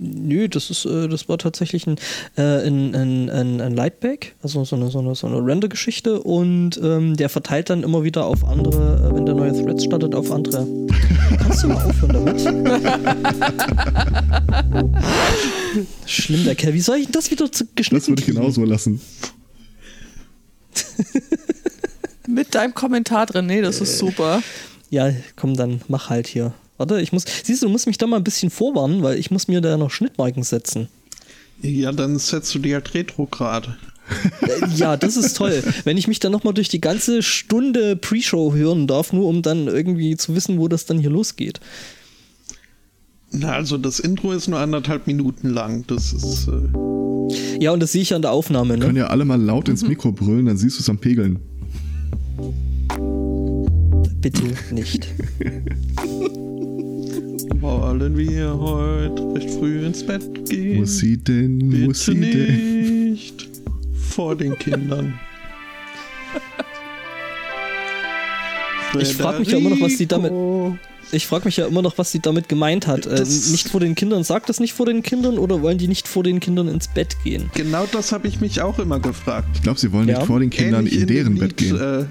Nö, das ist, äh, das war tatsächlich ein, äh, ein, ein, ein, ein Lightback, also so eine, so eine, so eine Render-Geschichte und ähm, der verteilt dann immer wieder auf andere, äh, wenn der neue Thread startet, auf andere. Kannst du mal aufhören damit? Schlimm, der Kerl. Wie soll ich das wieder zu geschnitten Das würde ich genauso lassen. Mit deinem Kommentar drin, nee, das ist super. Ja, komm, dann mach halt hier. Warte, ich muss. Siehst du, du musst mich da mal ein bisschen vorwarnen, weil ich muss mir da noch Schnittmarken setzen. Ja, dann setzt du die halt retrograd. Äh, Ja, das ist toll. Wenn ich mich dann nochmal durch die ganze Stunde Pre-Show hören darf, nur um dann irgendwie zu wissen, wo das dann hier losgeht. Na, also das Intro ist nur anderthalb Minuten lang. Das ist. Äh, Ja, und das sehe ich an der Aufnahme, Können ne? ja alle mal laut ins Mikro brüllen, dann siehst du es am Pegeln. Bitte nicht. wollen wir heute recht früh ins Bett gehen? Muss sie denn, muss Bitte sie denn? nicht vor den Kindern. Ich frag mich ja immer noch, was die damit-. Ich frage mich ja immer noch, was sie damit gemeint hat. Äh, Das- nicht vor den Kindern, sagt das nicht vor den Kindern oder wollen die nicht vor den Kindern ins Bett gehen? Genau das habe ich mich auch immer gefragt. Ich glaube, sie wollen Ja. nicht vor den Kindern Ähnlich in deren dem Bett Lied, gehen. Äh,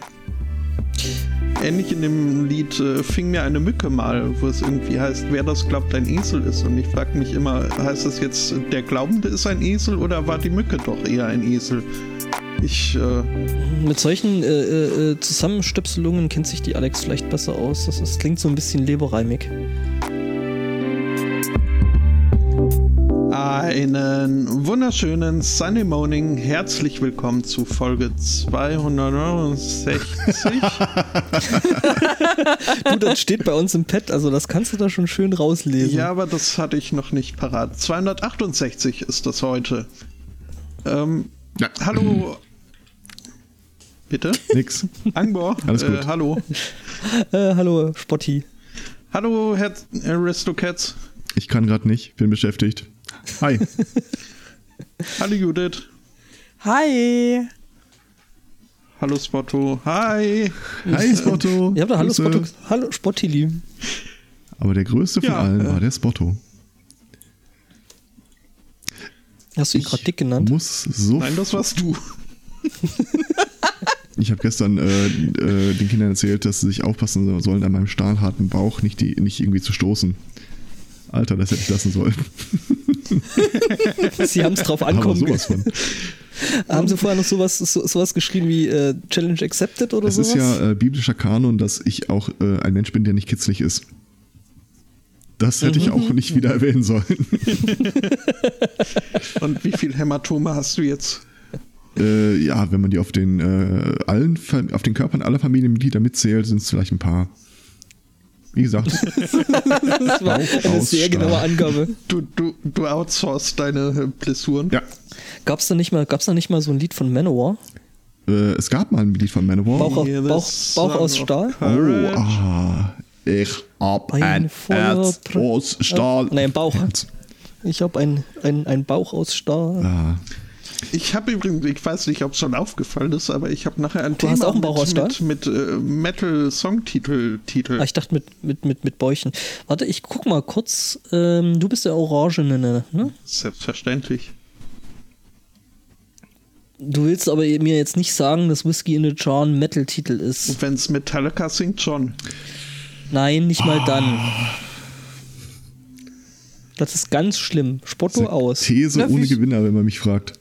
ähnlich in dem Lied äh, fing mir eine Mücke mal, wo es irgendwie heißt, wer das glaubt, ein Esel ist. Und ich frage mich immer, heißt das jetzt, der Glaubende ist ein Esel oder war die Mücke doch eher ein Esel? Ich, äh, Mit solchen äh, äh, äh, Zusammenstöpselungen kennt sich die Alex vielleicht besser aus. Das, das klingt so ein bisschen leberreimig. Einen wunderschönen Sunday Morning. Herzlich willkommen zu Folge 269. Du, das steht bei uns im Pad, also das kannst du da schon schön rauslesen. Ja, aber das hatte ich noch nicht parat. 268 ist das heute. Ähm, Ja. hallo. Bitte? Nix. Angbor? Alles gut. Äh, hallo. Äh, hallo, Spotti. Hallo, Herr Aristocats. Ich kann gerade nicht, bin beschäftigt. Hi. Hallo, Judith. Hi. Hallo, Spotto. Hi. Hi, Spotto. Ja, aber hallo, Grüße. Spotto. Hallo, Spottili. Aber der größte von Ja, allen äh, war der Spotto. Hast du ihn gerade dick genannt? Muss so. Nein, das warst du. Ich habe gestern äh, äh, den Kindern erzählt, dass sie sich aufpassen sollen, an meinem stahlharten Bauch nicht, die, nicht irgendwie zu stoßen. Alter, das hätte ich lassen sollen. Sie haben es drauf Aber ankommen. sowas von. Haben Sie vorher noch sowas, so, sowas geschrieben wie äh, Challenge Accepted oder Es sowas? ist ja äh, biblischer Kanon, dass ich auch äh, ein Mensch bin, der nicht kitzlig ist. Das hätte Mhm. ich auch nicht wieder erwähnen sollen. Und wie viel Hämatome hast du jetzt? äh, ja, wenn man die auf den äh, allen auf den Körpern aller Familienmitglieder mitzählt, sind es vielleicht ein paar. Wie gesagt, das war eine sehr genaue. Angabe. Du, du, du outsourcest deine äh, Blessuren. ja. Gab es da, nicht mal- gab's da nicht mal so ein Lied von Manowar? Äh, es gab mal ein Lied von Manowar. Bauch, auf, Bauch, Bauch aus Stahl? Oh, ah. Ich hab Ein ein, Herz aus Stahl. Äh, nein, Bauch. Herz. Ich habe ein, ein, ein Bauch aus Stahl. Ah. Ich habe übrigens, ich weiß nicht, ob es schon aufgefallen ist, aber ich habe nachher ein Du hast auch einen Bauch aus Stahl? mit, mit, mit äh, Metal-Songtitel. Titel. Ah, ich dachte mit, mit, mit, mit Bäuchen. Warte, ich guck mal kurz. Ähm, du bist der Orangene, ne? Selbstverständlich. Du willst aber mir jetzt nicht sagen, dass Whiskey in a Jar ein Metal-Titel ist. Wenn es Metallica singt, schon. Nein, nicht mal dann. Das ist ganz schlimm. Spotto aus. These Na, ohne Gewinner, wenn man mich fragt.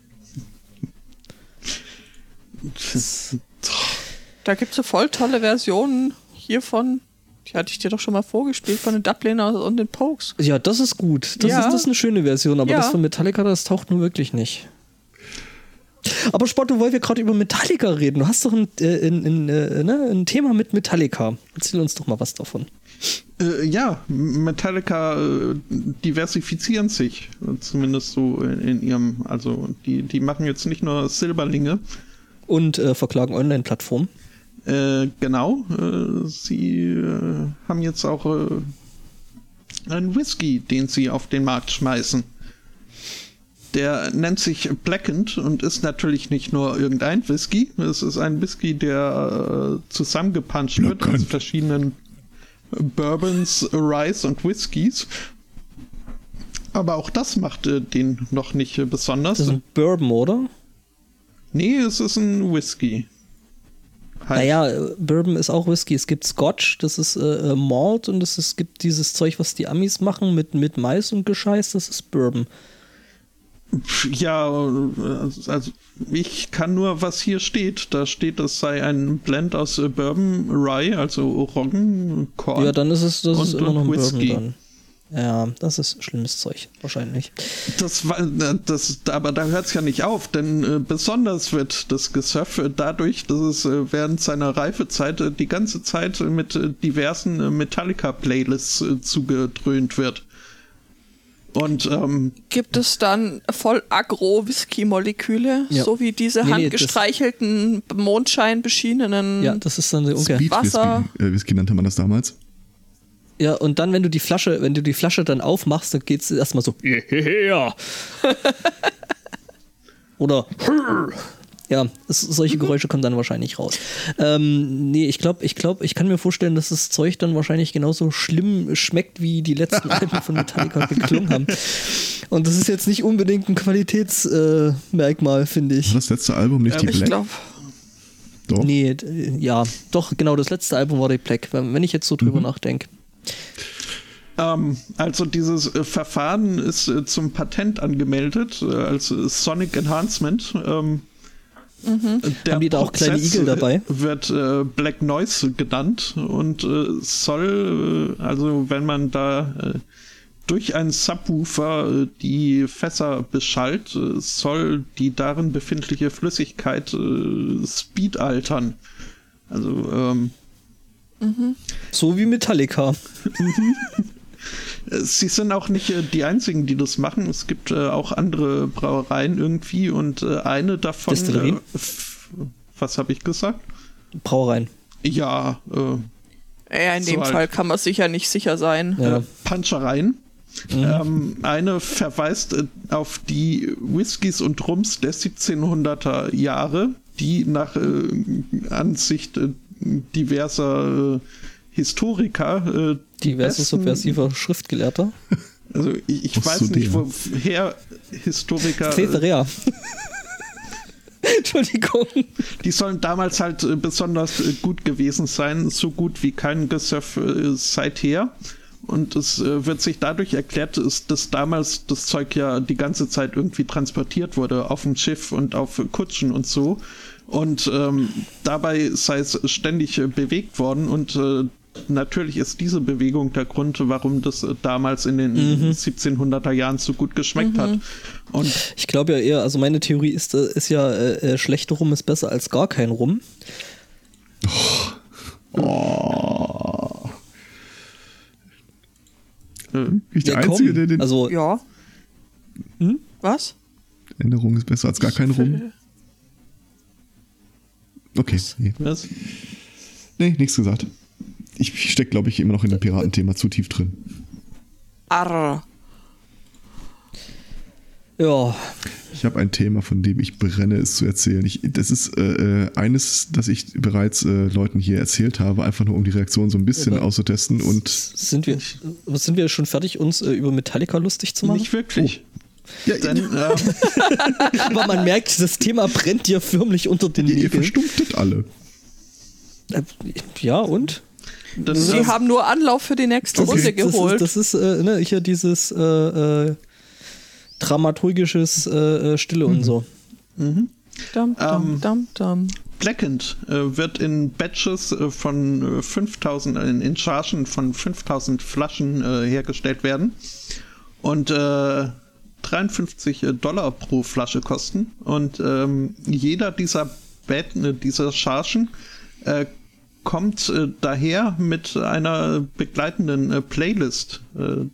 Da gibt es eine voll tolle Version hiervon. Die hatte ich dir doch schon mal vorgespielt von den Dubliners und den Pokes. Ja, das ist gut. Das, Ja. ist, das ist eine schöne Version, aber Ja. das von Metallica, das taucht nun wirklich nicht. Aber Spotto, weil wir gerade über Metallica reden, du hast doch ein, äh, ein, ein, äh, ne, ein Thema mit Metallica. Erzähl uns doch mal was davon. Äh, ja, Metallica äh, diversifizieren sich. äh, Zumindest so in, in ihrem. Also, die, die machen jetzt nicht nur Silberlinge. Und äh, verklagen Online-Plattformen. Äh, genau. Äh, sie äh, haben jetzt auch äh, einen Whisky, den sie auf den Markt schmeißen. Der nennt sich Blackened und ist natürlich nicht nur irgendein Whisky. Es ist ein Whisky, der äh, zusammengepanscht wird aus verschiedenen Bourbons, Rice und Whiskys. Aber auch das macht äh, den noch nicht äh, besonders. Das ist ein Bourbon, oder? Nee, es ist ein Whisky. Halt. Naja, Bourbon ist auch Whisky. Es gibt Scotch, das ist äh, äh, Malt und es, es gibt dieses Zeug, was die Amis machen mit, mit Mais und Gescheiß, das ist Bourbon. Ja, äh, also ich kann nur, was hier steht. Da steht, es sei ein Blend aus äh, Bourbon, Rye, also Roggen, Korn. Ja, dann ist es das ist Und- immer noch Whisky. Bourbon dann. Ja, das ist schlimmes Zeug, wahrscheinlich. Das war, äh, das, aber da hört es ja nicht auf, denn äh, besonders wird das Gesöff äh, dadurch, dass es äh, während seiner Reifezeit äh, die ganze Zeit mit äh, diversen äh, Metallica-Playlists äh, zugedröhnt wird. Und ähm, Gibt es dann voll Agro-Whisky-Moleküle, Ja. so wie diese Nee, nee, das- handgestreichelten, mondscheinbeschienenen Ja, das ist dann der Umkehr. Speed Wasser. Whisky, äh, Whisky nannte man das damals. Ja, und dann, wenn du die Flasche, wenn du die Flasche dann aufmachst, dann geht's erstmal so. Yeah. Oder ja, es, solche Geräusche kommen dann wahrscheinlich raus. Ähm, nee, ich glaube, ich glaube, ich kann mir vorstellen, dass das Zeug dann wahrscheinlich genauso schlimm schmeckt, wie die letzten Alben von Metallica geklungen haben. Und das ist jetzt nicht unbedingt ein Qualitätsmerkmal, äh, finde ich. War das letzte Album nicht die Ich Black? glaube, Doch. Nee, d- ja, doch, genau, das letzte Album war die Black, wenn wenn ich jetzt so drüber nachdenke. Ähm, also dieses äh, Verfahren ist äh, zum Patent angemeldet äh, als äh, Sonic Enhancement. Ähm, der Mhm. Haben die da auch kleine Igel äh, dabei? Wird äh, Black Noise genannt und äh, soll, äh, also wenn man da äh, durch einen Subwoofer äh, die Fässer beschallt, äh, soll die darin befindliche Flüssigkeit äh, Speed altern. Also ähm, So wie Metallica. Sie sind auch nicht äh, die einzigen, die das machen. Es gibt äh, auch andere Brauereien irgendwie und äh, eine davon. Destillerien? Was habe ich gesagt? Brauereien. Ja, äh, ja, in So dem halt. Fall kann man sicher nicht sicher sein. Ja. äh, Punchereien. Ähm, eine verweist auf die Whiskys und Rums der 1700er Jahre, die nach äh, Ansicht diverser äh, Historiker äh, Diverse subversiver Schriftgelehrter. Also ich, ich weiß nicht, woher Historiker. äh, Caesarea. Entschuldigung. Die sollen damals halt besonders gut gewesen sein, so gut wie kein Gesöff seither. Und es wird sich dadurch erklärt, dass damals das Zeug ja die ganze Zeit irgendwie transportiert wurde auf dem Schiff und auf Kutschen und so. Und ähm, dabei sei es ständig äh, bewegt worden und äh, natürlich ist diese Bewegung der Grund, warum das äh, damals in den 1700er Jahren so gut geschmeckt hat. Und Ich glaube ja eher, also meine Theorie ist, äh, ist ja, äh, äh, schlechter Rum ist besser als gar kein Rum. Oh. äh, Ich der Ja. Einzige, der den Also, Ja. Hm? Was? Erinnerung ist besser als gar kein Rum. Okay, nee, was? nee nichts gesagt. Ich, ich stecke, glaube ich, immer noch in dem Piratenthema zu tief drin. Arr. ja, Ich habe ein Thema, von dem ich brenne, es zu erzählen. Ich, das ist äh, äh, eines, das ich bereits äh, Leuten hier erzählt habe, einfach nur um die Reaktion so ein bisschen Aber auszutesten. Und sind wir, sind wir schon fertig, uns äh, über Metallica lustig zu machen? Nicht wirklich. Ja, Denn, ähm, Aber man merkt, das Thema brennt dir förmlich unter den ihr, ihr Nägeln. verstummtet alle. Äh, Ja, und? das, Sie ähm, haben nur Anlauf für die nächste Okay. Runde das geholt. ist, das ist äh, ne, hier dieses äh, äh, dramaturgisches äh, äh, Stille und so. Dum, dum, Ähm, dum, dum. Blackened äh, wird in Batches äh, von äh, 5000, äh, in Chargen von 5000 Flaschen äh, hergestellt werden und äh, 53 Dollar pro Flasche kosten. Und ähm, jeder dieser, Bat äh, dieser Chargen äh, kommt äh, daher mit einer begleitenden äh, Playlist, äh,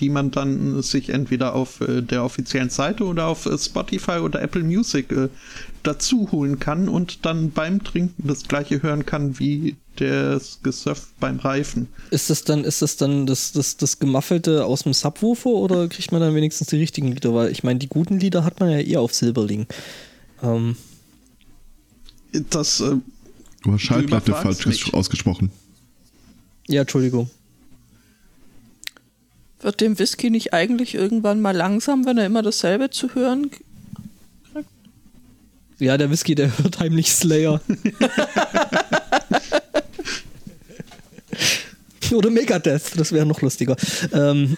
die man dann sich entweder auf äh, der offiziellen Seite oder auf äh, Spotify oder Apple Music äh, dazu holen kann und dann beim Trinken das gleiche hören kann wie das Gesöff beim Reifen. Ist das dann, ist das dann das, das, das Gemaffelte aus dem Subwoofer oder kriegt man dann wenigstens die richtigen Lieder? Weil ich meine, die guten Lieder hat man ja eher auf Silberling. Ähm, Das äh, Du hast Schallplatte falsch mich. ges- ausgesprochen. ja, Entschuldigung. Wird dem Whisky nicht eigentlich irgendwann mal langsam, wenn er immer dasselbe zu hören kriegt? Ja, der Whisky, der hört heimlich Slayer. Oder Megadeth, das wäre noch lustiger. Ähm,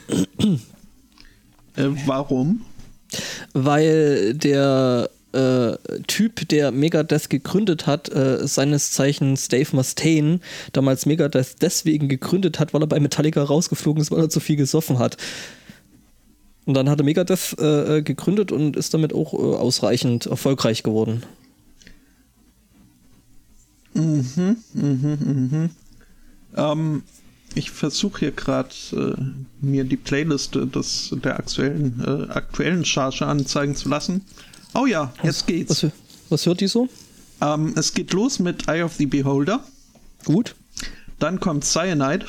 Äh, warum? weil der äh, Typ, der Megadeth gegründet hat, äh, seines Zeichens Dave Mustaine, damals Megadeth deswegen gegründet hat, weil er bei Metallica rausgeflogen ist, weil er zu viel gesoffen hat. Und dann hat er Megadeth äh, äh, gegründet und ist damit auch äh, ausreichend erfolgreich geworden. Ähm, ich versuche hier gerade äh, mir die Playlist äh, des, der aktuellen, äh, aktuellen Charge anzeigen zu lassen. Oh ja, jetzt geht's. Was, was hört die so? Ähm, es geht los mit Eye of the Beholder. Gut. Dann kommt Cyanide.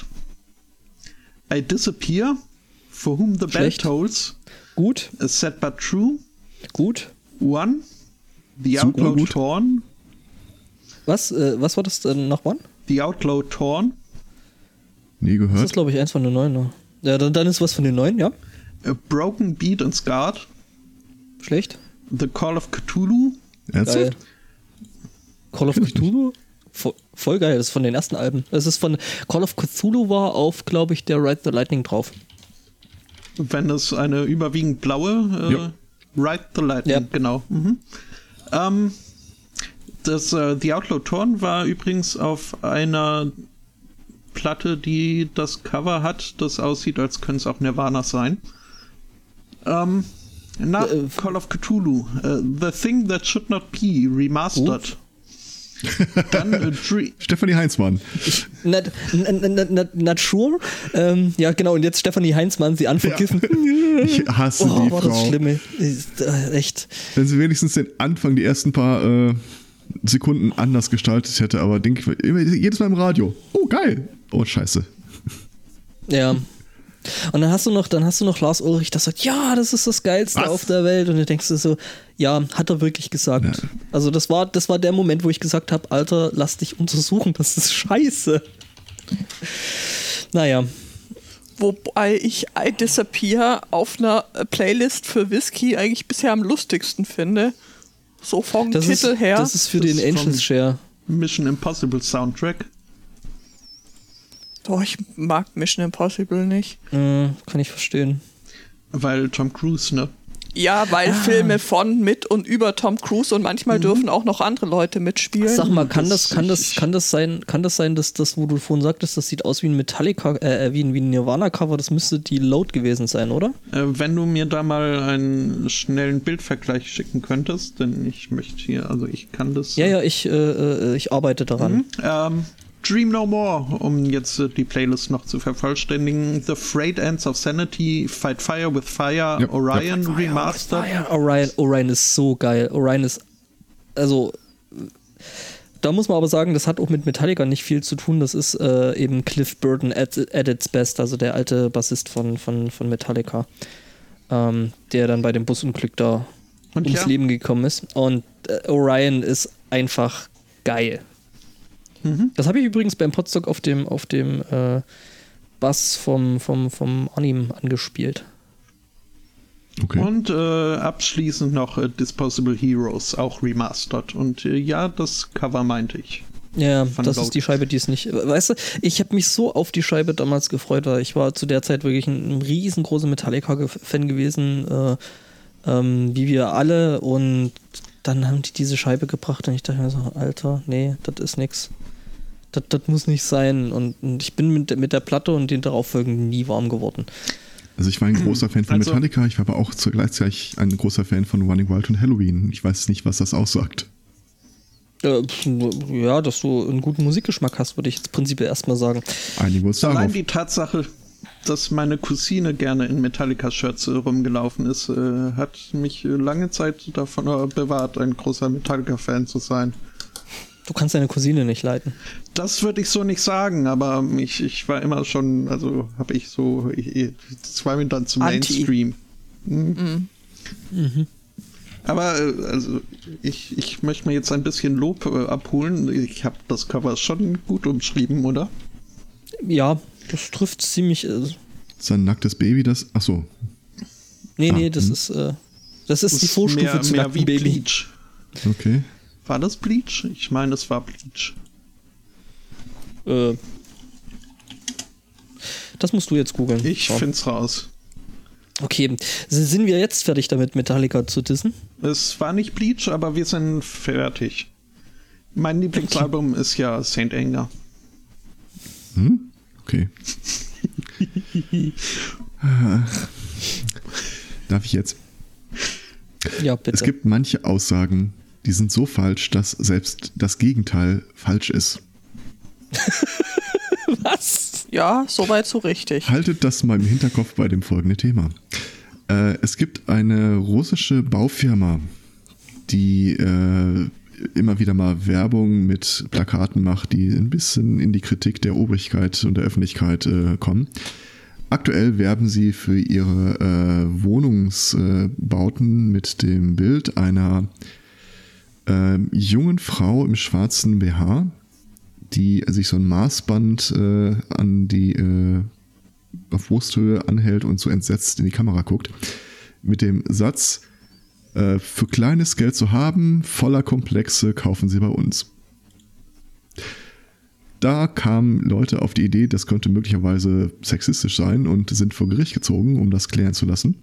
I Disappear. For Whom the Bell Schlecht. Tolls. Gut. A Sad But True. Gut. One. The Outlaw. Torn. Was, äh, was war das denn noch wann? The Outlaw Torn. Nie Das ist, gehört. glaube ich, eins von den neuen. Ne? Ja, dann, dann ist was von den neuen, ja. A Broken Beat and Scarred. Schlecht. The Call of Cthulhu. Geil. Ernsthaft? Call of. Cthulhu? Voll, geil, das ist von den ersten Alben. Das ist von Call of Cthulhu war auf, glaube ich, der Ride the Lightning drauf. Wenn es eine überwiegend blaue äh, Ja. Ride the Lightning, Ja. genau. Mhm. Ähm, das äh, The Outlaw Torn war übrigens auf einer Platte, die das Cover hat, das aussieht, als könnte es auch Nirvana sein. Ähm, na, Äh, Call of Cthulhu. äh, The Thing That Should Not Be, remastered. Dann äh, Dre Stefanie Heinzmann. Not, not, not, not sure. Ähm, ja, genau, und jetzt Stefanie Heinzmann, sie unforgiven. Ich hasse Oh, die war das Frau. Schlimme. Ist, äh, echt. Wenn sie wenigstens den Anfang, die ersten paar äh, Sekunden anders gestaltet hätte, aber denk, immer, jedes Mal im Radio. Oh, geil. Oh, scheiße. Ja. Und dann hast du noch, dann hast du noch Lars Ulrich, der sagt, ja, das ist das Geilste Was? auf der Welt. Und du denkst dir so, ja, hat er wirklich gesagt. Ja. Also das war, das war der Moment, wo ich gesagt habe, Alter, lass dich untersuchen, das ist scheiße. Naja. Wobei ich I Disappear auf einer Playlist für Whisky eigentlich bisher am lustigsten finde. So vom Das Titel ist, her. das ist für Das den vom- Share. Mission Impossible Soundtrack. Doch, ich mag Mission Impossible nicht. Äh, kann ich verstehen. Weil Tom Cruise, ne? Ja, weil Ah. Filme von, mit und über Tom Cruise und manchmal Mhm. dürfen auch noch andere Leute mitspielen. Sag mal, kann das, kann das, kann das sein, kann das sein, dass das, wo du vorhin sagtest, das sieht aus wie ein Metallica, äh, wie ein, wie ein Nirvana-Cover, das müsste die Load gewesen sein, oder? Äh, wenn du mir da mal einen schnellen Bildvergleich schicken könntest, denn ich möchte hier, also ich kann das. Ja, ja, ich, äh, äh, ich arbeite daran. Ähm, Dream No More, um jetzt äh, die Playlist noch zu vervollständigen. The Frayed Ends of Sanity, Fight Fire with Fire, Ja, Orion Remastered. Ah ja, Orion, Orion ist so geil. Orion ist, also, da muss man aber sagen, das hat auch mit Metallica nicht viel zu tun. Das ist äh, eben Cliff Burton at, at its best, also der alte Bassist von, von, von Metallica, ähm, der dann bei dem Busunglück da Und ums ja, Leben gekommen ist. Und äh, Orion ist einfach geil. Mhm. Das habe ich übrigens beim Podstock auf dem, auf dem äh, Bass vom, vom, vom Anim angespielt. Okay. Und äh, abschließend noch äh, Disposable Heroes, auch remastered. Und äh, ja, das Cover meinte ich. Ja, Von das Load. ist die Scheibe, die es nicht. Weißt du, ich habe mich so auf die Scheibe damals gefreut, weil ich war zu der Zeit wirklich ein, ein riesengroßer Metallica-Fan gewesen, äh, ähm, wie wir alle. Und dann haben die diese Scheibe gebracht und ich dachte mir so, Alter, nee, das ist nix. Das, das muss nicht sein. Und, und ich bin mit, der- mit der Platte und den darauffolgenden nie warm geworden. Also ich war ein großer Fan von Also- Metallica, ich war aber auch gleichzeitig ein großer Fan von Running Wild und Halloween. Ich weiß nicht, was das aussagt. Äh, ja, dass du einen guten Musikgeschmack hast, würde ich jetzt prinzipiell erstmal sagen. Uns Allein darauf. die Tatsache, dass meine Cousine gerne in Metallica-Shirts rumgelaufen ist, äh, hat mich lange Zeit davon äh, bewahrt, ein großer Metallica-Fan zu sein. Du kannst deine Cousine nicht leiten. Das würde ich so nicht sagen, aber ich, ich war immer schon, also habe ich so, ich, ich- das war mir dann zum Anti. Mainstream. Mhm. Aber äh, also ich, ich möchte mir jetzt ein bisschen Lob äh, abholen. Ich habe das Cover schon gut umschrieben, oder? Ja, das trifft ziemlich. Äh, Sein nacktes Baby, das. Achso. Nee, Ah, nee, das hm. ist, äh, das ist die Ist Vorstufe mehr, zu mehr nackten wie Baby. Bleach. Okay. War das Bleach? Ich meine, es war Bleach. Äh, das musst du jetzt googeln. Ich So. find's raus. Okay, sind wir jetzt fertig damit, Metallica zu dissen? Es war nicht Bleach, aber wir sind fertig. Mein Lieblingsalbum ist ja Saint Anger. Hm? Okay. Ah. Darf ich jetzt? Ja, bitte. Es gibt manche Aussagen, die sind so falsch, dass selbst das Gegenteil falsch ist. was? Ja, soweit so richtig. Haltet das mal im Hinterkopf bei dem folgenden Thema. Äh, es gibt eine russische Baufirma, die äh, immer wieder mal Werbung mit Plakaten macht, die ein bisschen in die Kritik der Obrigkeit und der Öffentlichkeit äh, kommen. Aktuell werben sie für ihre äh, Wohnungsbauten mit dem Bild einer äh, jungen Frau im schwarzen BH, die sich so ein Maßband äh, an die äh, auf Brusthöhe anhält und so entsetzt in die Kamera guckt. Mit dem Satz, äh, für kleines Geld zu haben, voller Komplexe, kaufen Sie bei uns. Da kamen Leute auf die Idee, das könnte möglicherweise sexistisch sein und sind vor Gericht gezogen, um das klären zu lassen.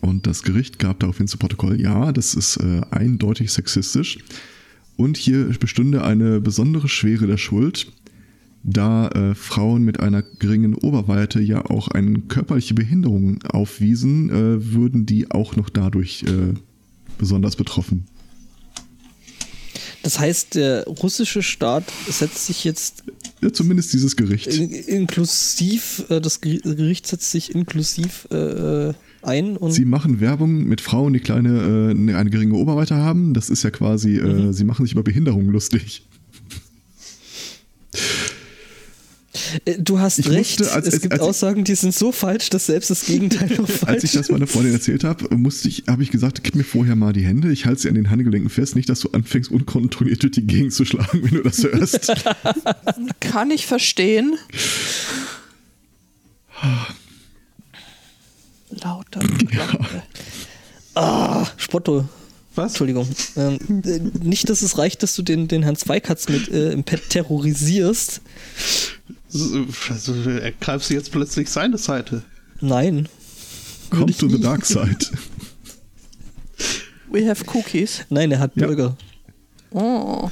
Und das Gericht gab daraufhin zu Protokoll, ja, das ist äh, eindeutig sexistisch. Und hier bestünde eine besondere Schwere der Schuld, da äh, Frauen mit einer geringen Oberweite ja auch eine körperliche Behinderung aufwiesen, äh, würden die auch noch dadurch äh, besonders betroffen. Das heißt, der russische Staat setzt sich jetzt Ja, zumindest dieses Gericht. in, inklusiv, äh, das Geri- Gericht setzt sich inklusiv äh, ein und Sie machen Werbung mit Frauen, die kleine, äh, eine geringe Oberweite haben. Das ist ja quasi, äh, sie machen sich über Behinderung lustig. Äh, du hast Ich recht, musste, als- es als- gibt als Aussagen, die sind so falsch, dass selbst das Gegenteil noch falsch Als ich das meiner Freundin erzählt habe, musste ich, habe ich gesagt, gib mir vorher mal die Hände, ich halte sie an den Handgelenken fest, nicht, dass du anfängst, unkontrolliert durch die Gegend zu schlagen, wenn du das hörst. Kann ich verstehen. Lauter. Ah, Spotto. Was? Entschuldigung. Ähm, äh, nicht, dass es reicht, dass du den, den Herrn Zweikatz mit äh, im Pad terrorisierst. Also, ergreifst du jetzt plötzlich seine Seite? Nein. Come to the dark side. We have cookies. Nein, er hat Ja. Bürger. Oh.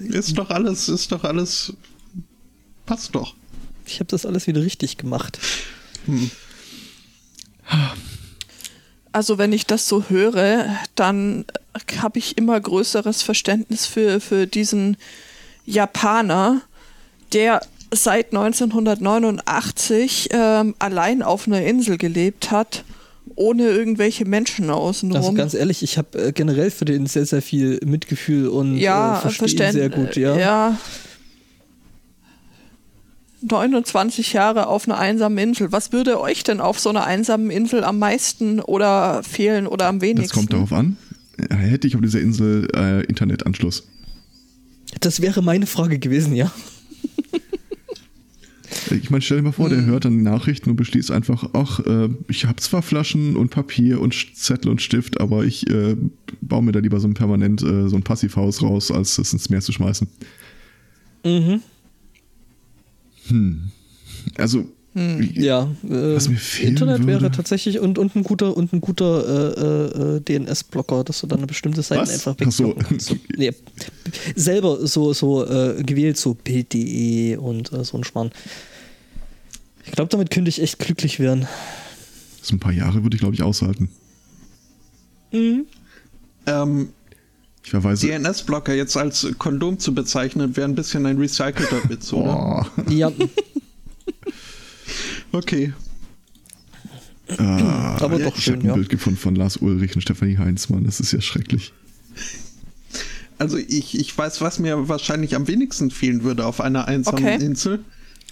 Ist doch alles, ist doch alles. Passt doch. Ich habe das alles wieder richtig gemacht. Also wenn ich das so höre, dann habe ich immer größeres Verständnis für, für diesen Japaner, der seit 1989 ähm, allein auf einer Insel gelebt hat, ohne irgendwelche Menschen außenrum. Also ganz ehrlich, ich habe äh, generell für den sehr, sehr viel Mitgefühl und ja, äh, verstehe sehr gut. Ja. ja. 29 Jahre auf einer einsamen Insel. Was würde euch denn auf so einer einsamen Insel am meisten oder fehlen oder am wenigsten? Das kommt darauf an. Äh, Hätte ich auf dieser Insel äh, Internetanschluss. Das wäre meine Frage gewesen, ja. Ich meine, stell dir mal vor, der hört dann die Nachrichten und beschließt einfach, ach, äh, ich habe zwar Flaschen und Papier und Zettel und Stift, aber ich äh, baue mir da lieber so ein permanent äh, so ein Passivhaus raus, als es ins Meer zu schmeißen. Mhm. Also, Ja, äh, Was mir fehlen Internet wäre würde- tatsächlich und, und ein guter und ein guter äh, äh, DNS-Blocker, dass du dann eine bestimmte Seite Was? einfach wegblocken kannst. So, nee, selber so, so äh, gewählt, so Bild.de und äh, so ein Schmarrn. Ich glaube, damit könnte ich echt glücklich werden. so ein paar Jahre würde ich, glaube ich, aushalten. Ähm, Ich verweise. DNS-Blocker jetzt als Kondom zu bezeichnen, wäre ein bisschen ein recycelter Witz, oder? Boah. Ja, Okay. Ah, aber ich doch habe schön, ein ja. Bild gefunden von Lars Ulrich und Stefanie Heinzmann. Das ist ja schrecklich. Also ich, ich weiß, was mir wahrscheinlich am wenigsten fehlen würde auf einer einsamen Okay. Insel.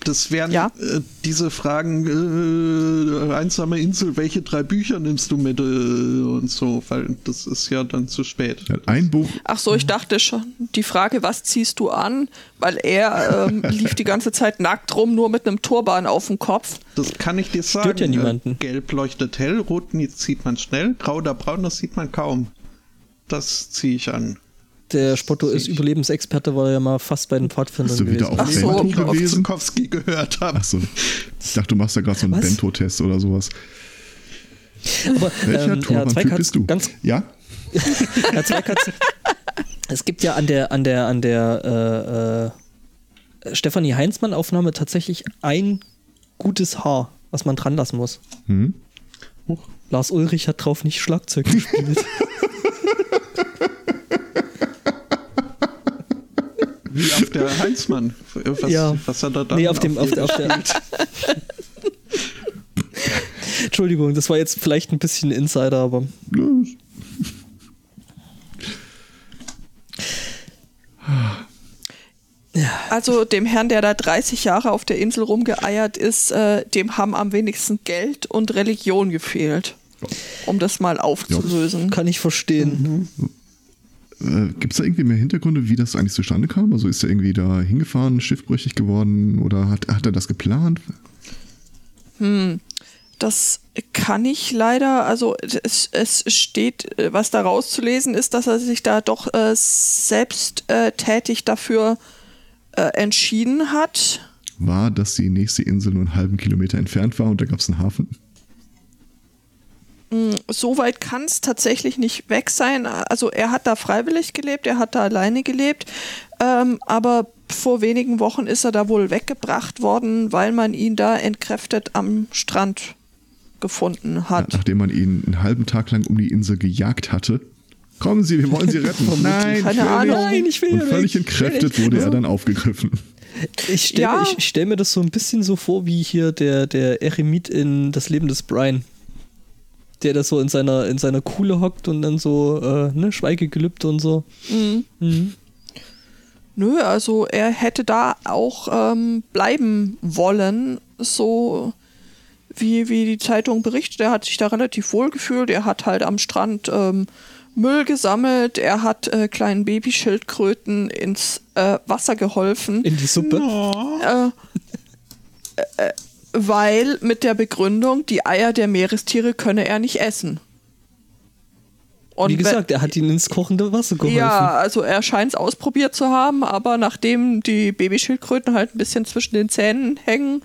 Das wären Ja. äh, diese Fragen, äh, einsame Insel, welche drei Bücher nimmst du mit äh, und so, weil das ist ja dann zu spät. Ein Buch, Ach so, ich dachte schon, die Frage, was ziehst du an? Weil er ähm, lief die ganze Zeit nackt rum, nur mit einem Turban auf dem Kopf. Das kann ich dir sagen. Stört ja niemanden. Äh, Gelb leuchtet hell, rot sieht man schnell, grau oder braun, das sieht man kaum. Das ziehe ich an. Der Spotto ist Überlebensexperte, weil er ja mal fast bei den Pfadfindern du wieder gewesen auf Ach ist. so, Bento ich auf gewesen? Zukowski gehört habe. Achso. Ich dachte, du machst da gerade so einen Was? Bento-Test oder sowas. Aber Welcher ähm, Herr Turban-Typ Zweikatz, bist du? ganz Ja? Herr Zweikatz, es gibt ja an der, an der, an der äh, äh, Stefanie Heinzmann Aufnahme tatsächlich ein gutes Haar, was man dran lassen muss. Hm? Lars Ulrich hat drauf nicht Schlagzeug gespielt. Wie auf der Heinzmann. Was, Ja. was hat er da? nee, auf dem, auf der, auf der. Entschuldigung, das war jetzt vielleicht ein bisschen Insider, aber Also dem Herrn, der da 30 Jahre auf der Insel rumgeeiert ist, äh, dem haben am wenigsten Geld und Religion gefehlt. Um das mal aufzulösen. kann ich verstehen. Äh, Gibt es da irgendwie mehr Hintergründe, wie das eigentlich zustande kam? Also ist er irgendwie da hingefahren, schiffbrüchig geworden oder hat, hat er das geplant? Das kann ich leider, also es, es steht, was da rauszulesen ist, dass er sich da doch äh, selbst äh, tätig dafür äh, entschieden hat. War, dass die nächste Insel nur einen halben Kilometer entfernt war und da gab es einen Hafen? So weit kann es tatsächlich nicht weg sein. Also er hat da freiwillig gelebt, er hat da alleine gelebt, ähm, aber vor wenigen Wochen ist er da wohl weggebracht worden, weil man ihn da entkräftet am Strand gefunden hat. Nachdem man ihn einen halben Tag lang um die Insel gejagt hatte. Kommen Sie, wir wollen Sie retten. Nein, Keine ich will Ahnung. nicht. Nein, ich will Und ja völlig will entkräftet wurde er dann aufgegriffen. Ich stelle Ja. ich stell mir das so ein bisschen so vor, wie hier der, der Eremit in Das Leben des Brian. Der da so in seiner, in seiner Kuhle hockt und dann so, äh, ne, Schweigegelübde und so. Mhm. Mhm. Nö, also er hätte da auch ähm, bleiben wollen, so wie, wie die Zeitung berichtet. Er hat sich da relativ wohl gefühlt. Er hat halt am Strand ähm, Müll gesammelt. Er hat äh, kleinen Babyschildkröten ins äh, Wasser geholfen. In die Suppe. äh, äh, weil mit der Begründung, die Eier der Meerestiere könne er nicht essen. Und Wie gesagt, er hat ihn ins kochende Wasser geholfen. ja, also er scheint es ausprobiert zu haben, aber nachdem die Babyschildkröten halt ein bisschen zwischen den Zähnen hängen,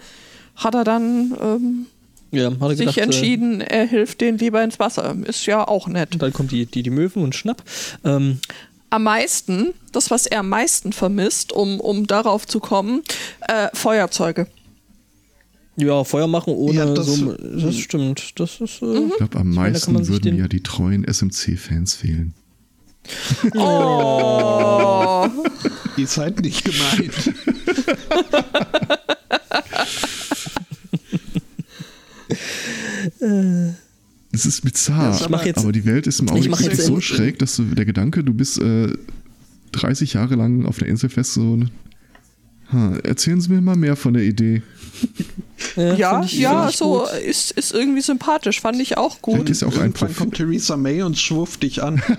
hat er dann ähm, ja hat er sich gedacht, äh, entschieden, er hilft denen lieber ins Wasser. Ist ja auch nett. Und dann kommen die, die, die Möwen und Schnapp. Ähm, Am meisten, das, was er am meisten vermisst, um, um darauf zu kommen, äh, Feuerzeuge. Ja, Feuer machen ohne Ja, das- so. Das stimmt. Das ist. Äh, Mhm. Ich glaube, am meine, meisten sich würden den- ja die treuen SMC-Fans fehlen. Oh, Ihr seid nicht gemeint. Es ist bizarr, Ich mach jetzt- aber die Welt ist im Augenblick so schräg, dass du, der Gedanke, du bist äh, 30 Jahre lang auf der Insel fest, so, ha, erzählen Sie mir mal mehr von der Idee. Äh, ja, ich- ja, so gut. ist, ist irgendwie sympathisch, fand ich auch Vielleicht gut. ist ja auch ein Irgendwann Prophet. kommt Theresa May und schwurft dich an.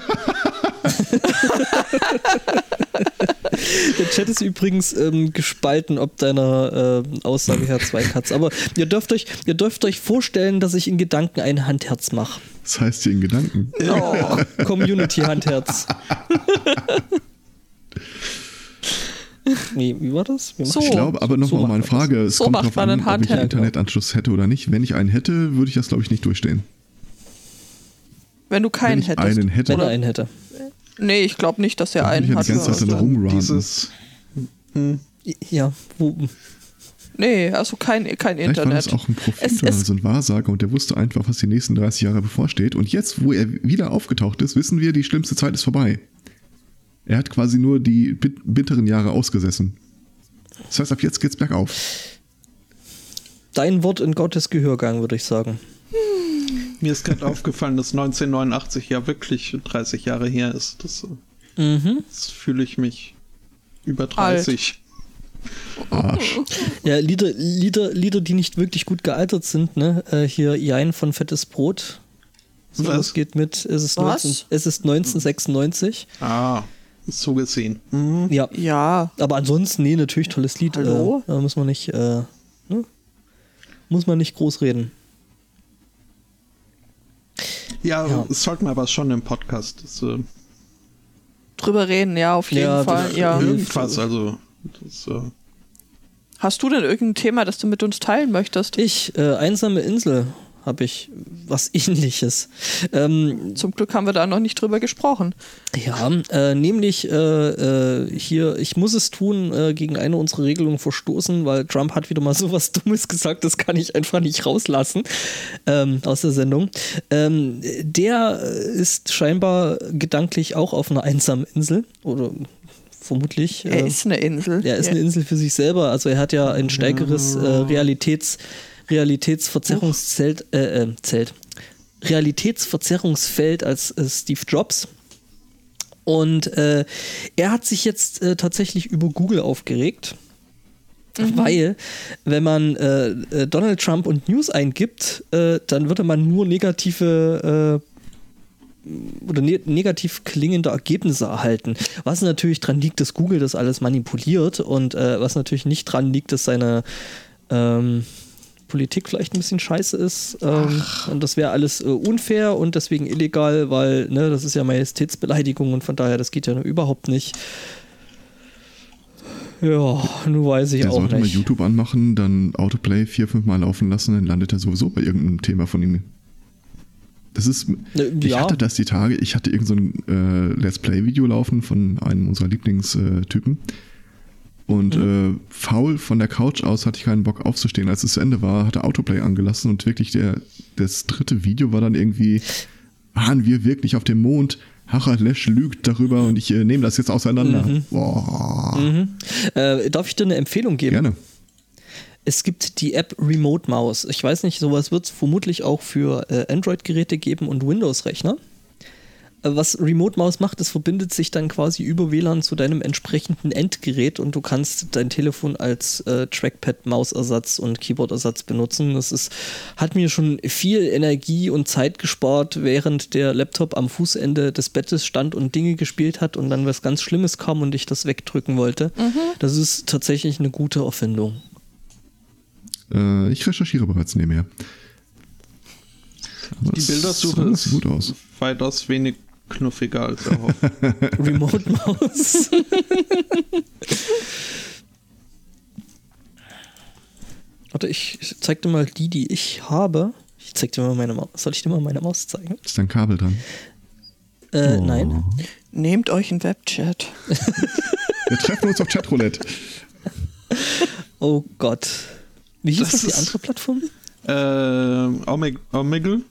Der Chat ist übrigens ähm, gespalten, ob deiner äh, Aussage Herr Zweikatz. Aber ihr dürft, euch, ihr dürft euch vorstellen, dass ich in Gedanken ein Handherz mache. Das heißt hier in Gedanken. Oh, Community-Handherz. nee, wie war das? Wie So. Ich glaube aber nochmal So eine macht man Frage. Es So kommt man an, einen ob ich einen. Internetanschluss hätte oder nicht. Wenn ich einen hätte, würde ich das, glaube ich, nicht durchstehen. Wenn du Wenn keinen ich hättest. einen hätte, Wenn er einen hätte. Nee, ich glaube nicht, dass er Dann einen hat. ich ja die ganze Zeit Also. Dieses. Hm, Ja, wo, nee, also kein, kein Vielleicht war das Internet. auch ein Prophet Es- oder es- so ein Wahrsager und der wusste einfach, was die nächsten 30 Jahre bevorsteht. Und jetzt, wo er wieder aufgetaucht ist, wissen wir, die schlimmste Zeit ist vorbei. Er hat quasi nur die bit bitteren Jahre ausgesessen. Das heißt, ab jetzt geht's bergauf. dein Wort in Gottes Gehörgang, würde ich sagen. mir ist gerade aufgefallen, dass 1989 ja wirklich 30 Jahre her ist. Das, Mhm. das fühle ich mich über 30. Arsch. Ja, Lieder, Lieder, Lieder, die nicht wirklich gut gealtert sind, ne? Äh, hier Jein von Fettes Brot. So, Was? das geht mit, es ist, Was? 19, es ist 1996. Ah, so gesehen. Mhm. Ja. Ja, Aber ansonsten, nee, natürlich tolles Lied. Hallo? Äh, da muss man nicht, äh, ne? muss man nicht groß reden. Ja, Ja. das sollten wir aber schon im Podcast. Das, äh, drüber reden, ja, auf jeden Ja, Fall. Ja. Irgendwas, also. Das, äh, Hast du denn irgendein Thema, das du mit uns teilen möchtest? Ich, äh, Einsame Insel, habe ich was ähnliches. Ähm, Zum Glück haben wir da noch nicht drüber gesprochen. Ja, äh, nämlich äh, äh, hier, ich muss es tun, äh, gegen eine unserer Regelungen verstoßen, weil Trump hat wieder mal sowas Dummes gesagt, das kann ich einfach nicht rauslassen ähm, aus der Sendung. Ähm, der ist scheinbar gedanklich auch auf einer einsamen Insel oder vermutlich. Er äh, ist eine Insel. er ist eine Insel für sich selber, also er hat ja ein stärkeres äh, Realitäts, Realitätsverzerrungszelt, äh, äh, Zelt. Realitätsverzerrungsfeld als äh, Steve Jobs. Und äh, er hat sich jetzt äh, tatsächlich über Google aufgeregt, weil wenn man äh, äh, Donald Trump und News eingibt, äh, dann würde man nur negative äh, oder ne negativ klingende Ergebnisse erhalten. Was natürlich dran liegt, dass Google das alles manipuliert und was natürlich nicht dran liegt, dass seine ähm, Politik vielleicht ein bisschen scheiße ist. Ähm, und das wäre alles äh, unfair und deswegen illegal, weil ne, das ist ja Majestätsbeleidigung und von daher, das geht ja überhaupt nicht. Ja, nun weiß ich Der auch sollte mal nicht. YouTube anmachen, dann Autoplay vier, fünf Mal laufen lassen, dann landet er sowieso bei irgendeinem Thema von ihm. Das ist. Ich ja. hatte das die Tage, ich hatte irgend so ein äh, Let's Play-Video laufen von einem unserer Lieblingstypen. Und Mhm. äh, faul von der Couch aus hatte ich keinen Bock aufzustehen. Als es zu Ende war, hatte Autoplay angelassen und wirklich der, das dritte Video war dann irgendwie, waren wir wirklich auf dem Mond? Harald Lesch lügt darüber und ich äh, nehme das jetzt auseinander. Boah. Mhm. Äh, darf ich dir eine Empfehlung geben? Gerne. Es gibt die App Remote Mouse. Ich weiß nicht, sowas wird es vermutlich auch für äh, Android-Geräte geben und Windows-Rechner. Äh, Was Remote Mouse macht, es verbindet sich dann quasi über WLAN zu deinem entsprechenden Endgerät und du kannst dein Telefon als äh, Trackpad, Mausersatz und Keyboardersatz benutzen. Das ist, hat mir schon viel Energie und Zeit gespart, während der Laptop am Fußende des Bettes stand und Dinge gespielt hat und dann was ganz Schlimmes kam und ich das wegdrücken wollte. Das ist tatsächlich eine gute Erfindung. Äh, ich recherchiere bereits nebenher. Aber die Bildersuche ist gut aus. weitaus wenig knuffiger als erhofft. Remote Maus. Warte, ich zeig dir mal die, die ich habe. Ich zeig dir mal meine Maus. Soll ich dir mal meine Maus zeigen? Ist da ein Kabel dran? Äh, Oh. nein. Nehmt euch einen Webchat. Wir treffen uns auf Chatroulette. Oh Gott. Wie hieß Das das, die andere Plattform? äh, Omeg Omegle?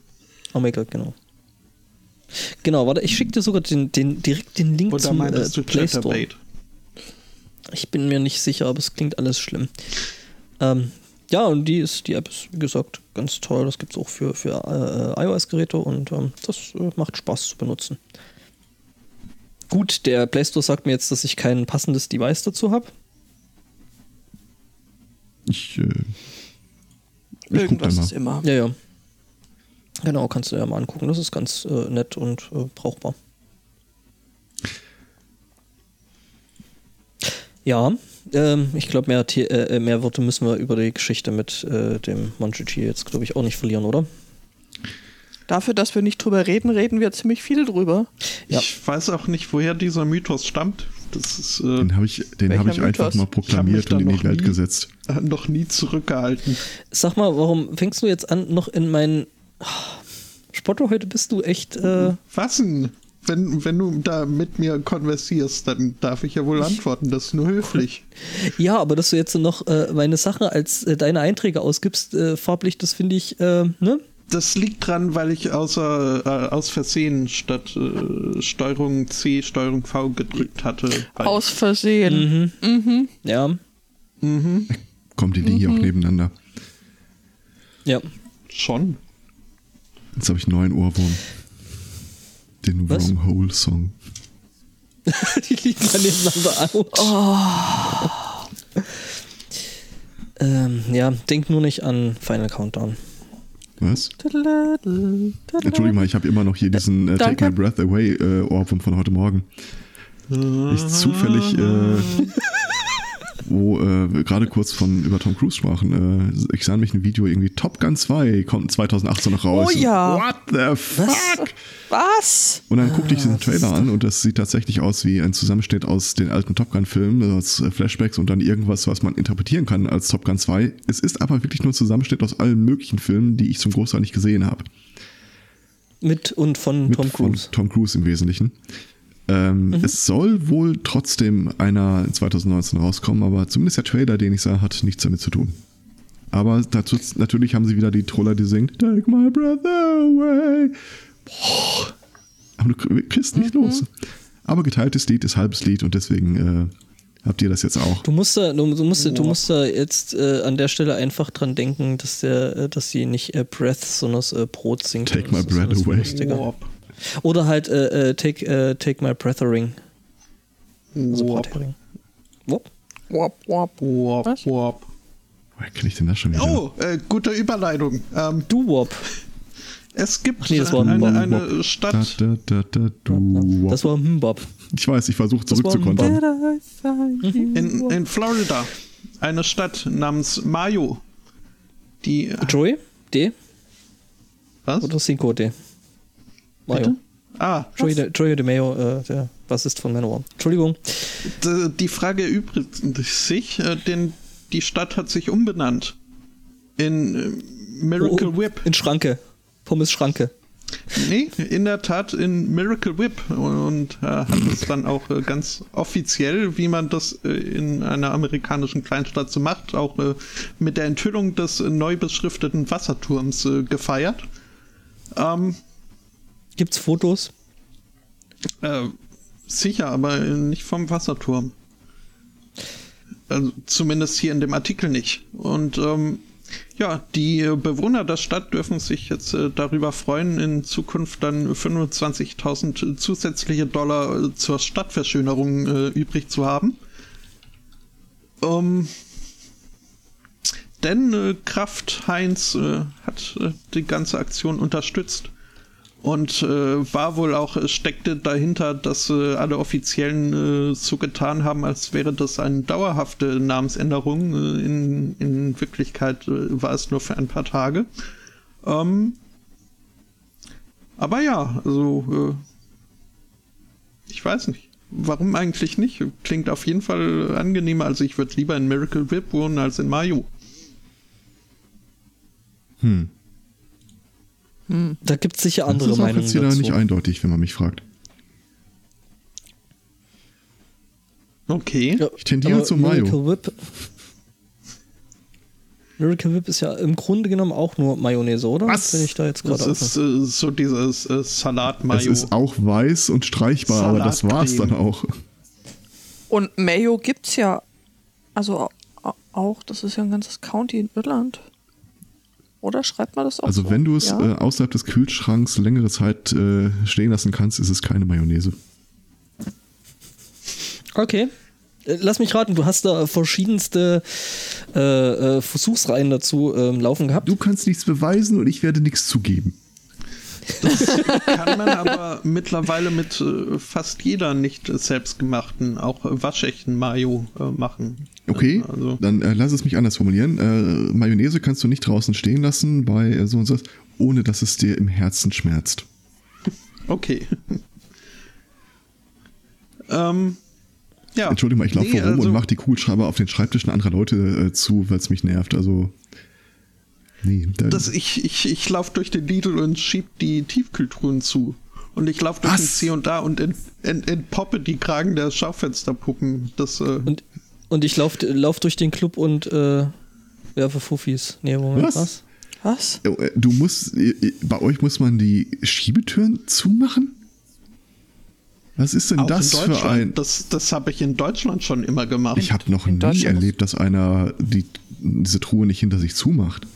Gott, genau. Genau, warte, ich schicke dir sogar den, den, direkt den Link Oder zum äh, meintest du Play Store. Ich bin mir nicht sicher, aber es klingt alles schlimm. Ähm, ja, und die ist, die App ist, wie gesagt, ganz toll. Das gibt es auch für, für äh, iOS-Geräte und ähm, das äh, macht Spaß zu benutzen. Gut, der Play Store sagt mir jetzt, dass ich kein passendes Device dazu habe. Ich, äh, ich Irgendwas ist immer. Ja, ja. Genau, kannst du ja mal angucken. Das ist ganz äh, nett und äh, brauchbar. Ja, ähm, ich glaube, mehr, The- äh, mehr Worte müssen wir über die Geschichte mit äh, dem Monchichi jetzt, glaube ich, auch nicht verlieren, oder? Dafür, dass wir nicht drüber reden, reden wir ziemlich viel drüber. Ja. Ich weiß auch nicht, woher dieser Mythos stammt. Das ist äh, Den habe ich, den hab ich einfach mal proklamiert und in die Welt nie- gesetzt. äh, noch nie zurückgehalten. Sag mal, warum fängst du jetzt an, noch in meinen. Spotto, heute bist du echt. Äh, Was denn? Wenn, wenn du da mit mir konversierst, dann darf ich ja wohl antworten. Das ist nur höflich. ja, aber dass du jetzt noch äh, meine Sache als äh, deine Einträge ausgibst, äh, farblich, das finde ich, äh, ne? Das liegt dran, weil ich außer, äh, aus Versehen statt äh, Steuerung C, Steuerung V gedrückt hatte. Aus Versehen. Mhm. Ja. Mhm. Kommen die Dinge Mhm. auch nebeneinander. Ja. Schon. Jetzt habe ich einen neuen Ohrwurm. Den Was? Wrong Hole Song. die liegen dann nebeneinander aus. Ähm, ja, denk nur nicht an Final Countdown. Was? Entschuldigung mal, ich habe immer noch hier diesen äh, Take. My Breath Away äh, Ohrwurm von heute Morgen. Ich zufällig, äh, wo äh, gerade kurz von über Tom Cruise sprachen, äh, ich sah nämlich ein Video irgendwie Top Gun 2 kommt 2018 noch raus. Oh ja. What the fuck? Was? Und dann guckte ich diesen Trailer an und das sieht tatsächlich aus wie ein Zusammenschnitt aus den alten Top Gun-Filmen, aus äh, Flashbacks und dann irgendwas, was man interpretieren kann als Top Gun 2. Es ist aber wirklich nur ein Zusammenschnitt aus allen möglichen Filmen, die ich zum Großteil nicht gesehen habe. Mit und von Mit Tom Cruise. Von Tom Cruise im Wesentlichen. Ähm, Es soll wohl trotzdem einer in 2019 rauskommen, aber zumindest der Trailer, den ich sah, hat nichts damit zu tun. Aber dazu, natürlich haben sie wieder die Troller, die singt Take my breath away. Boah. Aber du kriegst nicht los. Aber geteiltes Lied ist halbes Lied und deswegen äh, habt ihr das jetzt auch. Du musst da, du, du musst, du musst da jetzt äh, an der Stelle einfach dran denken, dass der, äh, dass sie nicht äh, Breath, sondern äh, Brot singt. Take Das my breath away. lustiger. Oder halt äh, äh, take, äh, take my breathering. Also. Brathering. Wop. Wop, wop. Warp. Was? Warp. Woher kenne ich denn das schon wieder? Oh, äh, gute Überleitung. Ähm, Du Wop. es gibt Ach nee, das war eine, ein eine. Da, Stadt, da, da, da, du. Das war Mbop. Ich weiß, ich versuche ein zurückzukontern. in, in Florida, eine Stadt namens Mayo. Die. Joey? D? Was? Oder Cinco D? Mayo. Bitte? Ah, Joey, de, Joey de Mayo, äh, der Bassist von Manowar. Entschuldigung. d- die Frage erübrigt sich, äh, denn die Stadt hat sich umbenannt. In äh, Miracle Oh, Whip. In Schranke. Pommes Schranke. Nee, in der Tat in Miracle Whip und äh, hat es dann auch äh, ganz offiziell, wie man das äh, in einer amerikanischen Kleinstadt so macht, auch äh, mit der Enthüllung des äh, neu beschrifteten Wasserturms äh, gefeiert. Ähm, Gibt's Fotos? äh, sicher, aber nicht vom Wasserturm. Also zumindest hier in dem Artikel nicht. Und ähm, ja, die Bewohner der Stadt dürfen sich jetzt äh, darüber freuen, in Zukunft dann 25.000 zusätzliche Dollar äh, zur Stadtverschönerung äh, übrig zu haben. Ähm, denn äh, Kraft Heinz äh, hat äh, die ganze Aktion unterstützt und äh, war wohl auch, äh, steckte dahinter, dass äh, alle Offiziellen äh, so getan haben, als wäre das eine dauerhafte Namensänderung. Äh, in, in Wirklichkeit äh, war es nur für ein paar Tage. Ähm, aber ja, also äh, ich weiß nicht. Warum eigentlich nicht? Klingt auf jeden Fall angenehmer. Also ich würde lieber in Miracle Whip wohnen als in Mayo. Hm. Da gibt's sicher Das andere ist auch Meinungen jetzt wieder dazu. nicht eindeutig, wenn man mich fragt. Okay. Ich tendiere aber zu Mayo. Miracle Whip. Miracle Whip ist ja im Grunde genommen auch nur Mayonnaise, oder? Was? Bin ich da jetzt Das ist äh, so dieses äh, Salat-Mayo. Es ist auch weiß und streichbar, aber das war's dann Salatcreme. auch. Und Mayo gibt's ja, also au- auch, das ist ja ein ganzes County in Irland. Oder schreibt man das auch Also so? wenn du es Ja? äh, außerhalb des Kühlschranks längere Zeit äh, stehen lassen kannst, ist es keine Mayonnaise. Okay. Äh, Lass mich raten, du hast da verschiedenste äh, äh, Versuchsreihen dazu ähm, laufen gehabt. Du kannst nichts beweisen und ich werde nichts zugeben. Kann man aber mittlerweile mit äh, fast jeder nicht selbstgemachten, auch waschechten Mayo äh, machen. Okay, Also, dann äh, lass es mich anders formulieren. Äh, Mayonnaise kannst du nicht draußen stehen lassen bei äh, so und so, ohne dass es dir im Herzen schmerzt. okay. ähm, ja. Entschuldigung ich laufe Nee, rum also- und mache die Kugelschreiber auf den Schreibtischen anderer Leute äh, zu, weil es mich nervt. Also, nee. Da, Das, ich ich, ich laufe durch den Lidl und schieb die Tiefkühltruhen zu. Und ich laufe durch den C und da und ent, ent, entpoppe die Kragen der Schaufensterpuppen. Das, äh, Und, und ich lauf, lauf durch den Club und äh, werfe Fuffis. Nee, Moment, Was? was? Was? Äh, Du musst, äh, bei euch muss man die Schiebetüren zumachen? Was ist denn auch das in für ein... Das, das habe ich in Deutschland schon immer gemacht. Ich habe noch In nie erlebt, dass einer die, diese Truhe nicht hinter sich zumacht.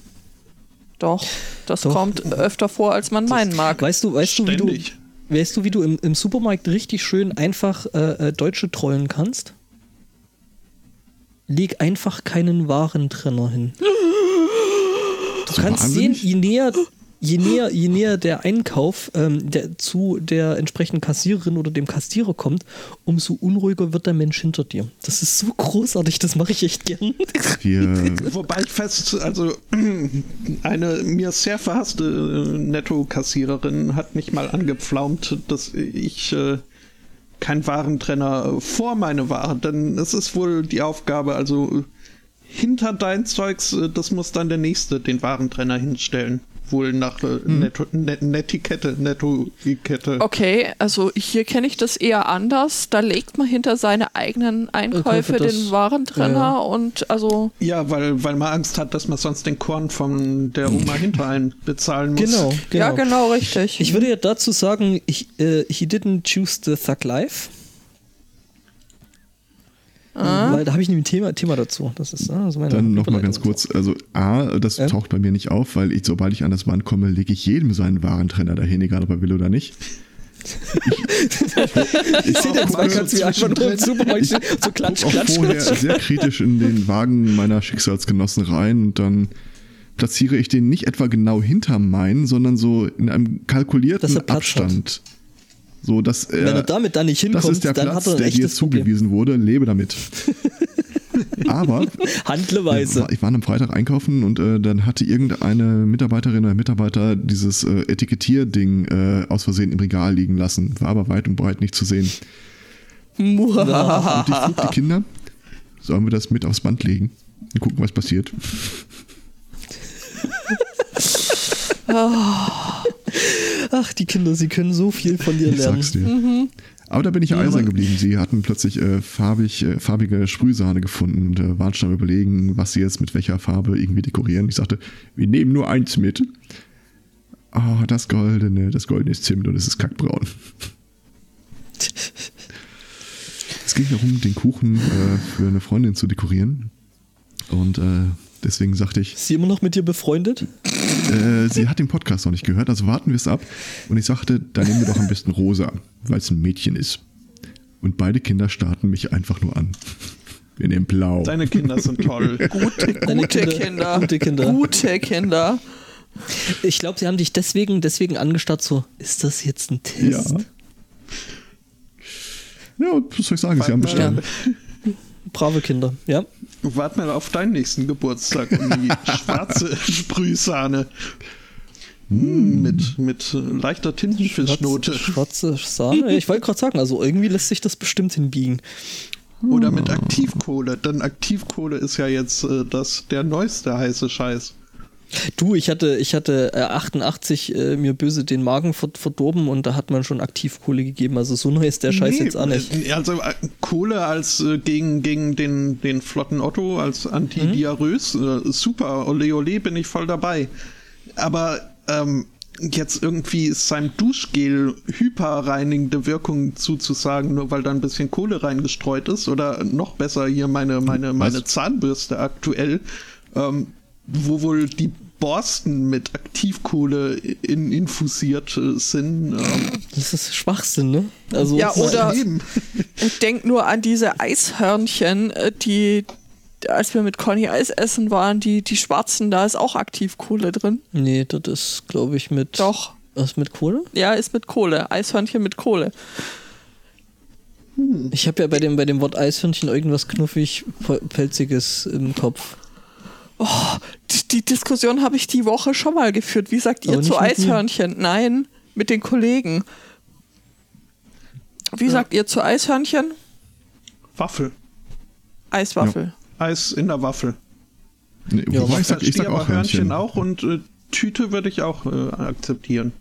Doch, das Doch. kommt öfter vor, als man meinen mag. Weißt du, weißt du, wie du, Ständig. weißt du, wie du im, im Supermarkt richtig schön einfach äh, äh, Deutsche trollen kannst? leg einfach keinen Warentrenner hin. Du kannst sehen, je näher, je näher, je näher der Einkauf ähm, der, zu der entsprechenden Kassiererin oder dem Kassierer kommt, umso unruhiger wird der Mensch hinter dir. Das ist so großartig, das mache ich echt gern. Wir, Wobei ich fest, also eine mir sehr verhasste äh, Netto-Kassiererin hat mich mal angepflaumt, dass ich äh, kein Warentrenner vor meine Ware, denn es ist wohl die Aufgabe, also hinter dein Zeugs, äh, das muss dann der Nächste den Warentrenner hinstellen. Wohl nach äh, Netto, Net, Netiquette. Okay, also hier kenne ich das eher anders. Da legt man hinter seine eigenen Einkäufe Einkäufe das- den Warentrenner ja, ja. und also Ja, weil, weil man Angst hat, dass man sonst den Korn von der Oma hinter einen bezahlen muss. Genau, genau. ja genau richtig. Ich würde ja dazu sagen, ich, äh, he didn't choose the Thug Life. Weil da habe ich nämlich ein Thema, Thema dazu. Das ist ah, so meine dann nochmal ganz kurz, also A, das Ja. taucht bei mir nicht auf, weil ich, sobald ich an das Band komme, lege ich jedem seinen Warentrenner dahin, egal ob er will oder nicht. Ich sehe den zwei ganz wie einfach nur im Supermarkt stehen, so klatsch, auch klatsch. vorher klatsch. sehr kritisch in den Wagen meiner Schicksalsgenossen rein und dann platziere ich den nicht etwa genau hinter meinen, sondern so in einem kalkulierten er Abstand. So, dass er, Wenn er damit dann nicht hinkommt, das ist der dann Platz, hat er ein der dir zugewiesen wurde, lebe damit. Aber Handle weise. ich war am Freitag einkaufen und äh, dann hatte irgendeine Mitarbeiterin oder Mitarbeiter dieses äh, Etikettierding äh, aus Versehen im Regal liegen lassen. War aber weit und breit nicht zu sehen. Und ich frug die Kinder, sollen wir das mit aufs Band legen und gucken, was passiert? Ach, die Kinder, sie können so viel von dir Ich lernen. sag's dir. Aber da bin ich eisern geblieben. Sie hatten plötzlich äh, farbig, äh, farbige Sprühsahne gefunden und äh, waren schon am überlegen, was sie jetzt mit welcher Farbe irgendwie dekorieren. Ich sagte, wir nehmen nur eins mit. Oh, das Goldene, das Goldene ist Zimt und es ist kackbraun. Es ging darum, den Kuchen äh, für eine Freundin zu dekorieren. Und äh, deswegen sagte ich, Ist sie immer noch mit dir befreundet? äh, sie hat den Podcast noch nicht gehört, also warten wir es ab. Und ich sagte, dann nehmen wir doch am besten rosa, weil es ein Mädchen ist. Und beide Kinder starten mich einfach nur an. Wir nehmen blau. Deine Kinder sind toll. gute, Deine gute Kinder- Kinder, gute Kinder. Gute Kinder. Ich glaube, sie haben dich deswegen, deswegen angestarrt, so, ist das jetzt ein ja. Test? Ja, was soll ich sagen? Sie haben bestanden. Brave Kinder, ja. Wart mal auf deinen nächsten Geburtstag. Die schwarze Sprühsahne. Mm, Mit, mit leichter Tintenfischnote. Schwarze Sahne. Ich wollte gerade sagen, also irgendwie lässt sich das bestimmt hinbiegen. Oder mit Aktivkohle. Denn Aktivkohle ist ja jetzt äh, das, der neueste heiße Scheiß. Du, ich hatte, ich hatte äh, 88 äh, mir böse den Magen ver verdorben und da hat man schon Aktivkohle gegeben. Also so neu ist der Scheiß Nee, jetzt auch nicht. äh, Also äh, Kohle als äh, gegen, gegen den, den flotten Otto, als antidiarös. Äh, super, ole ole, bin ich voll dabei. Aber ähm, jetzt irgendwie seinem Duschgel hyperreinigende Wirkung zuzusagen, nur weil da ein bisschen Kohle reingestreut ist. Oder noch besser hier meine, meine, meine Zahnbürste aktuell, ähm, wo wohl die Borsten mit Aktivkohle in, infusiert äh, sind. Ähm, Das ist Schwachsinn, ne? Also Ja, oder-. Denk nur an diese Eishörnchen, äh, die, als wir mit Conny Eis essen waren, die, die schwarzen, da ist auch Aktivkohle drin. Nee, das ist, glaube ich, mit. Doch. Was mit Kohle? Ja, ist mit Kohle. Eishörnchen mit Kohle. Ich habe ja bei dem, bei dem Wort Eishörnchen irgendwas knuffig Pel- Pelziges im Kopf. Oh, die, die Diskussion habe ich die Woche schon mal geführt. Wie sagt ihr zu. Eishörnchen? Nein, mit den Kollegen. Wie sagt ihr zu Eishörnchen? Waffel. Eiswaffel. Eis in der Waffel. Nee, Ja, wobei ich sag, ich sag aber auch Hörnchen. auch und äh, Tüte würde ich auch äh, akzeptieren.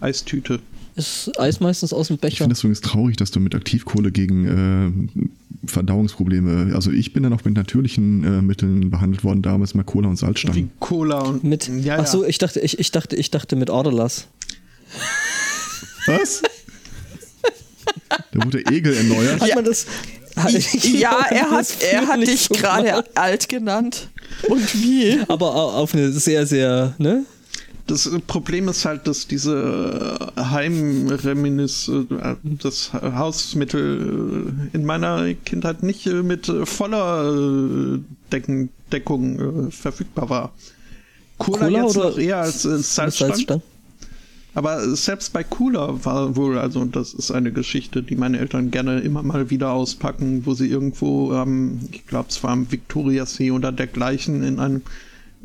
Eistüte. Ist Eis meistens aus dem Ich Becher. finde es übrigens traurig, dass du mit Aktivkohle gegen äh, Verdauungsprobleme, also ich bin dann auch mit natürlichen äh, Mitteln behandelt worden, damals mal Cola und Wie Salzstangen. Cola und. Mit. Ja, Ach so, ja. ich dachte, ich, ich dachte, ich dachte mit Aderlass. Was? da wurde Egel erneuert. Hat man das? Ja, er hat, er hat dich so gerade alt genannt. Und wie? Aber au- auf eine sehr, sehr, ne? Das Problem ist halt, dass diese Heimreminis, äh, das Hausmittel äh, in meiner Kindheit nicht äh, mit voller Decken, Deckung verfügbar war. Cola, Cola jetzt noch eher als äh, Salzstangen. Salzstangen? Aber selbst bei Cooler war wohl, also das ist eine Geschichte, die meine Eltern gerne immer mal wieder auspacken, wo sie irgendwo, ähm, ich glaube, es war am Viktoriasee oder dergleichen, in einem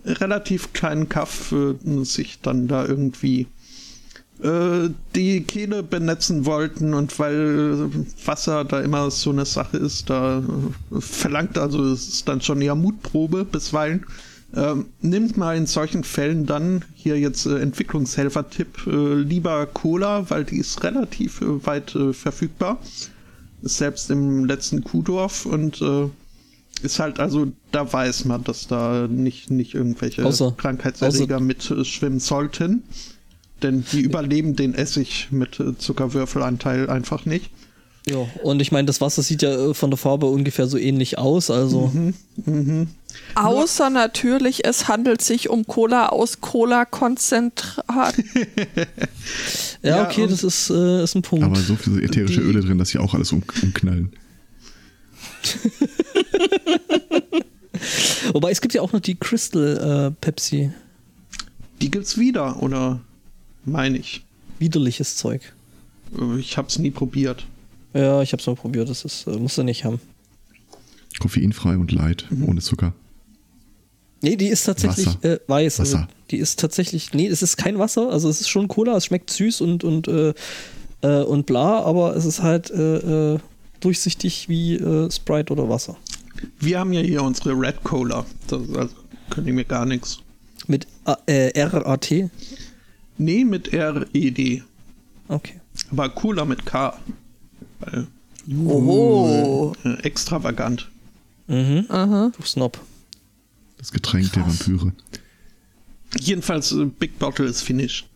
relativ kleinen Kaff äh, sich dann da irgendwie äh, die Kehle benetzen wollten und weil Wasser da immer so eine Sache ist, da äh, verlangt also es ist dann schon eher Mutprobe bisweilen. Ähm, nimmt mal in solchen Fällen dann hier jetzt äh, Entwicklungshelfer-Tipp äh, lieber Cola, weil die ist relativ äh, weit äh, verfügbar. Selbst im letzten Kuhdorf und ist halt, also da weiß man, dass da nicht, nicht irgendwelche Außer- Krankheitserreger mitschwimmen sollten. Denn die überleben den Essig mit äh, Zuckerwürfelanteil einfach nicht. Ja, und ich meine, das Wasser sieht ja äh, von der Farbe ungefähr so ähnlich aus, also Außer natürlich, es handelt sich um Cola aus Cola-Konzentrat. ja, Ja, okay, das ist, äh, ist ein Punkt. Aber so viele ätherische Die- Öle drin, dass sie auch alles um, umknallen. Wobei es gibt ja auch noch die Crystal äh, Pepsi. Die gibt's wieder, oder meine ich. Widerliches Zeug. Äh, Ich hab's nie probiert. Ja, ich hab's mal probiert, das ist, äh, musst du nicht haben. Koffeinfrei und light, ohne Zucker. Nee, die ist tatsächlich Wasser. äh, weiß. Also, Wasser. die ist tatsächlich, nee, es ist kein Wasser, also es ist schon Cola, es schmeckt süß und, und, äh, äh, und bla, aber es ist halt äh, äh, durchsichtig wie äh, Sprite oder Wasser. Wir haben ja hier unsere Red Cola. Das also, können die mir gar nichts. Mit A äh, RAT. Nee, mit R-E-D. Okay. Aber Cola mit K. Weil, Oh. äh, extravagant. Mhm. Aha. Du Snob. Das Getränk der Vampire. Jedenfalls, äh, Big Bottle ist finished.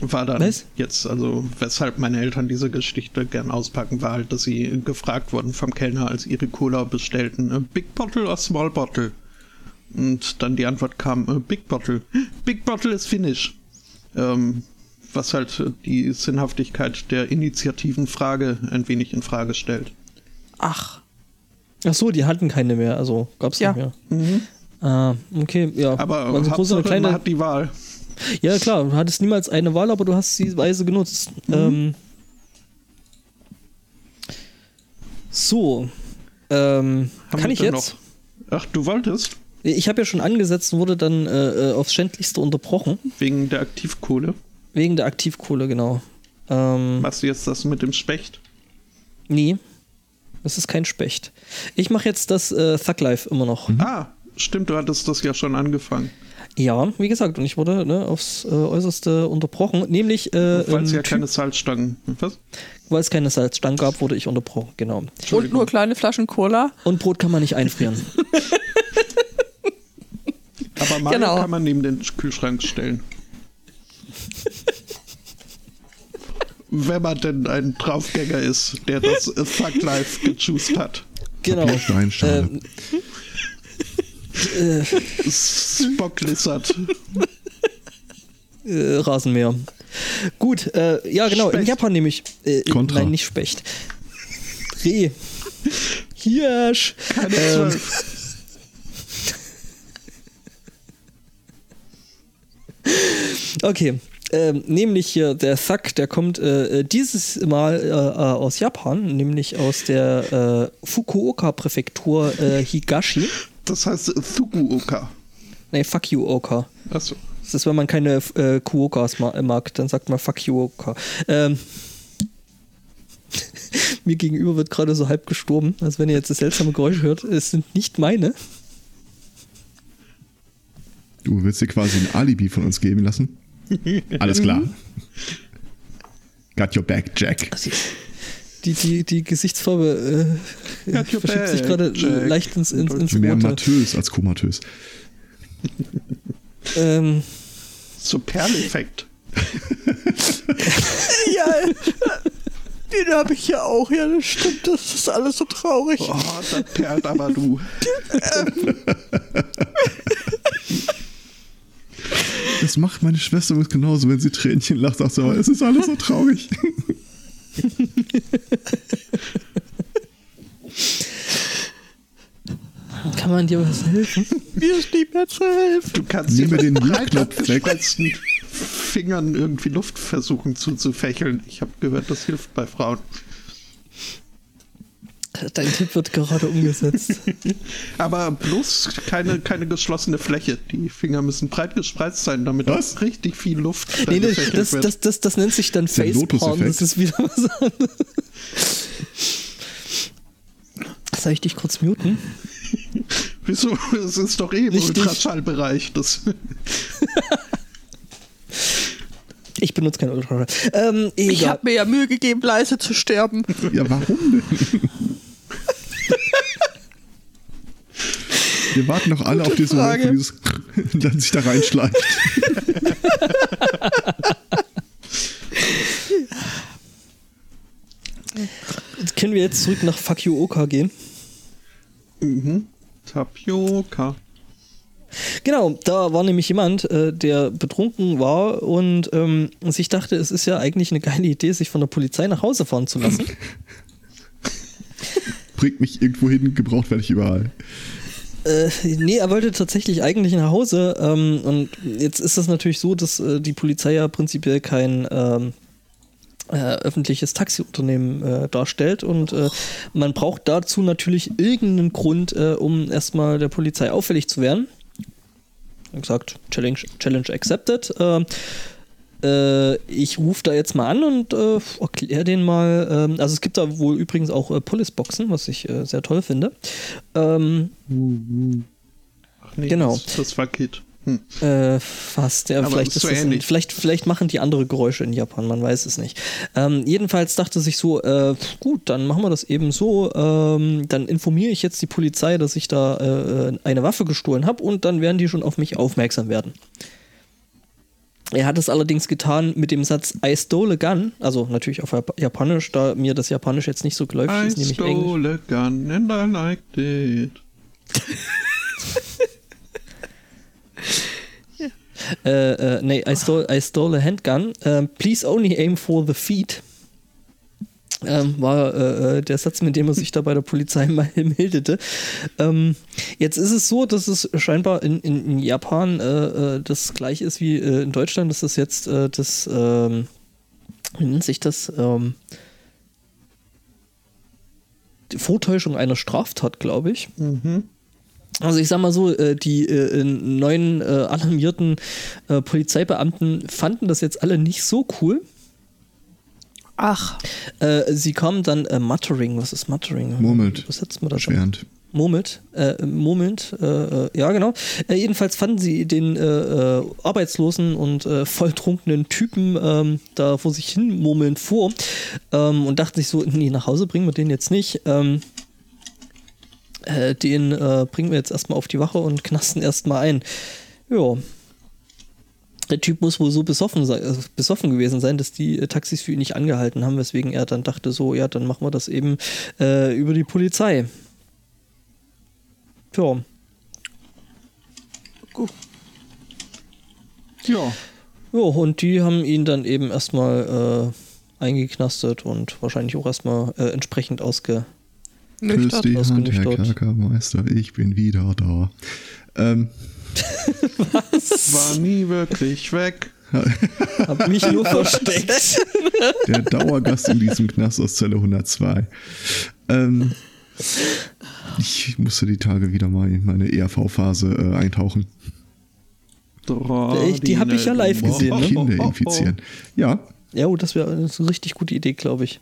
War dann Was? jetzt, also weshalb meine Eltern diese Geschichte gern auspacken, war halt, dass sie gefragt wurden vom Kellner, als ihre Cola bestellten, äh, Big Bottle oder Small Bottle? Und dann die Antwort kam, äh, Big Bottle. Big Bottle ist finish. Ähm, was halt die Sinnhaftigkeit der Initiativenfrage ein wenig in Frage stellt. Ach. Ach so, die hatten keine mehr, also gab's Ja. nicht mehr. Ah, okay, ja. Aber Waren so große Hauptsache, oder kleine, man hat die Wahl. Ja, klar, du hattest niemals eine Wahl, aber du hast sie weise genutzt. Ähm, so. Ähm, kann ich jetzt? Noch? Ach, du wolltest? Ich habe ja schon angesetzt und wurde dann äh, äh, aufs Schändlichste unterbrochen. Wegen der Aktivkohle. Wegen der Aktivkohle, genau. Ähm, Machst du jetzt das mit dem Specht? nee. Das ist kein Specht. Ich mache jetzt das äh, Thug Life immer noch. Ah, stimmt, du hattest das ja schon angefangen. Ja, wie gesagt, und ich wurde ne, aufs äh, Äußerste unterbrochen. Nämlich, äh, Weil es ja keine Salzstangen. Was? weil es keine Salzstangen gab, wurde ich unterbrochen, genau. Und nur kleine Flaschen Cola. Und Brot kann man nicht einfrieren. Aber Mario Genau. kann man neben den Kühlschrank stellen. Wenn man denn ein Draufgänger ist, der das Thug Life gechoost hat. genau. Papier, Ähm, Spock Lizard. äh, Rasenmäher. Gut, äh, ja genau, in Specht. Japan nämlich. Äh, Kontra. Nein, nicht Specht. Reh. Hirsch. Keine Ähm. Okay. Ähm, nämlich hier der Thug, der kommt äh, äh, dieses Mal äh, äh, aus Japan, nämlich aus der äh, Fukuoka-Präfektur äh, Higashi. Das heißt Fukuoka. Nee, fuck you, Oka. Achso. Das ist, wenn man keine äh, Kuokas ma mag, dann sagt man fuck you, Oka. Ähm, mir gegenüber wird gerade so halb gestorben. Also wenn ihr jetzt das seltsame Geräusch hört, es sind nicht meine. Du willst dir quasi ein Alibi von uns geben lassen? Alles klar. Got your back, Jack. Die, die, die Gesichtsfarbe äh, your verschiebt sich gerade Jack. leicht ins, ins, ins Mehr Rote. matös als komatös. Ähm, So Perleffekt. Ja, den habe ich ja auch. Ja, das stimmt. Das ist alles so traurig. Oh, das perlt aber du. Das macht meine Schwester übrigens genauso, wenn sie Tränchen lacht, sagt sie, aber es ist alles so traurig. Kann man dir was helfen? Mir ist nicht mehr zu helfen. Du kannst mir den breit weg. Fingern irgendwie Luft versuchen zuzufächeln. Ich habe gehört, das hilft bei Frauen. Dein Tipp wird gerade umgesetzt. Aber bloß keine, keine geschlossene Fläche. Die Finger müssen breit gespreizt sein, damit Was? richtig viel Luft Nee, nee, das, wird. das, das, das nennt sich dann Facepalm. Das ist wieder was anderes. Soll ich dich kurz muten? Wieso? Es ist doch eh im. Ultraschallbereich. Das Ich benutze keinen Ultraschall. Ähm, Ich habe mir ja Mühe gegeben, leise zu sterben. Ja, warum denn? Wir warten doch alle Gute auf diesen Moment, wo Frage. dieses dann sich da reinschleicht. Können wir jetzt zurück nach Fuck You Oka gehen? mhm. Tapioca. Genau, da war nämlich jemand, äh, der betrunken war und ähm, sich dachte, es ist ja eigentlich eine geile Idee, sich von der Polizei nach Hause fahren zu lassen. Bringt mich irgendwo hin, gebraucht werde ich überall. Äh, nee, er wollte tatsächlich eigentlich nach Hause. Ähm, und jetzt ist es natürlich so, dass äh, die Polizei ja prinzipiell kein ähm, äh, öffentliches Taxiunternehmen äh, darstellt. Und äh, man braucht dazu natürlich irgendeinen Grund, äh, um erstmal der Polizei auffällig zu werden. Wie gesagt, Challenge, Challenge accepted. Äh, ich rufe da jetzt mal an und äh, erkläre den mal. Ähm, also es gibt da wohl übrigens auch äh, Police-Boxen, was ich äh, sehr toll finde. Ähm, Ach nee, Genau. das, das war Kid. Hm. Äh, fast, ja, Aber vielleicht ist so das ein, vielleicht, vielleicht machen die andere Geräusche in Japan, man weiß es nicht. Ähm, jedenfalls dachte sich so, äh, gut, dann machen wir das eben so, ähm, dann informiere ich jetzt die Polizei, dass ich da äh, eine Waffe gestohlen habe und dann werden die schon auf mich aufmerksam werden. Er hat es allerdings getan mit dem Satz I stole a gun, also natürlich auf Jap- Japanisch, da mir das Japanisch jetzt nicht so geläufig I ist, nämlich Englisch. stole a gun and I liked it. Äh, äh, nee, I stole, I stole a handgun. Ähm, please only aim for the feet. Ähm, war äh, äh, der Satz, mit dem er sich da bei der Polizei mal meldete. Ähm, jetzt ist es so, dass es scheinbar in, in, in Japan äh, äh, das gleiche ist wie äh, in Deutschland, dass das jetzt äh, das, ähm, wie nennt sich das? Ähm, die Vortäuschung einer Straftat, glaube ich. Mhm. Also ich sag mal so, die neuen alarmierten Polizeibeamten fanden das jetzt alle nicht so cool. Ach, Äh, sie kamen dann äh, Muttering, was ist Muttering? Murmelt. Wie übersetzt man das? Schwerend. Murmelt, äh, murmelnd, äh, äh, ja genau. Äh, jedenfalls fanden sie den äh, äh, arbeitslosen und äh, volltrunkenen Typen ähm, da vor sich hin murmelnd vor ähm, und dachten sich so, nee, nach Hause bringen wir den jetzt nicht. Ähm, äh, den äh, bringen wir jetzt erstmal auf die Wache und knasten erstmal ein. Ja. Der Typ muss wohl so besoffen, sein, äh, besoffen gewesen sein, dass die äh, Taxis für ihn nicht angehalten haben, weswegen er dann dachte, so, ja, dann machen wir das eben äh, über die Polizei. Tja, gut. Ja. ja, und die haben ihn dann eben erstmal äh, eingeknastet und wahrscheinlich auch erstmal äh, entsprechend ausge. Küss Nüchtern. die Hand, Herr ausgenüchtert. Kerkermeister, ich bin wieder da. Ähm, War nie wirklich weg. Hab mich nur versteckt. der Dauergast in diesem Knast aus Zelle 102. Ähm, ich musste die Tage wieder mal in meine ERV-Phase äh, eintauchen. Ich- die hab ich ja live gesehen, ne? Kinder infizieren. Ja. Ja, oh, das wäre eine richtig gute Idee, glaube ich.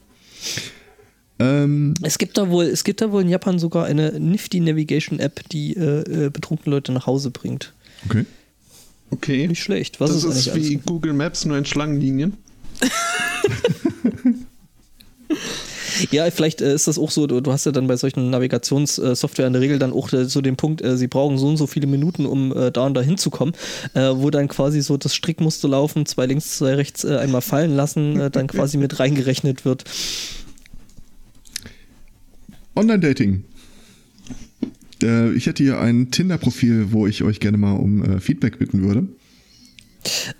Ähm, Es gibt da wohl, es gibt da wohl in Japan sogar eine Nifty Navigation App, die äh, äh, betrunkene Leute nach Hause bringt. okay. Okay. Nicht schlecht. Was das ist, ist wie alles? Google Maps, nur in Schlangenlinien. Ja, vielleicht äh, ist das auch so, du, du hast ja dann bei solchen Navigationssoftware in der Regel dann auch äh, so den Punkt, äh, sie brauchen so und so viele Minuten, um äh, da und da hinzukommen, äh, wo dann quasi so das Strickmuster laufen, zwei links, zwei rechts äh, einmal fallen lassen, äh, dann quasi mit reingerechnet wird. Online-Dating. Äh, ich hätte hier ein Tinder-Profil, wo ich euch gerne mal um äh, Feedback bitten würde.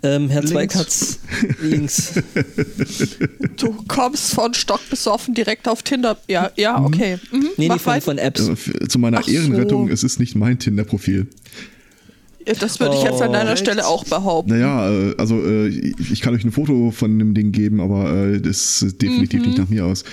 Ähm, Herr Links. Zweikatz links. Du kommst von stockbesoffen direkt auf Tinder. Ja, ja, okay. Mhm. Nee, nee, von, von Apps. Äh, Zu meiner Ach so. Ehrenrettung, es ist nicht mein Tinder-Profil. Ja, Das würde ich jetzt an Oh. deiner Stelle auch behaupten. Naja, äh, also äh, ich kann euch ein Foto von dem Ding geben, aber das sieht definitiv Mhm. nicht nach mir aus.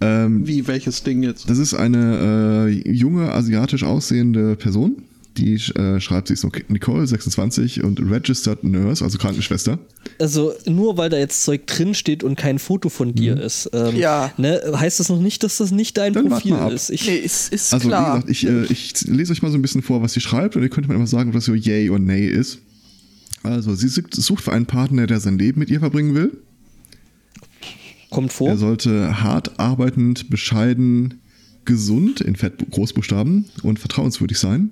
Ähm, Wie, welches Ding jetzt? das ist eine äh, junge, asiatisch aussehende Person. Die äh, schreibt, sie ist Nicole, 26 und Registered Nurse, also Krankenschwester. Also nur weil da jetzt Zeug drin steht und kein Foto von dir ist, ähm, Ja. ne, heißt das noch nicht, dass das nicht dein Dann Profil ist. Ich, Nee, ist, ist Also klar. wie gesagt, ich, äh, ich lese euch mal so ein bisschen vor, was sie schreibt und ihr könnt mir immer sagen, ob das so yay oder nay ist. Also, sie sucht- sucht für einen Partner, der sein Leben mit ihr verbringen will. Kommt vor. Er sollte hart arbeitend, bescheiden, gesund in Fett Großbuchstaben und vertrauenswürdig sein.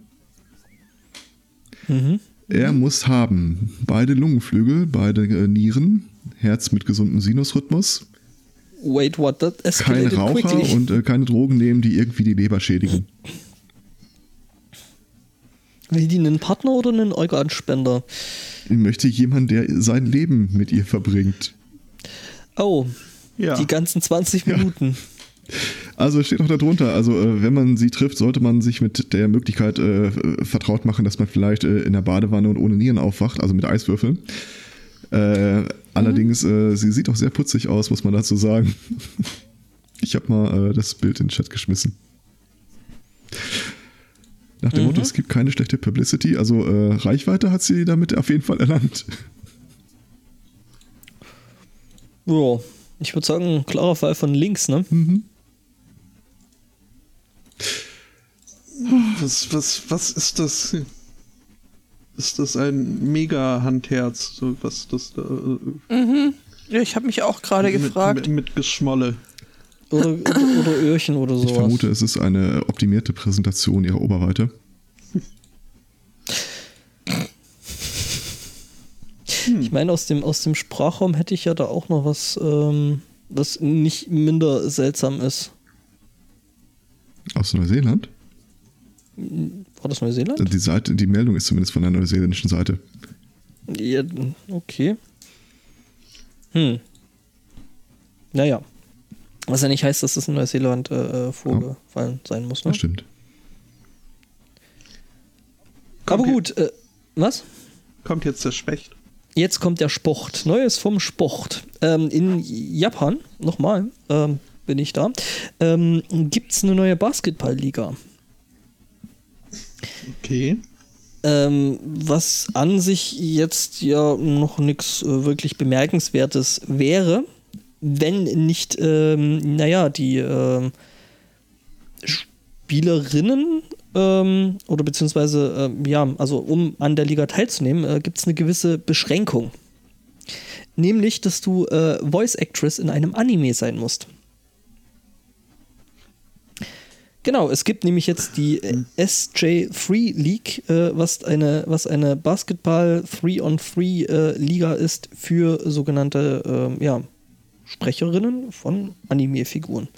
Er muss haben beide Lungenflügel, beide äh, Nieren, Herz mit gesundem Sinusrhythmus, Wait, what? That kein escalated Raucher quickly. und äh, keine Drogen nehmen, die irgendwie die Leber schädigen. Will die einen Partner oder einen Organspender? Ich möchte jemand, der sein Leben mit ihr verbringt. Oh, Ja. die ganzen 20 Minuten. Also steht auch darunter, also äh, wenn man sie trifft, sollte man sich mit der Möglichkeit äh, vertraut machen, dass man vielleicht äh, in der Badewanne und ohne Nieren aufwacht, also mit Eiswürfeln. Äh, Allerdings, äh, sie sieht auch sehr putzig aus, muss man dazu sagen. Ich habe mal äh, das Bild in den Chat geschmissen. Nach dem Motto, es gibt keine schlechte Publicity, also Reichweite hat sie damit auf jeden Fall erlangt. Ja, ich würde sagen, klarer Fall von links, ne? Was, was, was ist das? Ist das ein Mega-Handherz? So, was das da. äh, Ja, ich habe mich auch gerade gefragt. Mit, mit Geschmolle. Oder, oder, oder Öhrchen oder sowas. Ich vermute, es ist eine optimierte Präsentation ihrer Oberweite. Ich meine, aus dem, aus dem Sprachraum hätte ich ja da auch noch was, ähm, was nicht minder seltsam ist. Aus Neuseeland? War das Neuseeland? Die, Seite, die Meldung ist zumindest von einer neuseeländischen Seite. Ja, okay. Hm. Naja. Was ja nicht heißt, dass das in Neuseeland äh, äh, vorgefallen sein muss, ne? Das stimmt. Aber Kommt gut, äh, was? Kommt jetzt der Specht. Jetzt kommt der Sport. Neues vom Sport. Ähm, in Japan, nochmal, ähm, bin ich da, ähm, gibt es eine neue Basketballliga. Okay. Ähm, was an sich jetzt ja noch nichts äh, wirklich Bemerkenswertes wäre, wenn nicht, ähm, naja, die ähm, Spielerinnen ähm, oder beziehungsweise, ähm, ja, also um an der Liga teilzunehmen, äh, gibt es eine gewisse Beschränkung. Nämlich, dass du äh, Voice Actress in einem Anime sein musst. Genau, es gibt nämlich jetzt die äh, SJ3 League, äh, was eine, was eine Basketball 3-on-3 äh, ist für sogenannte ähm, ja, Sprecherinnen von Anime-Figuren.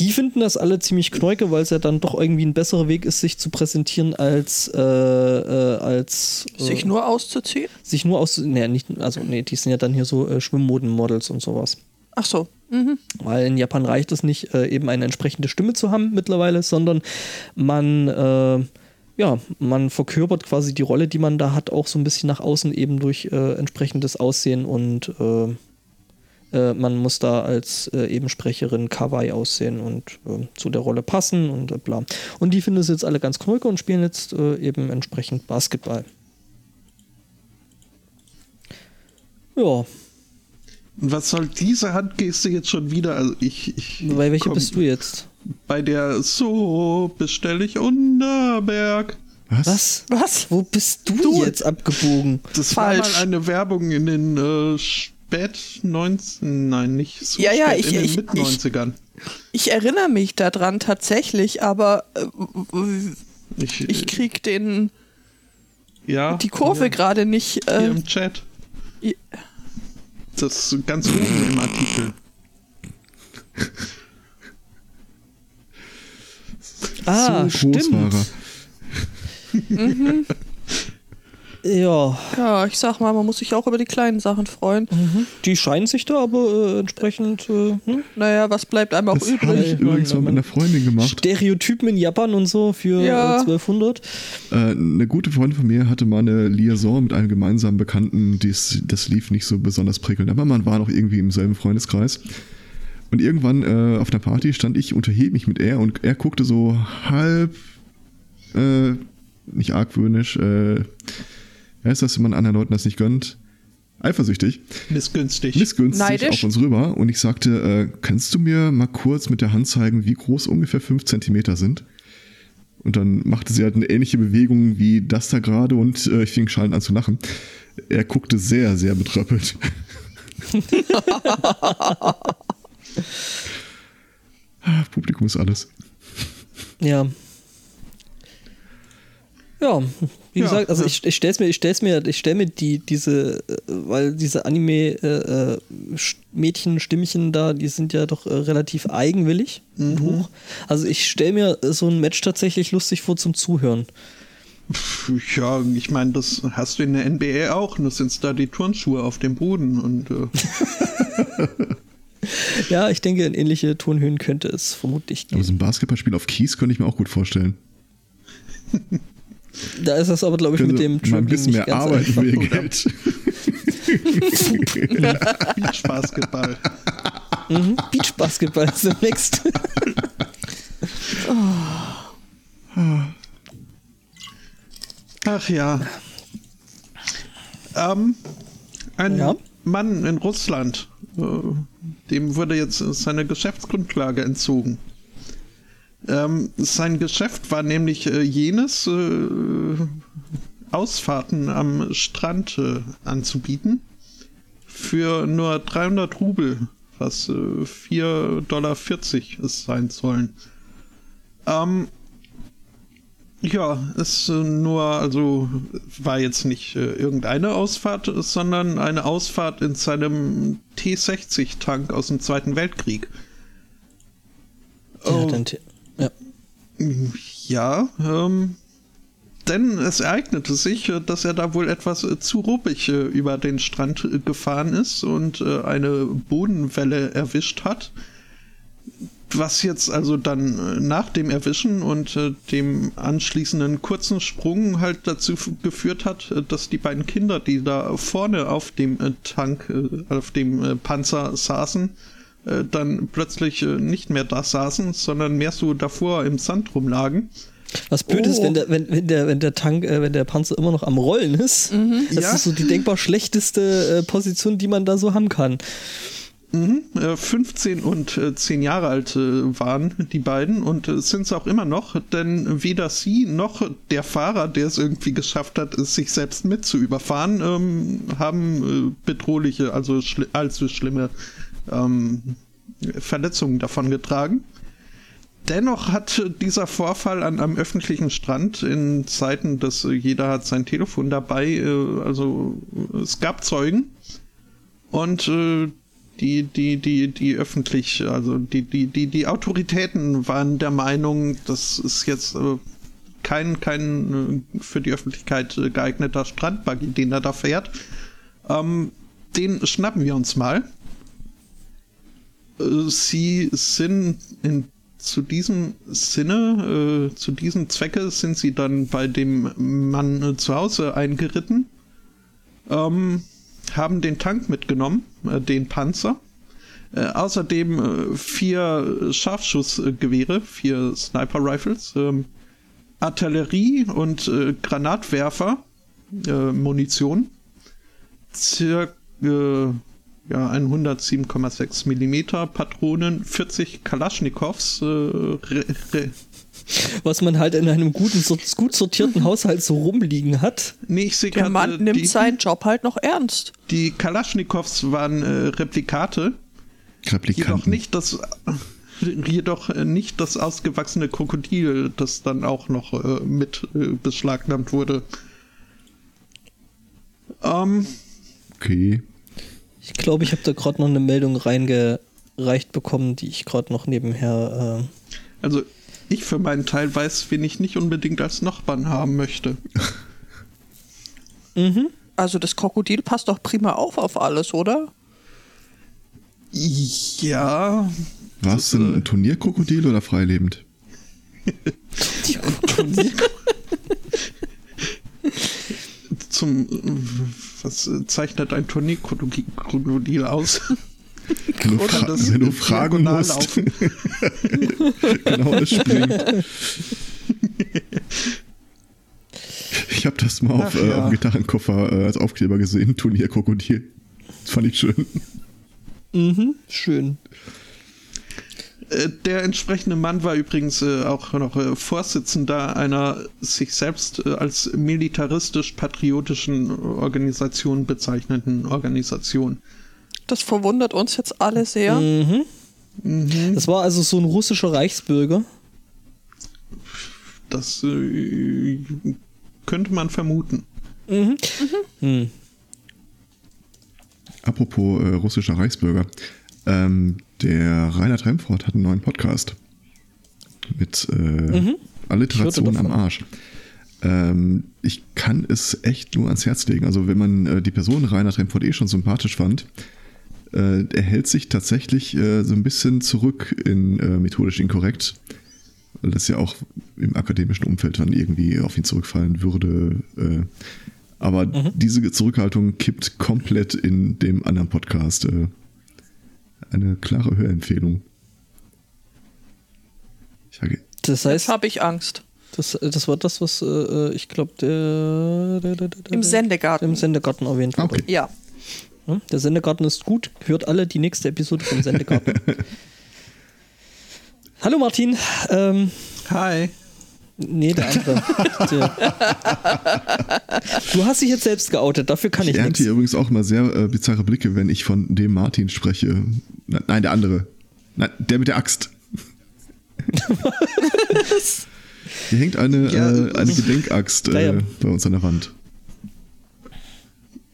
Die finden das alle ziemlich knäuke, weil es ja dann doch irgendwie ein besserer Weg ist, sich zu präsentieren, als, äh, äh, als äh, Sich nur auszuziehen? sich nur aus. Nee, nicht, also, nee, die sind ja dann hier so äh, Schwimmmoden-Models und sowas. Ach so. Mhm. Weil in Japan reicht es nicht, äh, eben eine entsprechende Stimme zu haben mittlerweile, sondern man, äh, ja, man verkörpert quasi die Rolle, die man da hat, auch so ein bisschen nach außen eben durch äh, entsprechendes Aussehen und äh, man muss da als äh, eben Sprecherin Kawaii aussehen und äh, zu der Rolle passen und äh, bla. Und die finden es jetzt alle ganz knurke und spielen jetzt äh, eben entsprechend Basketball. Ja, Und was soll diese Handgeste jetzt schon wieder? Also ich. ich bei welcher komm- bist du jetzt? Bei der So bestelle ich Unterberg. Was? Was? Was? Wo bist du, Du- jetzt abgebogen? Das war Falsch. mal eine Werbung in den äh, spät 19, nein, nicht so Ja, ja, ich- in den ich- mit 90ern. Ich erinnere mich daran tatsächlich, aber äh, Ich, ich krieg den ja, die Kurve ja, gerade nicht. hier Äh, im Chat. i- Das ist ganz oben im Artikel. Ah, so stimmt. er. Ja, Ja, ich sag mal, man muss sich auch über die kleinen Sachen freuen. die scheinen sich da aber äh, entsprechend äh, hm? Naja, was bleibt einem auch Das habe übrig? ich übrigens mal mit einer Freundin gemacht. Stereotypen in Japan und so für Ja. äh, 1200. Äh, eine gute Freundin von mir hatte mal eine Liaison mit einem gemeinsamen Bekannten, dies, das lief nicht so besonders prickelnd, aber man war noch irgendwie im selben Freundeskreis. Und irgendwann äh, auf einer Party stand ich, unterhielt mich mit er und er guckte so halb, äh, nicht argwöhnisch, äh, wie heißt das, wenn man anderen Leuten das nicht gönnt? Eifersüchtig, Missgünstig. missgünstig Neidisch? auf uns rüber und ich sagte, äh, kannst du mir mal kurz mit der Hand zeigen, wie groß ungefähr fünf Zentimeter sind? Und dann machte sie halt eine ähnliche Bewegung wie das da gerade und äh, ich fing schallend an zu lachen. Er guckte sehr, sehr betröppelt. Publikum ist alles. Ja. Ja, wie Ja, gesagt, also ja. ich, ich stell's mir, ich stell's mir, ich stell mir die, diese, äh, weil diese Anime-Mädchen-Stimmchen da, die sind ja doch äh, relativ eigenwillig und hoch. Also ich stell mir äh, so ein Match tatsächlich lustig vor zum Zuhören. Ja, ich meine, das hast du in der NBA auch. Nur sind da die Turnschuhe auf dem Boden und äh, Ja, ich denke, in ähnliche Tonhöhen könnte es vermutlich Aber gehen. so ein Basketballspiel auf Kies könnte ich mir auch gut vorstellen. Da ist das aber, glaube ich, mit dem mal ein bisschen nicht mehr ganz Arbeit für ihr Geld. Beachbasketball. Mhm. Beachbasketball ist demnächst. Ach ja. Ähm, ein Ja? Mann in Russland, äh, dem wurde jetzt seine Geschäftsgrundlage entzogen. Ähm, sein Geschäft war nämlich äh, jenes, äh, Ausfahrten am Strand äh, anzubieten für nur 300 Rubel, was äh, 4,40 Dollar es sein sollen. Ähm, ja, es äh, nur, also war jetzt nicht äh, irgendeine Ausfahrt, sondern eine Ausfahrt in seinem T60-Tank aus dem Zweiten Weltkrieg. Oh. te- ja. Ähm, denn es ereignete sich, äh, dass er da wohl etwas äh, zu ruppig äh, über den Strand gefahren ist und eine Bodenwelle erwischt hat. Was jetzt also dann nach dem Erwischen und dem anschließenden kurzen Sprung halt dazu geführt hat, dass die beiden Kinder, die da vorne auf dem Tank, auf dem Panzer saßen, äh, dann plötzlich äh, nicht mehr da saßen, sondern mehr so davor im Sand rumlagen. Was blöd ist, Oh. wenn der, wenn, wenn der, wenn der Tank, äh, wenn der Panzer immer noch am Rollen ist. Das Ja. ist so die denkbar schlechteste äh, Position, die man da so haben kann. Mhm, äh, 15 und äh, 10 Jahre alt äh, waren die beiden und äh, sind es auch immer noch, denn weder sie noch der Fahrer, der es irgendwie geschafft hat, es sich selbst mit zu überfahren, ähm, haben äh, bedrohliche, also schli allzu schlimme ähm, Verletzungen davon getragen. Dennoch hat dieser Vorfall an einem öffentlichen Strand in Zeiten, dass jeder hat sein Telefon dabei, äh, also es gab Zeugen und äh, die, die, die, die öffentlich, also die, die, die, die Autoritäten waren der Meinung, das ist jetzt äh, kein, kein für die Öffentlichkeit geeigneter Strandbuggy, den er da fährt. Ähm, den schnappen wir uns mal. Sie sind in, zu diesem Sinne, äh, zu diesem Zwecke sind sie dann bei dem Mann äh, zu Hause eingeritten, ähm, haben den Tank mitgenommen, äh, den Panzer, äh, außerdem äh, vier Scharfschussgewehre, vier Sniper-Rifles, ähm, Artillerie und äh, Granatwerfer, Munition, circa ja, 107,6 Millimeter Patronen, 40 Kalaschnikows, äh, re, re, Was man halt in einem guten, so- gut sortierten Haushalt so rumliegen hat. nee, ich sehe Der gerade, Mann äh, nimmt die, seinen Job halt noch ernst. die Kalaschnikows waren äh, Replikate, jedoch Replikanten. nicht das jedoch äh, nicht das ausgewachsene Krokodil, das dann auch noch äh, mit äh, beschlagnahmt wurde. Ähm, Okay. Ich glaube, ich habe da gerade noch eine Meldung reingereicht bekommen, die ich gerade noch nebenher. Äh, also ich für meinen Teil weiß, wen ich nicht unbedingt als Nachbarn haben möchte. Also das Krokodil passt doch prima auf auf alles, oder? Ja, War es denn ein Turnierkrokodil oder freilebend? zum was äh, zeichnet ein Turnierkrokodil aus? Wenn du, fra das wenn du fragen musst. genau, es springt. Ich habe das mal auf, Ach äh, ja. dem Gitarrenkoffer äh, als Aufkleber gesehen, Turnierkrokodil. Das fand ich schön. Mhm, schön. Äh, Der entsprechende Mann war übrigens äh, auch noch äh, Vorsitzender einer sich selbst äh, als militaristisch-patriotischen Organisation bezeichneten Organisation. Das verwundert uns jetzt alle sehr. Mhm. Das war also so ein russischer Reichsbürger. Das äh, könnte man vermuten. Hm. Apropos äh, russischer Reichsbürger. Ähm, der Reinhard Remford hat einen neuen Podcast. Mit äh, Alliteration Ich hörte am. Arsch. Ähm, ich kann es echt nur ans Herz legen. Also wenn man äh, die Person Reinhard Remford eh schon sympathisch fand, äh, er hält sich tatsächlich äh, so ein bisschen zurück in äh, methodisch inkorrekt. Weil das ja auch im akademischen Umfeld dann irgendwie auf ihn zurückfallen würde. Äh, aber diese Zurückhaltung kippt komplett in dem anderen Podcast. Äh, eine klare Hörempfehlung. Ich sage, Das heißt, habe ich Angst. das, das war das, was äh, ich glaube, der, der, der, der Im Sendegarten. im Sendegarten erwähnt wurde. Okay. Ja. Ja, Der Sendegarten ist gut. Hört alle die nächste Episode vom Sendegarten. Hallo Martin. Ähm, Hi. Nee, der andere. der. Du hast dich jetzt selbst geoutet, dafür kann ich ich, ernte nichts. hier übrigens auch immer sehr äh, bizarre Blicke, wenn ich von dem Martin spreche. Nein, der andere. Nein, der mit der Axt. Hier hängt eine, Ja, äh, eine Gedenkaxt äh, bei uns an der Wand.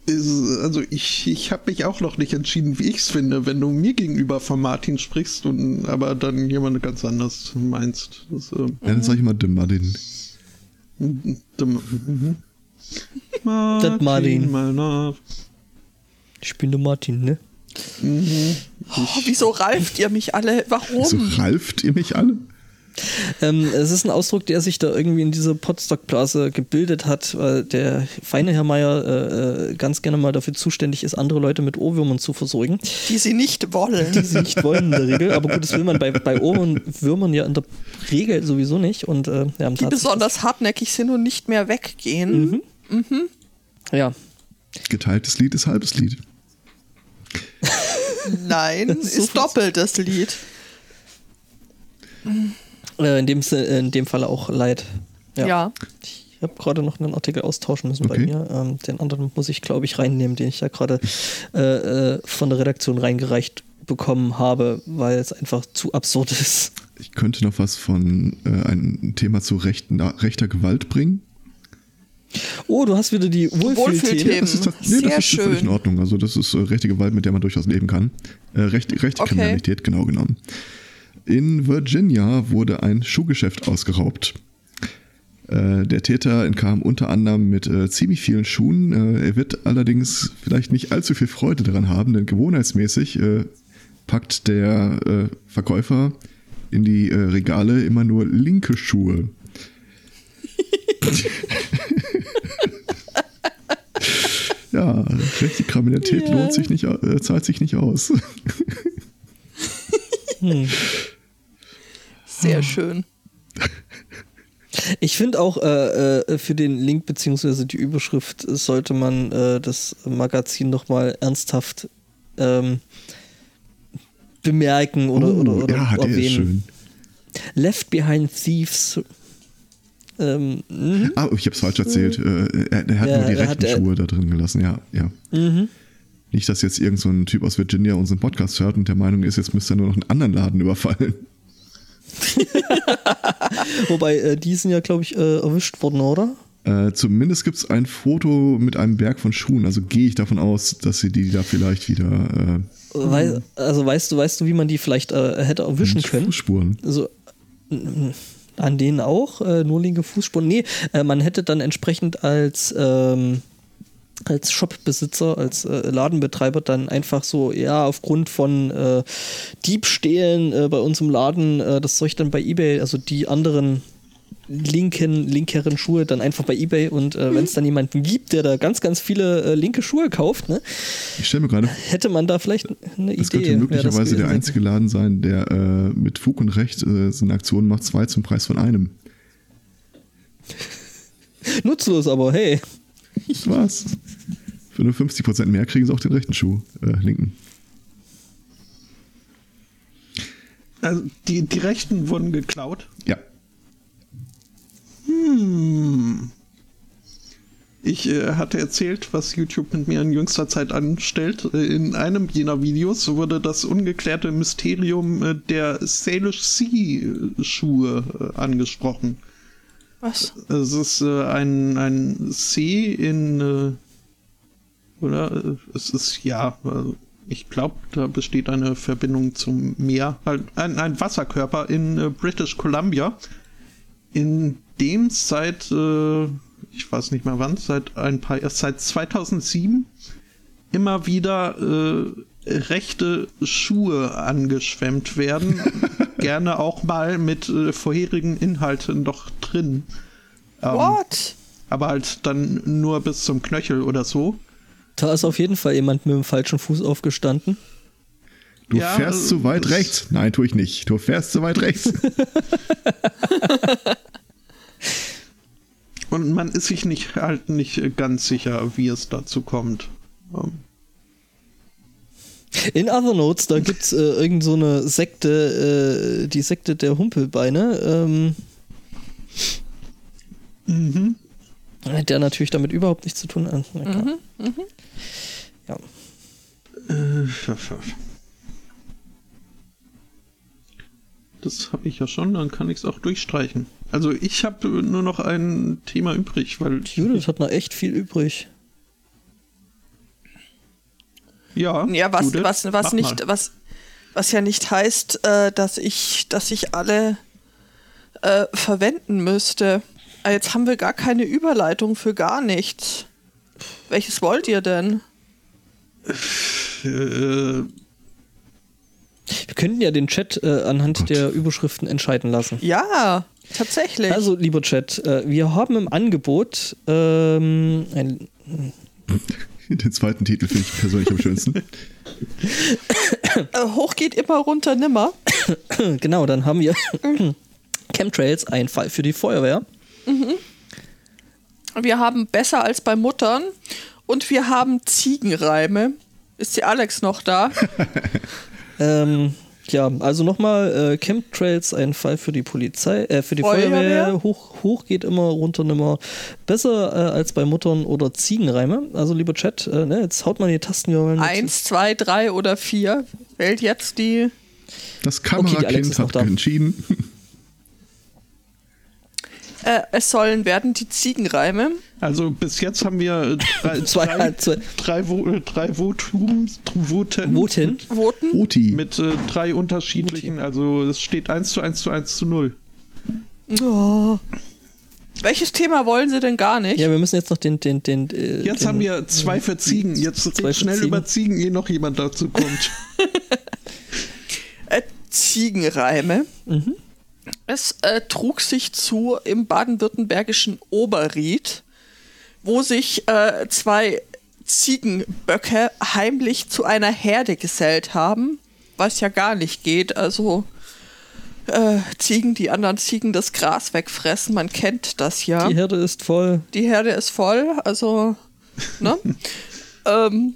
Also ich, ich habe mich auch noch nicht entschieden, wie ich es finde, wenn du mir gegenüber von Martin sprichst und aber dann jemand ganz anders meinst. Das, äh, Ja, dann sag ich mal dem Martin. dem, mhm. Martin, Martin. meiner- Ich bin der Martin, ne? Oh, wieso ralft ihr mich alle? Warum? So ralft ihr mich alle? Ähm, es ist ein Ausdruck, der sich da irgendwie in dieser Potstock-Blase gebildet hat, weil der feine Herr Meier äh, äh, ganz gerne mal dafür zuständig ist, andere Leute mit Ohrwürmern zu versorgen, Die sie nicht wollen. die sie nicht wollen in der Regel. Aber gut, das will man bei, bei Ohrwürmern ja in der Regel sowieso nicht. Und, äh, ja, die besonders hartnäckig sind und nicht mehr weggehen. Ja, Geteiltes Lied ist halbes Lied. Nein, So ist doppelt das Lied. Äh, in, dem, in dem Fall auch leid. Ja. Ich habe gerade noch einen Artikel austauschen müssen bei Okay. mir. Ähm, den anderen muss ich, glaube ich, reinnehmen, den ich ja gerade äh, äh, von der Redaktion reingereicht bekommen habe, weil es einfach zu absurd ist. Ich könnte noch was von äh, ein Thema zu rechten, rechter Gewalt bringen. Oh, du hast wieder die Wohlfühlthemen. Wohlfühlthemen. Das ist, tats- nee, Sehr das ist völlig in. Ordnung. Also das ist äh, rechte Gewalt, mit der man durchaus leben kann. Äh, recht, rechte Okay. Kriminalität, genau genommen. In Virginia wurde ein Schuhgeschäft ausgeraubt. Äh, der Täter entkam unter anderem mit äh, ziemlich vielen Schuhen. Äh, er wird allerdings vielleicht nicht allzu viel Freude daran haben, denn gewohnheitsmäßig äh, packt der äh, Verkäufer in die Regale immer nur linke Schuhe. Ja, rechte Kriminalität Ja. lohnt sich nicht, äh, zahlt sich nicht aus. Sehr schön. Ich finde auch äh, äh, für den Link beziehungsweise die Überschrift sollte man äh, das Magazin nochmal ernsthaft ähm, bemerken oder, Oh, oder, oder ja, erwähnen. ist schön. Left Behind Thieves. Ähm, mhm. Ah, ich habe es falsch erzählt. Äh, er, er hat Ja, nur die rechten äh, Schuhe da drin gelassen, ja, ja. Mhm. Nicht, dass jetzt irgend so ein Typ aus Virginia unseren Podcast hört und der Meinung ist, jetzt müsste er nur noch einen anderen Laden überfallen. Wobei, äh, die sind ja, glaube ich, äh, erwischt worden, oder? Äh, zumindest gibt es ein Foto mit einem Berg von Schuhen. Also gehe ich davon aus, dass sie die da vielleicht wieder äh, Wei also weißt du, weißt du, wie man die vielleicht äh, hätte erwischen können? Fußspuren. Also an denen auch, nur linke Fußspuren. Nee, man hätte dann entsprechend als ähm, als Shopbesitzer, als äh, Ladenbetreiber dann einfach so, ja, aufgrund von äh, Diebstählen äh, bei uns im Laden äh, das Zeug dann bei Ebay, also die anderen linken, linkeren Schuhe dann einfach bei Ebay und äh, wenn es dann jemanden gibt, der da ganz, ganz viele äh, linke Schuhe kauft, ne, Ich stelle mir gerade, hätte man da vielleicht eine das Idee. könnte das möglicherweise der gewesen einzige Laden sein, der äh, mit Fug und Recht äh, so eine Aktion macht, zwei zum Preis von einem. Nutzlos, aber hey. Das war's. Für nur 50% mehr kriegen sie auch den rechten Schuh, äh, linken. Also die, die Rechten wurden geklaut. Ja. Hm. Ich äh, hatte erzählt, was YouTube mit mir in jüngster Zeit anstellt. Äh, In einem jener Videos wurde das ungeklärte Mysterium äh, der Salish Sea Schuhe äh, angesprochen. Was? Es ist äh, ein, ein See in, äh, oder? Es ist, ja, äh, ich glaube, da besteht eine Verbindung zum Meer. Halt ein, ein Wasserkörper in äh, British Columbia, in dem seit, äh, ich weiß nicht mehr wann, seit ein paar, seit 2007 immer wieder äh, rechte Schuhe angeschwemmt werden. Gerne auch mal mit äh, vorherigen Inhalten noch drin. Ähm, What? aber halt dann nur bis zum Knöchel oder so. Da ist auf jeden Fall jemand mit dem falschen Fuß aufgestanden. Du Ja, fährst zu weit rechts. Nein, tue ich nicht. Du fährst zu weit rechts. Und man ist sich nicht halt nicht ganz sicher, wie es dazu kommt. Ähm, In Other Notes, da gibt's äh, irgend so eine Sekte, äh, die Sekte der Humpelbeine, ähm, Mhm. der natürlich damit überhaupt nichts zu tun hat. Na klar. Ja. Äh, Das habe ich ja schon, dann kann ich es auch durchstreichen. Also ich habe nur noch ein Thema übrig, weil Judith hat noch echt viel übrig. Ja, Ja, was, Judith, was, mach was nicht, mal. was, was ja nicht heißt, äh, dass ich, dass ich alle äh, verwenden müsste. Ah, Jetzt haben wir gar keine Überleitung für gar nichts. Welches wollt ihr denn? Äh, Wir könnten ja den Chat äh, anhand Gott. der Überschriften entscheiden lassen. Ja, tatsächlich. Also, lieber Chat, äh, wir haben im Angebot ähm, ein, Den zweiten Titel finde ich persönlich am schönsten. äh, hoch geht immer, runter nimmer. genau, dann haben wir Chemtrails, ein Fall für die Feuerwehr. Wir haben besser als bei Muttern und wir haben Ziegenreime. Ist die Alex noch da? Ähm, ja, also nochmal, äh, Chemtrails, ein Fall für die Polizei, äh, für die Feuerwehr. Feuerwehr. Hoch, hoch geht immer, runter nimmer. Besser äh, als bei Muttern oder Ziegenreime. Also, lieber Chat, äh, ne, jetzt haut mal die Tasten. Wir wollen Eins, zwei, drei oder vier. Wählt jetzt die. Das Kamerakind noch hat da. entschieden. Äh, es sollen werden die Ziegenreime. also bis jetzt haben wir drei, Zwei, drei, zwei, drei, Vo äh, drei Votums, Voten Voten. Voten. Oti. mit äh, drei unterschiedlichen, also es steht 1 zu 1 zu 1 zu 0. Oh. Welches Thema wollen sie denn gar nicht? Ja, wir müssen jetzt noch den. den, den äh, Jetzt den, haben wir zwei für Ziegen. Jetzt Zwei red schnell Ziegen. über Ziegen, ehe noch jemand dazu kommt. Äh, Ziegenreime. Mhm. Es äh, trug sich zu im baden-württembergischen Oberried, wo sich äh, zwei Ziegenböcke heimlich zu einer Herde gesellt haben, was ja gar nicht geht. Also äh, Ziegen, die anderen Ziegen das Gras wegfressen, man kennt das ja. Die Herde ist voll. Die Herde ist voll, also ne? ähm,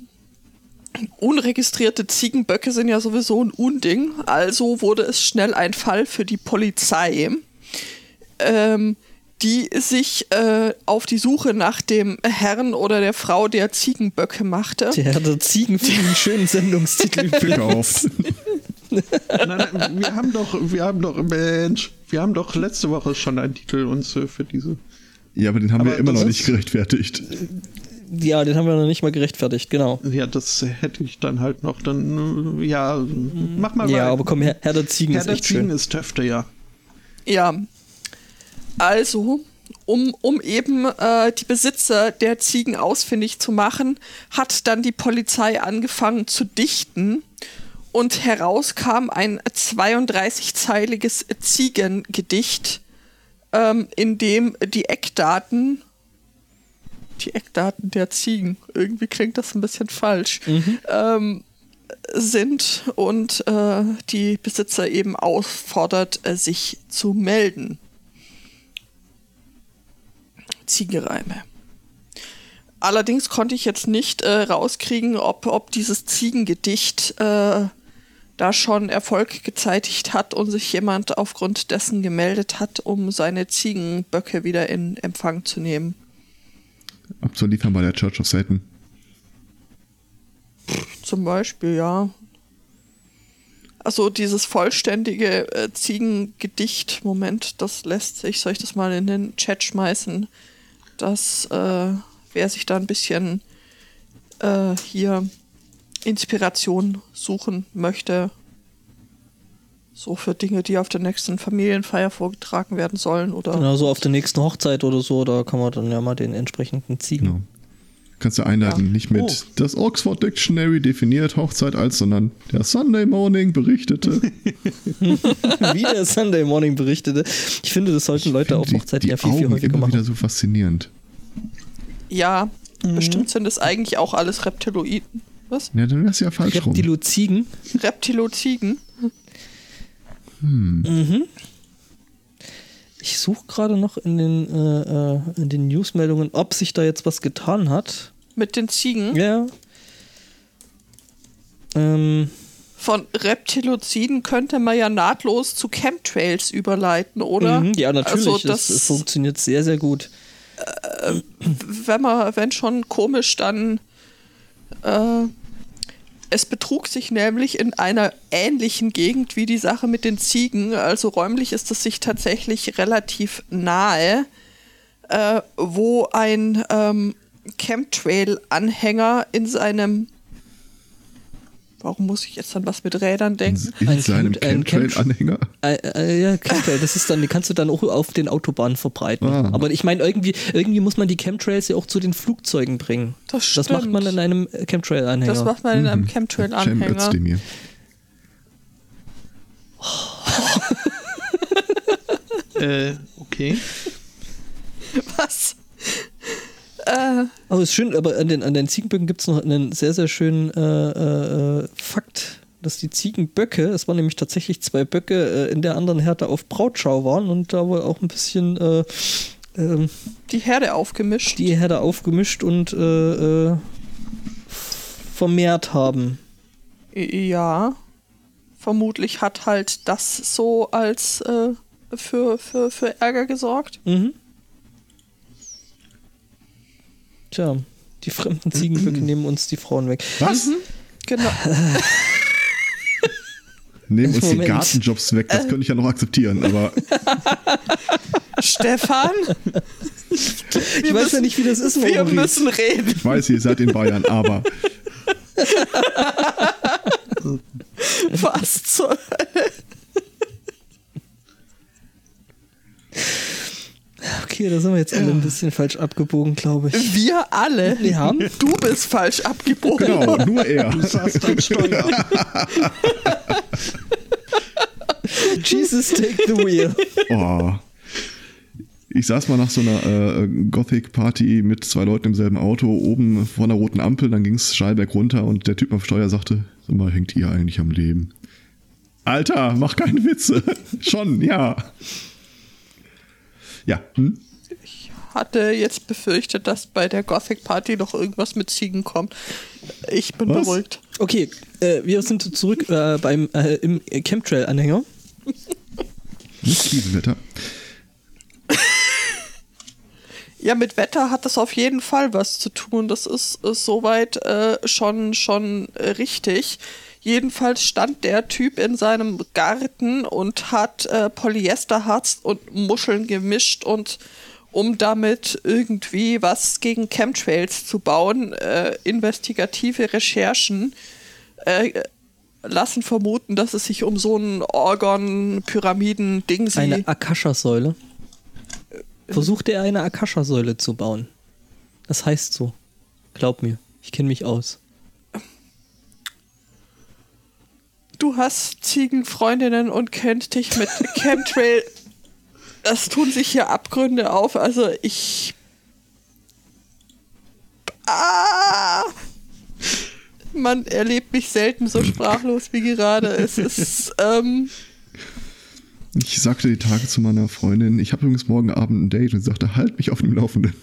unregistrierte Ziegenböcke sind ja sowieso ein Unding, also wurde es schnell ein Fall für die Polizei, ähm, die sich äh, auf die Suche nach dem Herrn oder der Frau der Ziegenböcke machte. Die Herde Ziegen für einen schönen Sendungstitel. Gekauft. nein, nein, wir haben doch, wir haben doch, Mensch, wir haben doch letzte Woche schon einen Titel uns für diese. Ja, aber den haben Aber wir immer noch nicht gerechtfertigt. Ja, den haben wir noch nicht mal gerechtfertigt, genau. Ja, das hätte ich dann halt noch. Dann, ja, mach mal Ja, weiter. aber komm, Her- Herde Ziegen Herr ist der echt Ziegen schön. ist Töfte, ja. Ja. Also, um, um eben äh, die Besitzer der Ziegen ausfindig zu machen, hat dann die Polizei angefangen zu dichten und heraus kam ein 32-zeiliges Ziegengedicht, ähm, in dem die Eckdaten, die Eckdaten der Ziegen, irgendwie klingt das ein bisschen falsch, ähm, sind und äh, die Besitzer eben auffordert, äh, sich zu melden. Ziegenreime. Allerdings konnte ich jetzt nicht äh, rauskriegen, ob, ob dieses Ziegengedicht äh, da schon Erfolg gezeitigt hat und sich jemand aufgrund dessen gemeldet hat, um seine Ziegenböcke wieder in Empfang zu nehmen. Abzuliefern bei der Church of Satan. Zum Beispiel, ja. Also dieses vollständige äh, Ziegengedicht, Moment, das lässt sich, soll ich das mal in den Chat schmeißen? dass äh, wer sich da ein bisschen äh, hier Inspiration suchen möchte, so für Dinge, die auf der nächsten Familienfeier vorgetragen werden sollen oder Genau, so auf der nächsten Hochzeit oder so, da kann man dann ja mal den entsprechenden Ziegen. Genau. Kannst du einleiten, Ja. nicht mit Oh. das Oxford Dictionary definiert Hochzeit als, sondern der Sunday Morning berichtete. Wie der Sunday Morning berichtete. Ich finde, das sollten Leute auf Die- Hochzeiten die ja viel, viel Augen häufiger immer wieder machen. so faszinierend. ja, bestimmt sind es eigentlich auch alles Reptiloiden. Was? Ja, dann wär's ja falsch rum. Reptilo-Ziegen. Reptiloziegen? Mhm. Ich suche gerade noch in den, äh, äh, in den Newsmeldungen, ob sich da jetzt was getan hat. Mit den Ziegen? Ja. Ähm, Von Reptiloziden könnte man ja nahtlos zu Chemtrails überleiten, oder? mhm, ja, natürlich. Also das, das, funktioniert sehr, sehr gut. wenn man, wenn schon komisch, dann äh, es betrug sich nämlich in einer ähnlichen Gegend wie die Sache mit den Ziegen. Also räumlich ist es sich tatsächlich relativ nahe, äh, wo ein ähm, Chemtrail-Anhänger in seinem Warum muss ich jetzt an was mit Rädern denken? In Ein seinem Chem- ein Chemtrail-Anhänger. Äh, äh, ja, Chemtrail, das ist dann, die kannst du dann auch auf den Autobahnen verbreiten. Ah. Aber ich meine, irgendwie, irgendwie muss man die Chemtrails ja auch zu den Flugzeugen bringen. Das Das macht man stimmt. in einem äh, Chemtrail-Anhänger. Das macht man in einem Chemtrail-Anhänger. Özdemir. Äh, okay. Was? Äh, Aber es ist schön, aber an den, an den Ziegenböcken gibt es noch einen sehr, sehr schönen äh, äh, äh, Fakt, dass die Ziegenböcke, es waren nämlich tatsächlich zwei Böcke äh, in der anderen Härte auf Brautschau waren und da wohl auch ein bisschen äh, ähm, die Herde aufgemischt. die Herde aufgemischt und vermehrt haben. Ja. Vermutlich hat halt das so als für, für, für Ärger gesorgt. Mhm. Tja, die fremden Ziegenböcke nehmen uns die Frauen weg. Was? Genau. Nehmen uns die Moment. Gartenjobs weg, das könnte ich ja noch akzeptieren, aber Stefan, Ich weiß ja nicht, wie das ist, wir Maurice. müssen reden. ich weiß, ihr seid in Bayern, aber Was zur Hölle? Okay, da sind wir jetzt alle ein bisschen falsch abgebogen, glaube ich. Wir alle. Ja. Du bist falsch abgebogen. genau, nur er. Du saßt am Steuer. Jesus, take the wheel. Oh. Ich saß mal nach so einer äh, Gothic-Party mit zwei Leuten im selben Auto, oben vor einer roten Ampel, dann ging's Schallberg runter und der Typ am Steuer sagte, sag mal, hängt ihr eigentlich am Leben? Alter, mach keine Witze. Schon, ja. Ja, hm? Hatte jetzt befürchtet, dass bei der Gothic Party noch irgendwas mit Ziegen kommt. Ich bin Was? beruhigt. Okay, äh, wir sind zurück äh, beim äh, im Chemtrail-Anhänger. nicht Kieselwetter. Ja, mit Wetter hat das auf jeden Fall was zu tun. Das ist, ist soweit äh, schon, schon äh, richtig. Jedenfalls stand der Typ in seinem Garten und hat äh, Polyesterharz und Muscheln gemischt und um damit irgendwie was gegen Chemtrails zu bauen, äh, investigative Recherchen äh, lassen vermuten, dass es sich um so ein Orgon-Pyramiden-Ding Eine Akasha-Säule. versuchte er eine Akasha-Säule zu bauen. Das heißt so. Glaub mir, ich kenne mich aus. Du hast Ziegenfreundinnen und kennt dich mit Chemtrail. Das tun sich hier Abgründe auf. Also ich. Ah! Man erlebt mich selten so sprachlos wie gerade. Es ist. Ähm, Ich sagte die Tage zu meiner Freundin, ich habe übrigens morgen Abend ein Date und sagte, halt mich auf dem Laufenden.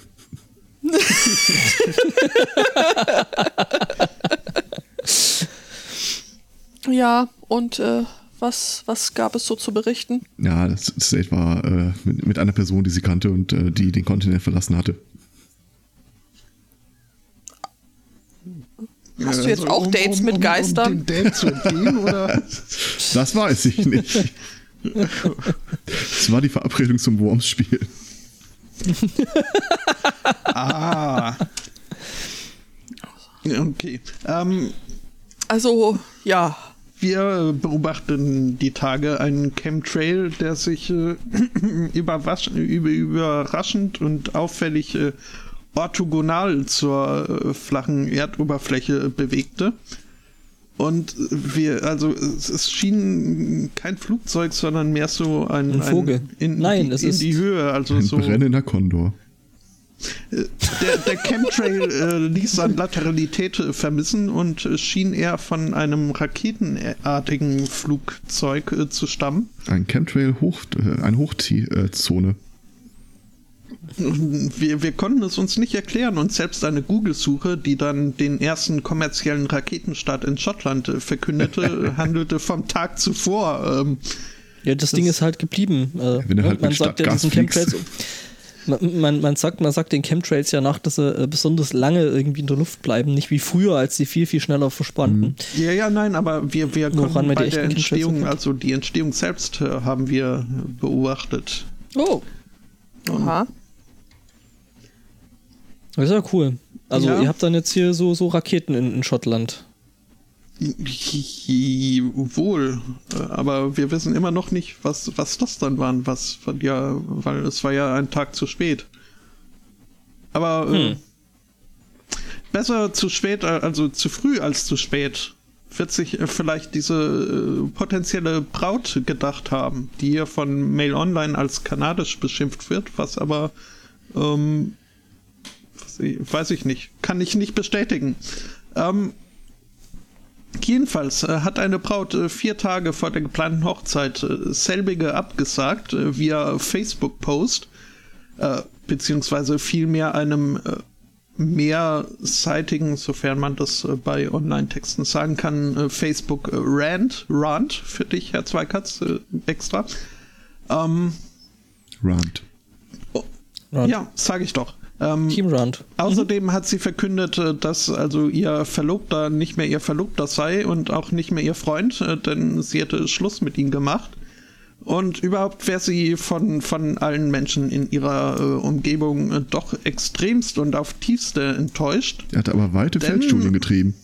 ja, und äh, was, was gab es so zu berichten? Ja, das, Date war äh, mit, mit einer Person, die sie kannte und äh, die den Kontinent verlassen hatte. Hast du jetzt auch Dates mit Geistern? Um dem Date zu entgehen, oder? Das weiß ich nicht. Das war die Verabredung zum Worms-Spiel. ah. Okay. Ähm, Also, ja. Wir beobachten die Tage einen Chemtrail, der sich äh, überraschend und auffällig äh, orthogonal zur äh, flachen Erdoberfläche bewegte. Und wir, also es, es schien kein Flugzeug, sondern mehr so ein, Ein Vogel. in, Nein, die, es in ist die Höhe, also Ein so. brennender Kondor. Der, der Chemtrail äh, ließ an Lateralität äh, vermissen und schien eher von einem raketenartigen Flugzeug äh, zu stammen. Ein Chemtrail, hoch, äh, eine Hochzone. Wir, wir konnten es uns nicht erklären und selbst eine Google-Suche, die dann den ersten kommerziellen Raketenstart in Schottland äh, verkündete, handelte vom Tag zuvor. Ähm, Ja, das, Ding ist halt geblieben. Äh, wenn du halt man mit sagt ja diesen. Chemtrails. Man, man, man, sagt, man sagt den Chemtrails ja nach, dass sie äh, besonders lange irgendwie in der Luft bleiben, nicht wie früher, als sie viel, viel schneller verschwanden. ja, ja, nein, aber wir, wir konnten bei der Entstehung, also die Entstehung selbst äh, haben wir beobachtet. Oh, Aha. das ist ja cool. Also Ja. ihr habt dann jetzt hier so, so Raketen in, in Schottland. Wohl, äh, aber wir wissen immer noch nicht, was, was das dann waren, was ja, weil es war ja ein Tag zu spät. Aber äh, Hm. besser zu spät, äh, also zu früh als zu spät, wird sich äh, vielleicht diese äh, potenzielle Braut gedacht haben, die hier von Mail Online als kanadisch beschimpft wird, was aber ähm, was ich- weiß ich nicht, kann ich nicht bestätigen. Ähm, Jedenfalls äh, hat eine Braut äh, vier Tage vor der geplanten Hochzeit äh, selbige abgesagt via Facebook-Post, beziehungsweise vielmehr einem mehrseitigen, sofern man das bei Online-Texten sagen kann, Facebook-Rant, Rant für dich, Herr Zweikatz, extra. Ähm, Rand. Rand. ja, sage ich doch. Ähm, Team Rand. Außerdem hat sie verkündet, äh, dass also ihr Verlobter nicht mehr ihr Verlobter sei und auch nicht mehr ihr Freund, äh, denn sie hätte Schluss mit ihm gemacht. Und überhaupt wäre sie von, von allen Menschen in ihrer äh, Umgebung äh, doch extremst und auf tiefste enttäuscht. Er hat aber weite Denn- Feldstudien getrieben.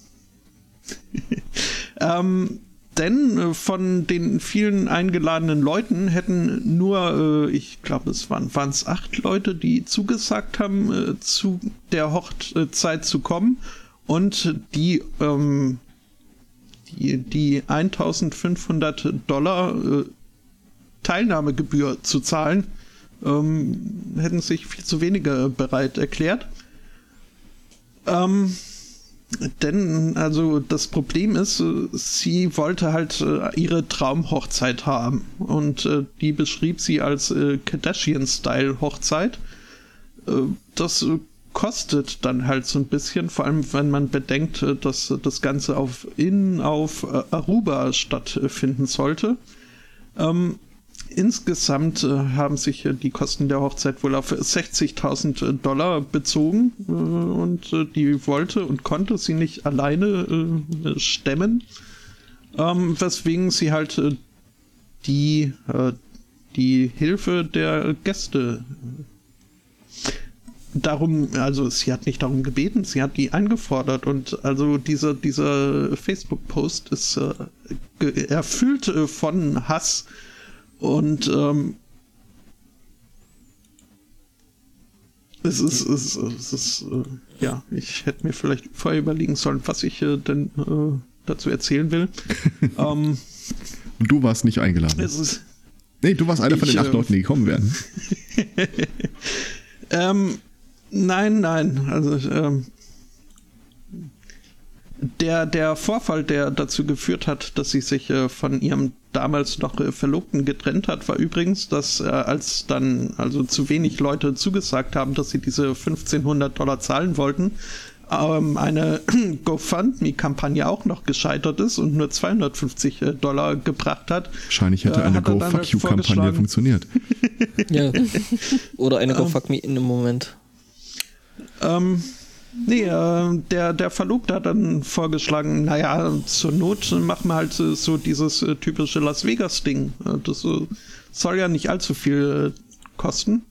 Ähm, denn äh, von den vielen eingeladenen Leuten hätten nur, äh, ich glaube, es waren es acht Leute, die zugesagt haben, äh, zu der Hochzeit zu kommen und die, ähm, die, die 1500 Dollar äh, Teilnahmegebühr zu zahlen, ähm, hätten sich viel zu wenige bereit erklärt. Ähm, denn, also das Problem ist, sie wollte halt äh, ihre Traumhochzeit haben. Und äh, die beschrieb sie als äh, Kardashian-Style-Hochzeit. Das kostet dann halt so ein bisschen, vor allem wenn man bedenkt, dass das Ganze auf in auf Aruba stattfinden sollte. Ähm, Insgesamt äh, haben sich äh, die Kosten der Hochzeit wohl auf 60.000 Dollar bezogen äh, und äh, die wollte und konnte sie nicht alleine äh, stemmen, ähm, weswegen sie halt äh, die, äh, die Hilfe der Gäste äh, darum, also sie hat nicht darum gebeten, sie hat die eingefordert. Und also dieser, dieser Facebook-Post ist äh, erfüllt äh, von Hass und ähm, Es ist, es ist, es ist äh, ja, ich hätte mir vielleicht vorher überlegen sollen, was ich äh, denn äh, dazu erzählen will. ähm, Und du warst nicht eingeladen. es ist, Nee, du warst einer von Ich, den acht äh, Leuten, die gekommen wären. Ähm, nein, nein. Also ähm, der, der Vorfall, der dazu geführt hat, dass sie sich äh, von ihrem damals noch äh, Verlobten getrennt hat, war übrigens, dass äh, als dann also zu wenig Leute zugesagt haben, dass sie diese 1500 Dollar zahlen wollten, ähm, eine GoFundMe-Kampagne auch noch gescheitert ist und nur 250 äh, Dollar gebracht hat. Wahrscheinlich hätte Äh, eine Fuck halt You-Kampagne vorgeschlagen- funktioniert. Ja. Oder eine Ähm. Fuck Me in einem Moment. Ähm, nee, äh, der, der Verlobte hat dann vorgeschlagen, naja, zur Not machen wir halt so dieses äh, typische Las Vegas-Ding. Äh, das äh, soll ja nicht allzu viel äh, kosten.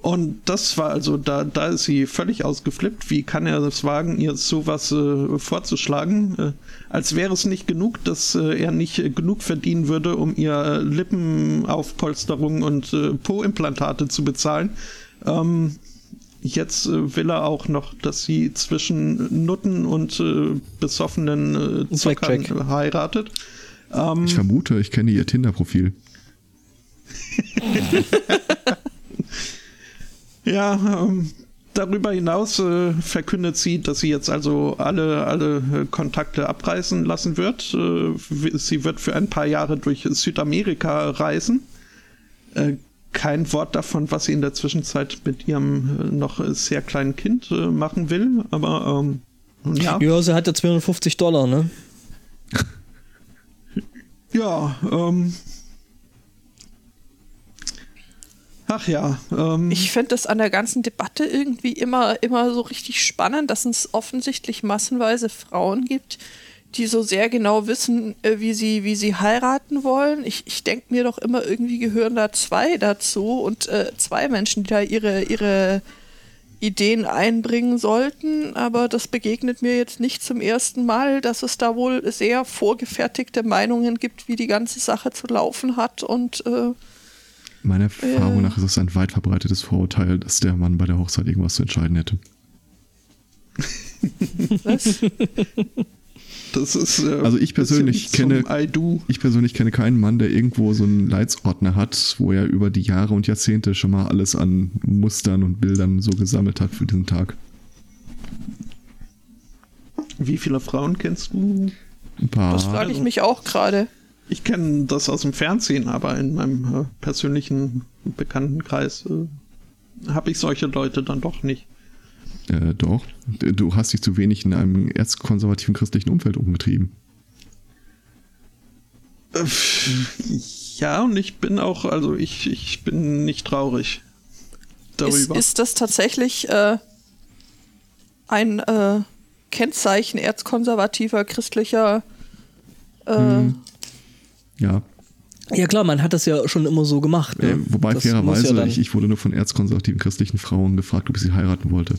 Und das war also, da, da ist sie völlig ausgeflippt. Wie kann er es wagen, ihr sowas äh, vorzuschlagen? Äh, als wäre es nicht genug, dass äh, er nicht genug verdienen würde, um ihr äh, Lippenaufpolsterung und Po-Implantate zu bezahlen. Ähm, jetzt äh, will er auch noch, dass sie zwischen Nutten und äh, besoffenen äh, Zockern Blackjack. heiratet. Ähm, Ich vermute, ich kenne ihr Tinder-Profil. Ja, ähm, darüber hinaus äh, verkündet sie, dass sie jetzt also alle, alle äh, Kontakte abreißen lassen wird. Äh, sie wird für ein paar Jahre durch Südamerika reisen. Äh, kein Wort davon, was sie in der Zwischenzeit mit ihrem äh, noch sehr kleinen Kind äh, machen will, aber ähm, ja. Ja, sie hat ja 250 Dollar, ne? Ja, ähm. Ach ja, ähm. Ich finde das an der ganzen Debatte irgendwie immer, immer so richtig spannend, dass es offensichtlich massenweise Frauen gibt, die so sehr genau wissen, äh, wie sie, wie sie heiraten wollen. Ich, ich denke mir doch immer, irgendwie gehören da zwei dazu und äh, zwei Menschen, die da ihre, ihre Ideen einbringen sollten. Aber das begegnet mir jetzt nicht zum ersten Mal, dass es da wohl sehr vorgefertigte Meinungen gibt, wie die ganze Sache zu laufen hat und äh, Meiner Erfahrung Äh. nach ist es ein weit verbreitetes Vorurteil, dass der Mann bei der Hochzeit irgendwas zu entscheiden hätte. was? Das ist. Äh, Also ich persönlich kenne- zum I do. Ich persönlich kenne keinen Mann, der irgendwo so einen Leitsordner hat, wo er über die Jahre und Jahrzehnte schon mal alles an Mustern und Bildern so gesammelt hat für diesen Tag. Wie viele Frauen kennst du? Ein paar. Das frage ich mich auch gerade. Ich kenne das aus dem Fernsehen, aber in meinem äh, persönlichen Bekanntenkreis äh, habe ich solche Leute dann doch nicht. Äh, doch. Du hast dich zu wenig in einem erzkonservativen christlichen Umfeld umgetrieben. Äh, ja, und ich bin auch, also ich, ich bin nicht traurig Ist, darüber. ist das tatsächlich äh, ein äh, Kennzeichen erzkonservativer christlicher äh, Hm. Ja. Ja klar, man hat das ja schon immer so gemacht. Ne? Äh, wobei Das fairerweise, ja ich, ich wurde nur von erzkonservativen christlichen Frauen gefragt, ob ich sie heiraten wollte.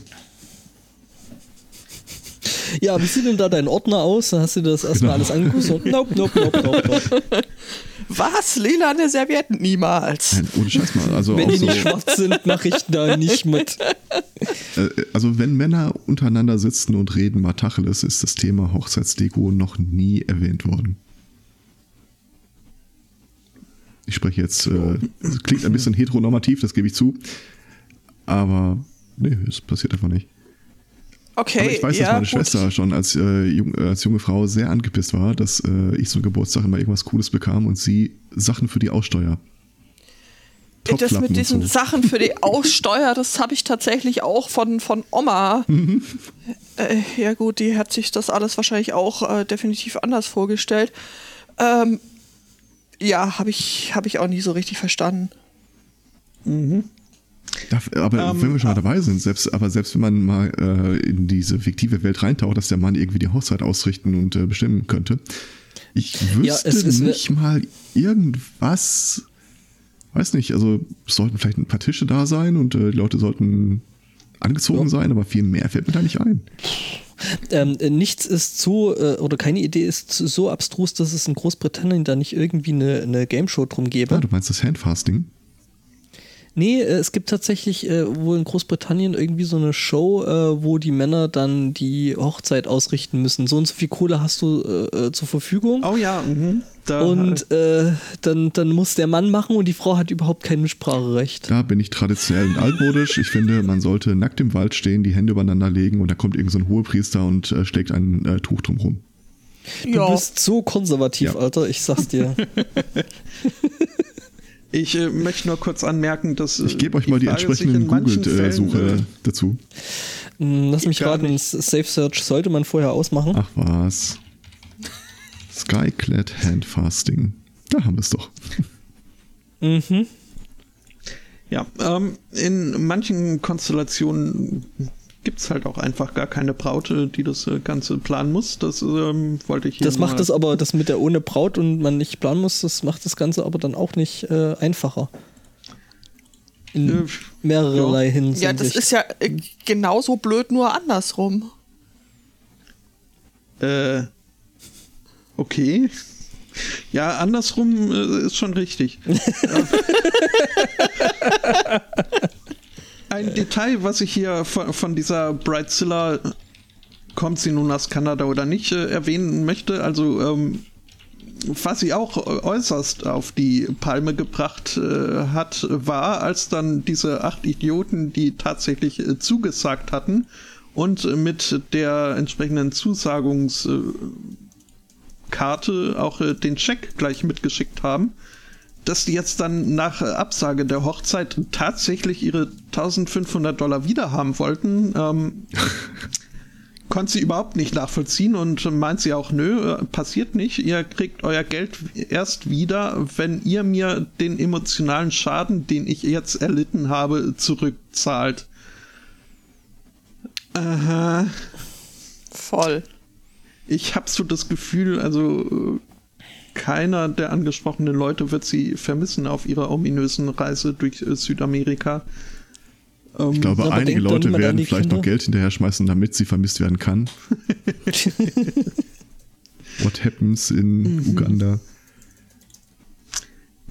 Ja, wie sieht denn da dein Ordner aus? Hast du das erstmal Genau. alles angeguckt? So, nope, nope, nope, nope, nope. Was? Lilane Servietten? Niemals. Nein, ohne Scheiß mal. Also, Wenn auch die so, nicht schwarz sind, mache ich da nicht mit. äh, also wenn Männer untereinander sitzen und reden, mal Tacheles, ist das Thema Hochzeitsdeko noch nie erwähnt worden. Ich spreche jetzt, äh, es klingt ein bisschen heteronormativ, das gebe ich zu. Aber nee, es passiert einfach nicht. Okay, Aber ich weiß, ja, dass meine gut. Schwester schon als, äh, jung, äh, als junge Frau sehr angepisst war, dass äh, ich zum Geburtstag immer irgendwas Cooles bekam und sie Sachen für die Aussteuer. Das mit diesen so. Sachen für die Aussteuer, das habe ich tatsächlich auch von, von Oma. Mhm. Äh, ja gut, die hat sich das alles wahrscheinlich auch äh, definitiv anders vorgestellt. Ähm, ja, habe ich, hab ich auch nie so richtig verstanden. Darf, aber Ähm, wenn wir schon mal dabei sind, selbst, aber selbst wenn man mal äh, in diese fiktive Welt reintaucht, dass der Mann irgendwie die Hochzeit ausrichten und äh, bestimmen könnte, ich wüsste Ja, es- es wär- nicht mal irgendwas, weiß nicht, also es sollten vielleicht ein paar Tische da sein und äh, die Leute sollten angezogen Ja. sein, aber viel mehr fällt mir da nicht ein. Ähm, äh, nichts ist so, äh, oder keine Idee ist so abstrus, dass es in Großbritannien da nicht irgendwie eine, eine Game Show drum gäbe. Ah, du meinst das Handfasting? Nee, äh, es gibt tatsächlich äh, wohl in Großbritannien irgendwie so eine Show, äh, wo die Männer dann die Hochzeit ausrichten müssen. So und so viel Kohle hast du äh, äh zur Verfügung. Oh ja, mhm. Da und äh, dann, dann muss der Mann machen und die Frau hat überhaupt kein Mitspracherecht. Da bin ich traditionell und altmodisch. Ich finde, man sollte nackt im Wald stehen, die Hände übereinander legen und da kommt irgend so ein Hohepriester und äh, schlägt ein äh, Tuch drumherum. Du ja. bist so konservativ, ja. Alter, ich sag's dir. Ich äh, möchte nur kurz anmerken, dass. Äh, ich gebe euch mal die entsprechenden Google-Suche äh, dazu. Hm, lass mich raten, Safe Search sollte man vorher ausmachen. Ach was. Skyclad Handfasting. Da haben wir es doch. Mhm. Ja, ähm, in manchen Konstellationen gibt es halt auch einfach gar keine Braut, die das äh, Ganze planen muss. Das ähm, wollte ich hier Das macht es aber, das mit der ohne Braut und man nicht planen muss, das macht das Ganze aber dann auch nicht äh, einfacher. In äh, mehrerlei ja. Hinsicht. Ja, das ist ja äh, genauso blöd, nur andersrum. Äh, okay. Ja, andersrum äh, ist schon richtig. Ein Detail, was ich hier von, von dieser Brightzilla, kommt sie nun aus Kanada oder nicht, äh, erwähnen möchte. Also, ähm, was sie auch äußerst auf die Palme gebracht äh, hat, war, als dann diese acht Idioten, die tatsächlich äh, zugesagt hatten und mit der entsprechenden Zusagungskarte auch äh, den Scheck gleich mitgeschickt haben, dass die jetzt dann nach Absage der Hochzeit tatsächlich ihre 1500 Dollar wieder haben wollten, ähm, konnte sie überhaupt nicht nachvollziehen und meint sie auch, nö, passiert nicht. Ihr kriegt euer Geld erst wieder, wenn ihr mir den emotionalen Schaden, den ich jetzt erlitten habe, zurückzahlt. Aha. Voll. Ich habe so das Gefühl, also keiner der angesprochenen Leute wird sie vermissen auf ihrer ominösen Reise durch äh, Südamerika. Ähm, ich glaube, einige Leute werden vielleicht Kinder? noch Geld hinterher schmeißen, damit sie vermisst werden kann. What happens in mhm. Uganda?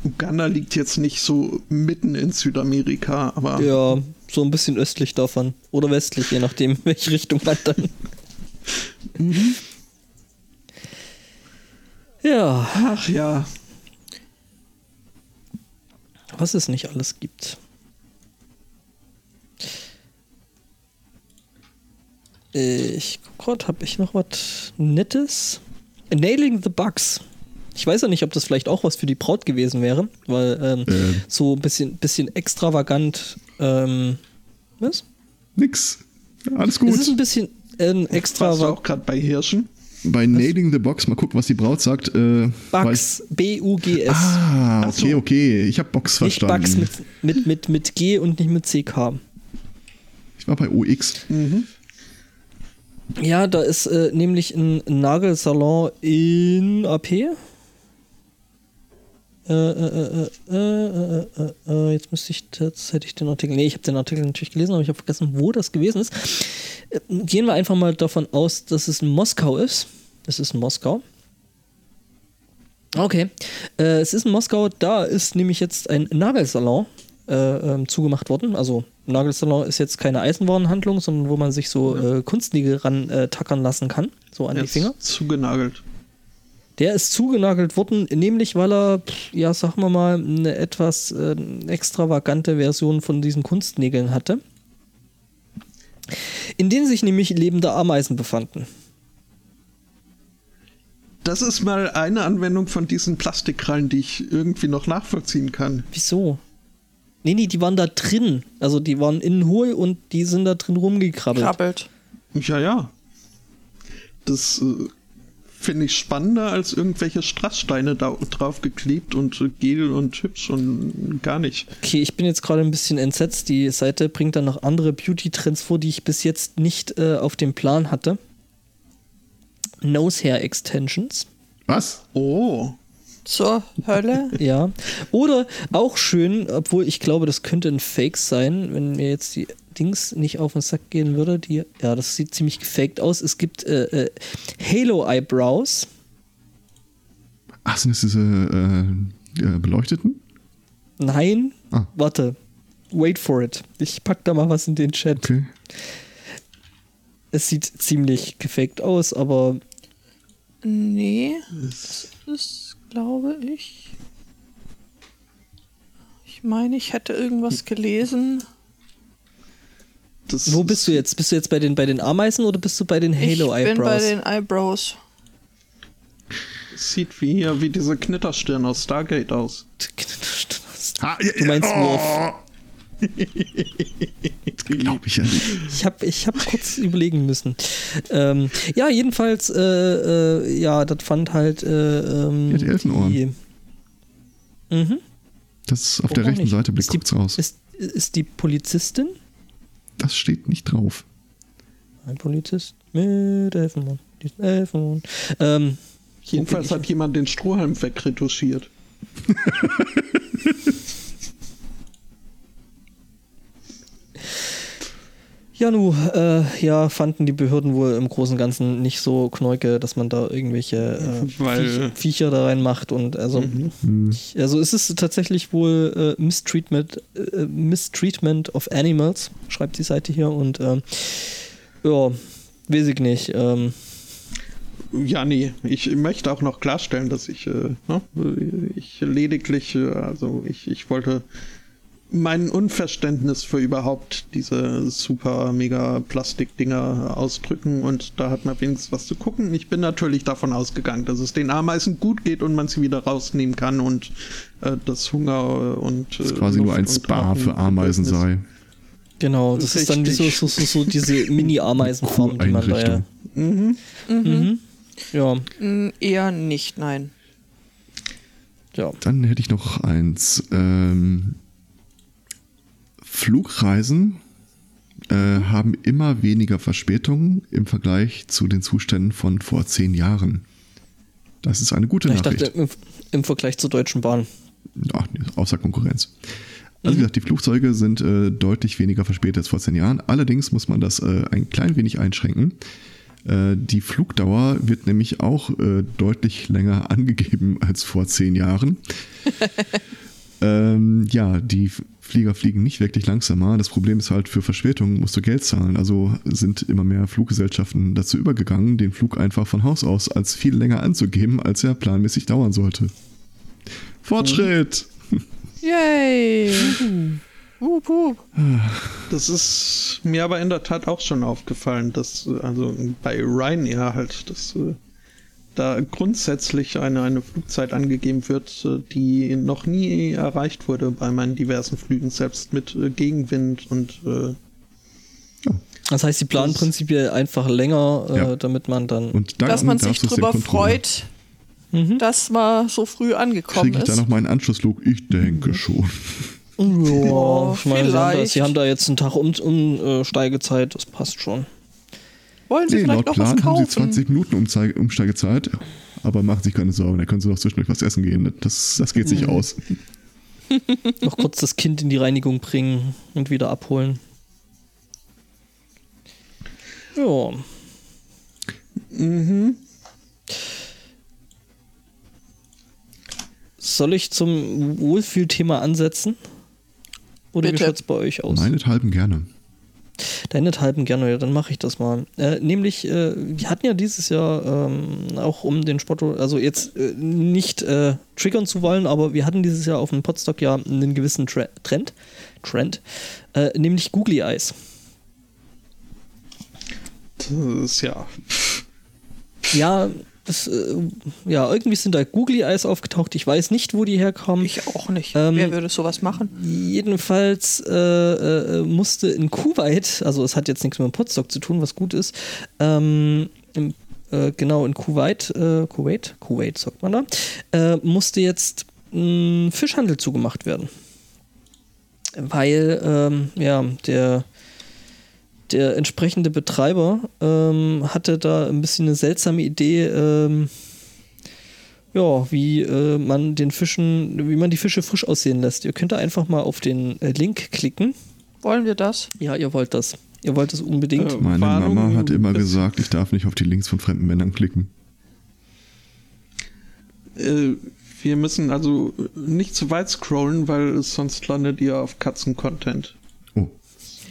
Uganda liegt jetzt nicht so mitten in Südamerika, aber. Ja, so ein bisschen östlich davon. Oder westlich, je nachdem, welche Richtung man dann. mhm. Ja. Ach ja. Was es nicht alles gibt. Ich guck grad, habe ich noch was Nettes? Nailing the Bugs. Ich weiß ja nicht, ob das vielleicht auch was für die Braut gewesen wäre, weil ähm, äh. so ein bisschen, bisschen extravagant. Ähm, was? Nix. Alles gut. Es ist ein bisschen äh, extravagant. Warst du auch gerade bei Hirschen? Bei Nailing the Box, mal gucken, was die Braut sagt. Äh, Bugs, B-U-G-S. Ah, okay, okay. Ich habe Box nicht verstanden. Bugs mit, mit, mit, mit G und nicht mit CK. Ich war bei OX. Mhm. Ja, da ist äh, nämlich ein Nagelsalon in AP. Äh, äh, äh, jetzt müsste ich, jetzt hätte ich den Artikel, nee, ich habe den Artikel natürlich gelesen, aber ich habe vergessen, wo das gewesen ist. Gehen wir einfach mal davon aus, dass es in Moskau ist. Es ist in Moskau. Okay, es ist in Moskau, da ist nämlich jetzt ein Nagelsalon ähm, zugemacht worden. Also Nagelsalon ist jetzt keine Eisenwarenhandlung, sondern wo man sich so äh, Kunstnägel ran äh, tackern lassen kann, so an jetzt die Finger. Zugenagelt. Der ist zugenagelt worden, nämlich weil er, ja, sagen wir mal, eine etwas äh, extravagante Version von diesen Kunstnägeln hatte. In denen sich nämlich lebende Ameisen befanden. Das ist mal eine Anwendung von diesen Plastikkrallen, die ich irgendwie noch nachvollziehen kann. Wieso? Nee, nee, die waren da drin. Also die waren innen hohl und die sind da drin rumgekrabbelt. Krabbelt. Ja, ja. Das äh, finde ich spannender als irgendwelche Strasssteine da drauf geklebt und Gel und hübsch und gar nicht. Okay, ich bin jetzt gerade ein bisschen entsetzt. Die Seite bringt dann noch andere Beauty-Trends vor, die ich bis jetzt nicht äh, auf dem Plan hatte. Nose Hair Extensions. Was? Oh. Zur Hölle? ja. Oder auch schön, obwohl ich glaube, das könnte ein Fake sein, wenn mir jetzt die Dings nicht auf den Sack gehen würde. Die, ja, das sieht ziemlich gefaked aus. Es gibt äh, äh, Halo Eyebrows. Ach, sind das diese äh, beleuchteten? Nein. Ah. Warte. wait for it. Ich pack da mal was in den Chat. Okay. Es sieht ziemlich gefaked aus, aber Nee, das ist, glaube ich. Ich meine, ich hätte irgendwas gelesen. Das wo bist du jetzt? Bist du jetzt bei den, bei den Ameisen oder bist du bei den Halo ich bin bei Eyebrows? den Eyebrows. Sieht wie hier, wie diese Knitterstirn aus Stargate aus. Du meinst oh, Glaube ich ja nicht. Ich habe ich hab kurz überlegen müssen. Ähm, ja, jedenfalls, äh, äh, ja, das fand halt. Äh, ähm, Ja, die Elfenohren. die- Mhm. Das ist auf Warum der rechten nicht? Seite blickt die- kurz raus. Ist, ist die Polizistin? Das steht nicht drauf. Ein Polizist mit Elfenmond. Elfenmond. Ähm, Jedenfalls hat jemand den Strohhalm wegretuschiert. Ja, nu, äh, ja, fanden die Behörden wohl im Großen und Ganzen nicht so knäuke, dass man da irgendwelche äh, Weil- Viech, Viecher da reinmacht und also, Hm. ich, also es ist tatsächlich wohl äh, Mistreatment, äh, Mistreatment of Animals, schreibt die Seite hier und ähm, ja, weiß ich nicht. Ähm, Ja, nee, ich möchte auch noch klarstellen, dass ich, äh, ne, ich lediglich, äh, also ich, ich wollte mein Unverständnis für überhaupt diese super mega Plastikdinger ausdrücken und da hat man wenigstens was zu gucken. Ich bin natürlich davon ausgegangen, dass es den Ameisen gut geht und man sie wieder rausnehmen kann und äh, das Hunger und Das äh, quasi nur Luft ein und Spa für Ameisen sei. genau, das ist dann wie so, Richtig. so, so, so diese Mini-Ameisenfarm, die man da ja. Kuheinrichtung. Mhm. Ja, Mm, Eher nicht, nein. ja. Dann hätte ich noch eins. Ähm, Flugreisen äh, haben immer weniger Verspätungen im Vergleich zu den Zuständen von vor zehn Jahren. Das ist eine gute Ich Nachricht. dachte, im, im Vergleich zur Deutschen Bahn. Ach, außer Konkurrenz. Also wie gesagt, die Flugzeuge sind äh, deutlich weniger verspätet als vor zehn Jahren. Allerdings muss man das äh, ein klein wenig einschränken. Äh, die Flugdauer wird nämlich auch äh, deutlich länger angegeben als vor zehn Jahren. ähm, ja, die Flieger fliegen nicht wirklich langsamer. Das Problem ist halt, für Verspätungen musst du Geld zahlen. Also sind immer mehr Fluggesellschaften dazu übergegangen, den Flug einfach von Haus aus als viel länger anzugeben, als er planmäßig dauern sollte. Fortschritt! Yay! Wup, wup. Das ist mir aber in der Tat auch schon aufgefallen, dass also bei Ryanair halt, dass äh, da grundsätzlich eine, eine Flugzeit angegeben wird, äh, die noch nie erreicht wurde bei meinen diversen Flügen, selbst mit äh, Gegenwind und äh, Das heißt, sie planen Das- prinzipiell einfach länger, äh, Ja. damit man dann. Und dann Dass man sich drüber Controller. freut, Mhm. dass man so früh angekommen Kriege ich da ist. noch mal einen Anschlussflug? Ich denke schon. Ja, Ja, ich meine, sie haben, da, sie haben da jetzt einen Tag um, um äh, Steigezeit, das passt schon. Wollen Sie Nee, vielleicht laut noch Plan was haben sie kaufen? 20 Minuten Umzeig Umsteigezeit. Aber machen sich keine Sorgen, da können sie noch zwischendurch was essen gehen. Das, das geht sich aus. Noch kurz das Kind in die Reinigung bringen und wieder abholen. Ja. mhm. Soll ich zum Wohlfühlthema ansetzen? Oder Bitte. wie schaut's bei euch aus? Meinethalben gerne. Deinethalben gerne, ja, dann mache ich das mal. Äh, nämlich, äh, wir hatten ja dieses Jahr ähm, auch um den Sport, also jetzt äh, nicht äh, triggern zu wollen, aber wir hatten dieses Jahr auf dem Podstock ja einen gewissen Tre Trend, Trend äh, nämlich Googly Eyes. das ist ja Ja, das, äh, ja, irgendwie sind da Googly Eyes aufgetaucht. Ich weiß nicht, wo die herkommen. Ich auch nicht. Ähm, Wer würde sowas machen? Jedenfalls äh, äh, musste in Kuwait, also es hat jetzt nichts mit dem Podstock zu tun, was gut ist, ähm, im, äh, genau in Kuwait, äh, Kuwait, Kuwait sagt man da, äh, musste jetzt mh, Fischhandel zugemacht werden. Weil, ähm, ja, der, der entsprechende Betreiber ähm, hatte da ein bisschen eine seltsame Idee, ähm, ja, wie äh, man den Fischen, wie man die Fische frisch aussehen lässt. Ihr könnt da einfach mal auf den äh, Link klicken. Wollen wir das? Ja, ihr wollt das. Ihr wollt das unbedingt. Äh, Meine Warnung, Mama hat immer gesagt, ich darf nicht auf die Links von fremden Männern klicken. äh, Wir müssen also nicht zu weit scrollen, weil sonst landet ihr auf Katzen-Content.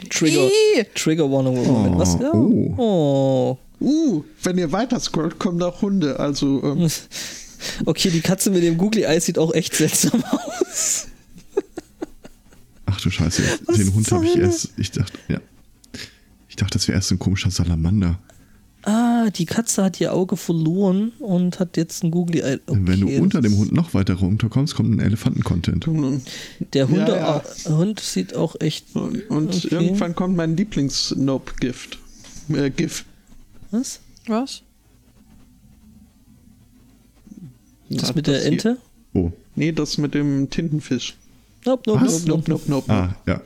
Oh. Trigger. Trigger Warning. Moment, was? Ja. oh. Oh. Uh, wenn ihr weiter scrollt, kommen auch Hunde. Also, ähm, Okay, die Katze mit dem Googly Eye sieht auch echt seltsam aus. Ach du Scheiße, Was den Hund habe ich erst. Ich dachte, ja. Ich dachte, das wäre erst ein komischer Salamander. Ah, die Katze hat ihr Auge verloren und hat jetzt ein Googly Eye. Okay, Wenn du unter das- dem Hund noch weiter runterkommst, kommt ein Elefanten-Content. Der Hunde Ja, ja. Hund sieht auch echt. und und Okay. irgendwann kommt mein Lieblings-Nope-Gift. Äh, GIF. Was? Was? Das Ja, mit der hier- Ente? Oh. Nee, das mit dem Tintenfisch. Nope, nope, Was? nope, nope, Nope, nope. Ah, ja.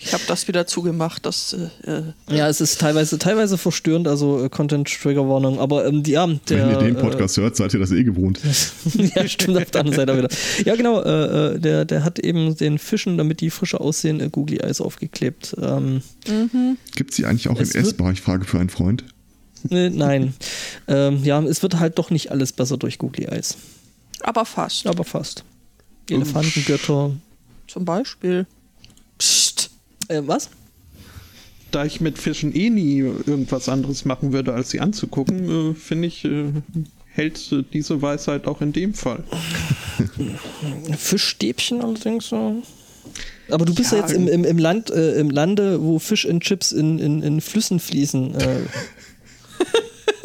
Ich habe das wieder zugemacht. Das, äh, äh, Ja, es ist teilweise, teilweise verstörend, also äh, Content Trigger Warnung, aber ähm, die, ja, der. Wenn ihr den äh, Podcast hört, seid ihr das eh gewohnt. ja, stimmt, auf der anderen Seite wieder. Ja, genau, äh, äh, der, der hat eben den Fischen, damit die frischer aussehen, äh, Googly Eyes aufgeklebt. Ähm, Gibt sie eigentlich auch Es in wird- essbar? Ich frage für einen Freund. äh, nein. ähm, ja, es wird halt doch nicht alles besser durch Googly Eyes. aber fast. Aber fast. Elefantengötter. Zum Beispiel. Äh, was? Da ich mit Fischen eh nie irgendwas anderes machen würde, als sie anzugucken, äh, finde ich, äh, hält diese Weisheit auch in dem Fall. Fischstäbchen allerdings so. Aber du bist ja, Ja, jetzt im, im, im Land, äh, im Lande, wo Fish and Chips in, in, in Flüssen fließen. Äh,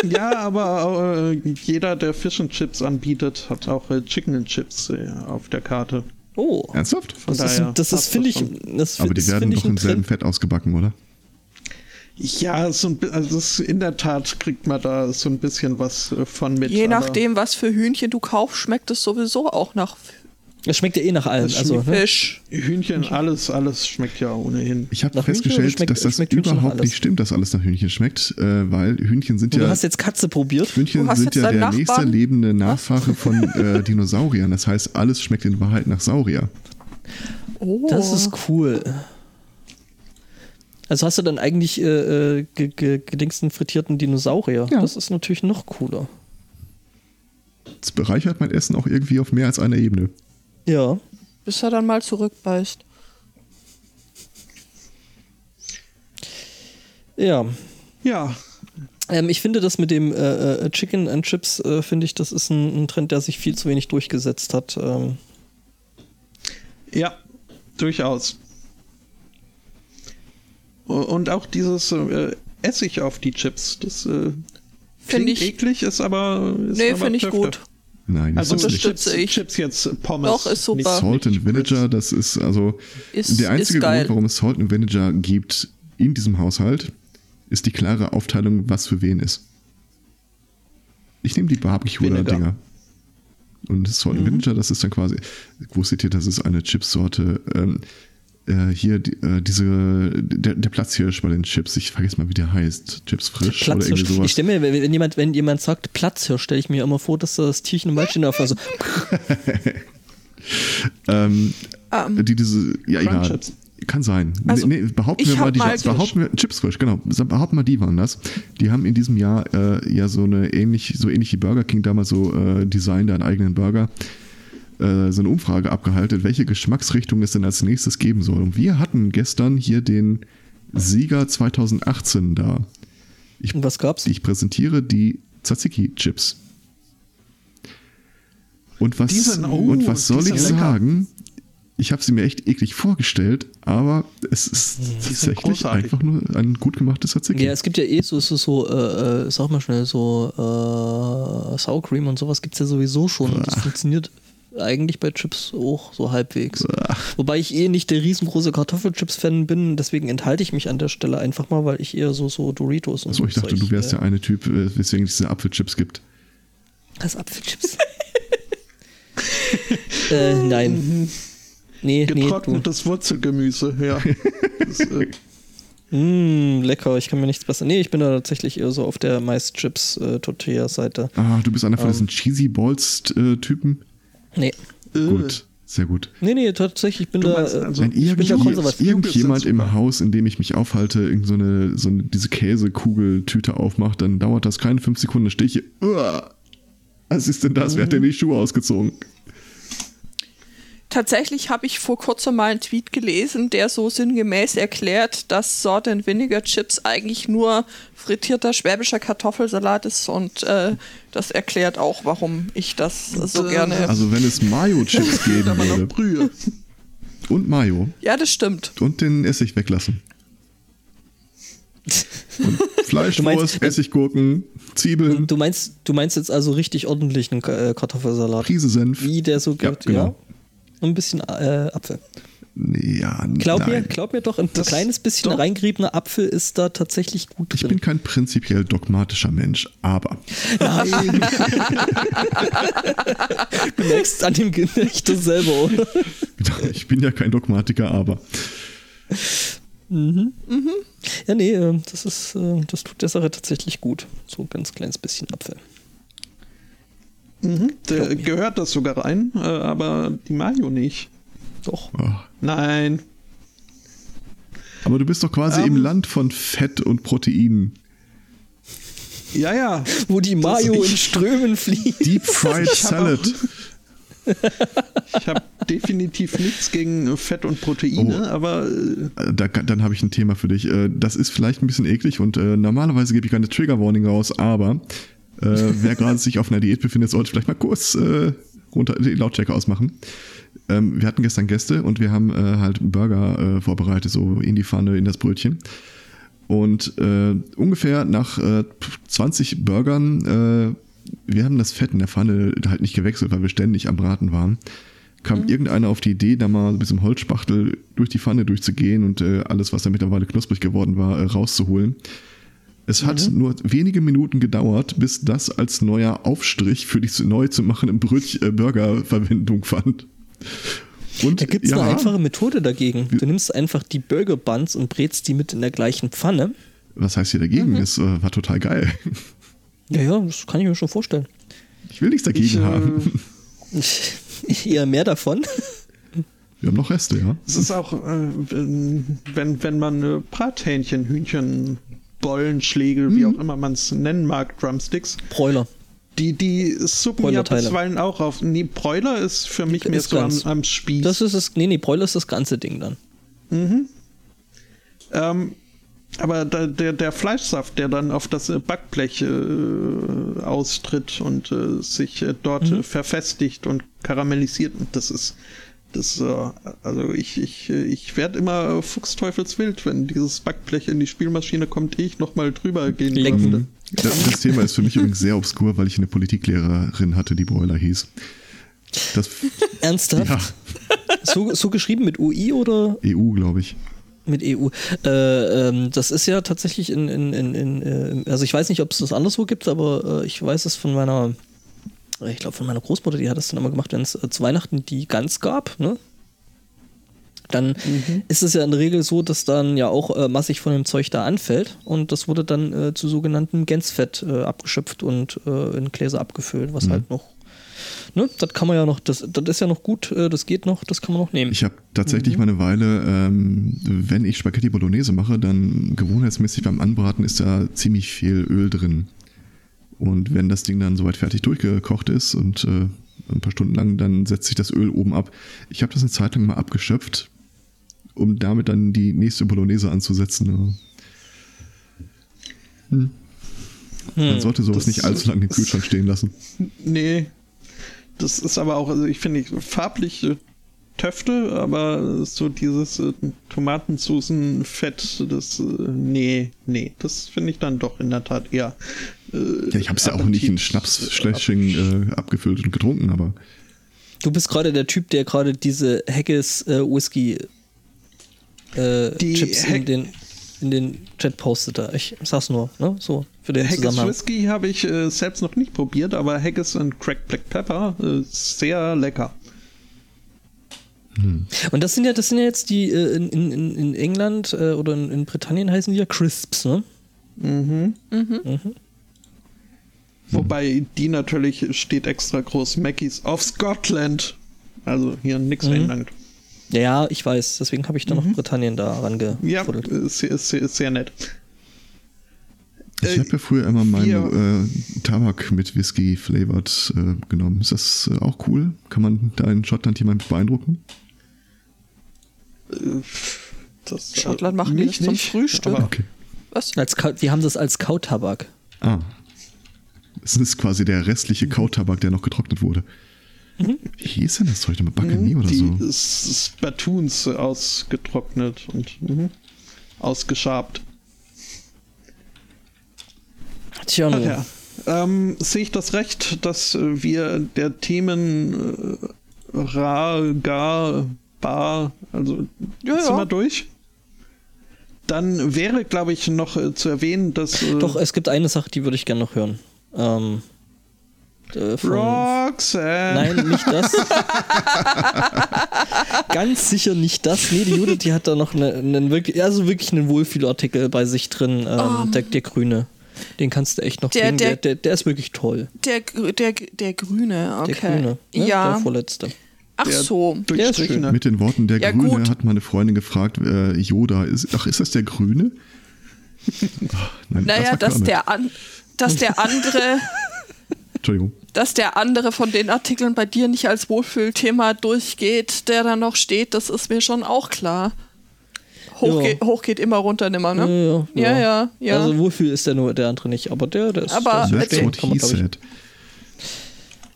Ja, aber äh, jeder, der Fish and Chips anbietet, hat auch äh, Chicken and Chips äh, auf der Karte. Oh. Ernsthaft? Von Das ist, daher das ist finde ich, das, Aber die das werden doch im selben. Fett ausgebacken, oder? Ja, so ein, also das, in der Tat kriegt man da so ein bisschen was äh, von mit. Je nachdem, was für Hühnchen du kaufst, schmeckt es sowieso auch nach Es schmeckt ja eh nach allem. Also, ne? Fisch. Hühnchen, alles, alles schmeckt ja ohnehin. Ich habe festgestellt, schmeckt- dass das überhaupt nicht stimmt, dass alles nach Hühnchen schmeckt, äh, weil Hühnchen sind Und ja Du hast jetzt Katze probiert. Hühnchen Du sind ja der nächste Nachbarn? lebende Nachfahre von äh, Dinosauriern. Das heißt, alles schmeckt in Wahrheit nach Saurier. Oh. Das ist cool. Also hast du dann eigentlich äh, äh, ge- ge- gedingsten frittierten Dinosaurier. Ja. Das ist natürlich noch cooler. Das bereichert mein Essen auch irgendwie auf mehr als einer Ebene. Ja. Bis er dann mal zurückbeißt. Ja. Ja, Ähm, ich finde das mit dem äh, äh, Chicken and Chips, äh, finde ich, das ist ein, ein Trend, der sich viel zu wenig durchgesetzt hat. Ähm, ja, durchaus. Und auch dieses äh, Essig auf die Chips, das äh, klingt ich- eklig, ist aber. Ist Nee, finde ich gut. Nein, Also nicht. Unterstütze Chips, ich. Chips jetzt Pommes. Doch, ist super. nicht- Salt and Vinegar, das ist also Ist- der einzige. Grund, warum es Salt and Vinegar gibt in diesem Haushalt, ist die klare Aufteilung, was für wen ist. Ich nehme die Barbecue-Dinger. Und das Salt and Vinegar, das ist dann quasi, wusstet ihr, das ist eine Chipsorte, ähm, äh, hier die, äh, diese, der, der Platzhirsch bei den Chips, ich vergesse mal, wie der heißt. Chips frisch oder Platzhirsch. irgendwie sowas. Ich stelle mir, wenn jemand, wenn jemand sagt Platzhirsch, stelle ich mir immer vor, dass da das Tierchen im Wald steht auf. Also, Ähm, Ähm. die diese, ja egal. Crunchips. Kann sein. Also, nee, nee, behaupten wir mal die mal behaupten wir, Chips frisch, genau. Behaupten mal, die waren das. Die haben in diesem Jahr äh, ja so eine ähnlich, so ähnlich wie Burger King damals so äh, Design einen eigenen Burger. Äh, So eine Umfrage abgehalten, welche Geschmacksrichtung es denn als nächstes geben soll. Und wir hatten gestern hier den Sieger 2018 da. Ich, und was gab's? ich präsentiere, die Tzatziki-Chips. Und was, sind- oh, und was soll ich lecker. sagen? Ich habe sie mir echt eklig vorgestellt, aber es ist tatsächlich einfach nur ein gut gemachtes Tzatziki. Ja, es gibt ja eh so, so, so äh, äh, sag mal schnell, so äh, Sour Cream und sowas gibt's ja sowieso schon. Und das funktioniert eigentlich bei Chips auch so halbwegs. Wobei ich eh nicht der riesengroße Kartoffelchips-Fan bin, deswegen enthalte ich mich an der Stelle einfach mal, weil ich eher so, so Doritos und Achso, ich so dachte, du wärst äh, der eine Typ, äh, weswegen es diese Apfelchips gibt. Das Apfelchips. äh, nein. Nee, nee. Getrocknetes Wurzelgemüse, ja. das, äh, Mm, lecker, ich kann mir nichts besser. Nee, ich bin da tatsächlich eher so auf der Mais-Chips-Tortilla-Seite. Ah, du bist einer von Ähm. diesen Cheesy Balls-Typen? Nee. äh, Gut, sehr gut. Nee, nee, tatsächlich, ich bin Du da. meinst äh, also- Wenn ich bin da konservativ. irgendjemand im. Haus, in dem ich mich aufhalte, irgend so eine, so eine, diese Käsekugeltüte aufmacht, dann dauert das keine fünf Sekunden, dann stehe ich hier. Uah. Was ist denn das? Wer hat denn die Schuhe ausgezogen? Tatsächlich habe ich vor kurzem mal einen Tweet gelesen, der so sinngemäß erklärt, dass Salt and Vinegar Chips eigentlich nur frittierter schwäbischer Kartoffelsalat ist und äh, das erklärt auch, warum ich das so äh, gerne. Also wenn es Mayo-Chips geben Aber noch würde Brühe. und Mayo ja, das stimmt. und den Essig weglassen. Und Fleischwurst, Du meinst- Essiggurken, Zwiebeln, Du meinst, du meinst jetzt also richtig ordentlichen äh, Kartoffelsalat. Prise Senf. Wie der so Ja, geht, ja. Und ein bisschen äh, Apfel. Ja, Glaub mir, nein. glaub mir doch, ein Das- kleines bisschen doch. reingeriebener Apfel ist da tatsächlich gut Ich drin. bin kein prinzipiell dogmatischer Mensch, aber Nein. du merkst an dem Gericht das selber, oder? ich bin ja kein Dogmatiker, aber Ja, nee, äh, das ist, äh, das tut der Sache tatsächlich gut. So ein ganz kleines bisschen Apfel. Mhm, der gehört das sogar rein, äh, aber die Mayo nicht. Doch. oh. Nein. aber du bist doch quasi Ähm. im Land von Fett und Proteinen. Ja, ja. Wo die Mayo in Strömen fließt. Deep Fried Ich hab Salad. Ich habe definitiv nichts gegen Fett und Proteine, Oh. aber äh, Äh, Da, dann habe ich ein Thema für dich. Äh, Das ist vielleicht ein bisschen eklig und äh, normalerweise gebe ich keine Trigger Warning raus, aber äh, wer gerade sich auf einer Diät befindet, sollte vielleicht mal kurz äh, runter die Lautstärke ausmachen. Ähm, wir hatten gestern Gäste und wir haben äh, halt Burger äh, vorbereitet, so in die Pfanne, in das Brötchen. Und äh, ungefähr nach äh, 20 Burgern, äh, wir haben das Fett in der Pfanne halt nicht gewechselt, weil wir ständig am Braten waren, kam irgendeiner auf die Idee, da mal mit so einem Holzspachtel durch die Pfanne durchzugehen und äh, alles, was da mittlerweile knusprig geworden war, äh, rauszuholen. Es hat nur wenige Minuten gedauert, bis das als neuer Aufstrich für die zu- neu zu machenden Brötch äh, Burger Verwendung fand. Und Da gibt es ja, eine einfache Methode dagegen. Du nimmst einfach die Burger Buns und brätst die mit in der gleichen Pfanne. was heißt hier dagegen? Es äh, war total geil. Ja, ja, das kann ich mir schon vorstellen. Ich will nichts dagegen ich, äh, haben. Eher mehr davon. Wir haben noch Reste, ja. es ist auch, äh, wenn, wenn man äh, Brathähnchen, Hühnchen, Bollenschläge, wie auch immer man es nennen mag, Drumsticks, Bräuler. die, die suppen ja bisweilen auch auf. Nee, Bräuler ist für mich mehr so am, am Spieß. Das ist es. Nee, nee, Bräuler ist das ganze Ding dann. Ähm, aber da, der, der Fleischsaft, der dann auf das äh, Backblech äh, austritt und äh, sich äh, dort Mhm. äh, verfestigt und karamellisiert, das ist, das, äh, also ich, ich, ich werde immer fuchsteufelswild, wenn dieses Backblech in die Spielmaschine kommt, ehe ich nochmal drüber gehen Lecken. dürfte. Das, das Thema ist für mich übrigens sehr obskur, weil ich eine Politiklehrerin hatte, die Broiler hieß. Das Ernsthaft? ja, So, so geschrieben mit UI oder EU, glaube ich. mit EU? Äh, ähm, das ist ja tatsächlich in, in, in, in äh, also ich weiß nicht, ob es das anderswo gibt, aber äh, ich weiß es von meiner, ich glaube von meiner Großmutter, die hat das dann immer gemacht, wenn es äh, zu Weihnachten die Gans gab, ne? Dann ist es ja in der Regel so, dass dann ja auch äh, massig von dem Zeug da anfällt und das wurde dann äh, zu sogenanntem Gänsfett äh, abgeschöpft und äh, in Gläser abgefüllt, was halt noch Ne, das kann man ja noch, das, das ist ja noch gut, äh, das geht noch, das kann man noch nehmen. Ich habe tatsächlich mal eine Weile, ähm, wenn ich Spaghetti Bolognese mache, dann gewohnheitsmäßig beim Anbraten ist da ziemlich viel Öl drin. Und wenn das Ding dann soweit fertig durchgekocht ist und äh, ein paar Stunden lang, dann setzt sich das Öl oben ab. Ich habe das eine Zeit lang mal abgeschöpft, um damit dann die nächste Bolognese anzusetzen. Hm. Man sollte sowas nicht allzu lange im Kühlschrank stehen lassen. Nee, das ist aber auch, also ich finde ich farblich Töfte, aber so dieses äh, Tomatensoßen-Fett, das, äh, nee, nee, das finde ich dann doch in der Tat eher. Äh, Ja, ich habe es ja auch nicht in Schnapsschläschchen äh, abgefüllt und getrunken, aber Du bist gerade der Typ, der gerade diese Haggis äh, Whisky äh, Die Chips in Hack- den, in den Chat postete. Ich sag's nur, ne? So, für den Haggis. Whisky habe ich äh, selbst noch nicht probiert, aber Haggis und Cracked Black Pepper äh, sehr lecker. Und das sind ja, das sind ja jetzt die äh, in, in, in in England äh, oder in, in Britannien heißen die ja Crisps, ne? Wobei die natürlich steht extra groß Mackies of Scotland. Also hier nix Mhm. England. Ja, ich weiß, deswegen habe ich da noch Britannien da Ja, rangefuddelt. ist, ist, ist sehr nett. Ich habe ja früher immer meinen äh, Tabak mit Whisky flavored äh, genommen. Ist das äh, auch cool? Kann man da in Schottland jemanden beeindrucken? Das, Schottland machen die das zum nicht, Frühstück. aber- Okay. Was? Als die haben das als Kautabak. Ah. Es ist quasi der restliche Kautabak, der noch getrocknet wurde. Wie hieß denn das Zeug nochmal? Bakanie oder die so? S- Spatoons ausgetrocknet und mhm, ausgeschabt. Tja, Ach ja. Ähm, sehe ich das recht, dass wir der Themen äh, Ra, Gar, Bar, also Ja, sind ja. wir durch? Dann wäre, glaube ich, noch äh, zu erwähnen, dass äh, Doch, es gibt eine Sache, die würde ich gerne noch hören. Ähm, äh, von, Roxanne. Nein, nicht das. Ganz sicher nicht das. Nee, die Judith, die hat da noch eine, einen wirklich, also wirklich einen Wohlfühlartikel bei sich drin. Ähm, der, der Grüne. Den kannst du echt noch Der-. Der, der- der, der ist wirklich toll. Der, der, der Grüne, okay. Der Grüne. Ne? Ja. Der vorletzte. Ach Der so. Durchstrichene. Mit den Worten der Ja, Grüne gut. hat meine Freundin gefragt, äh, Yoda, ist, ach, ist das der Grüne? Ach, nein, Naja, war dass der, an, dass der andere, Entschuldigung. dass der andere von den Artikeln bei dir nicht als Wohlfühlthema durchgeht, der da noch steht, das ist mir schon auch klar. Hoch, Ja. geht, hoch geht immer runter nimmer, ne? Ja, Ja, ja, ja. Also Wohlfühl ist der nur, der andere nicht. Aber der, der ist. Aber- der ist- what kann man, he said.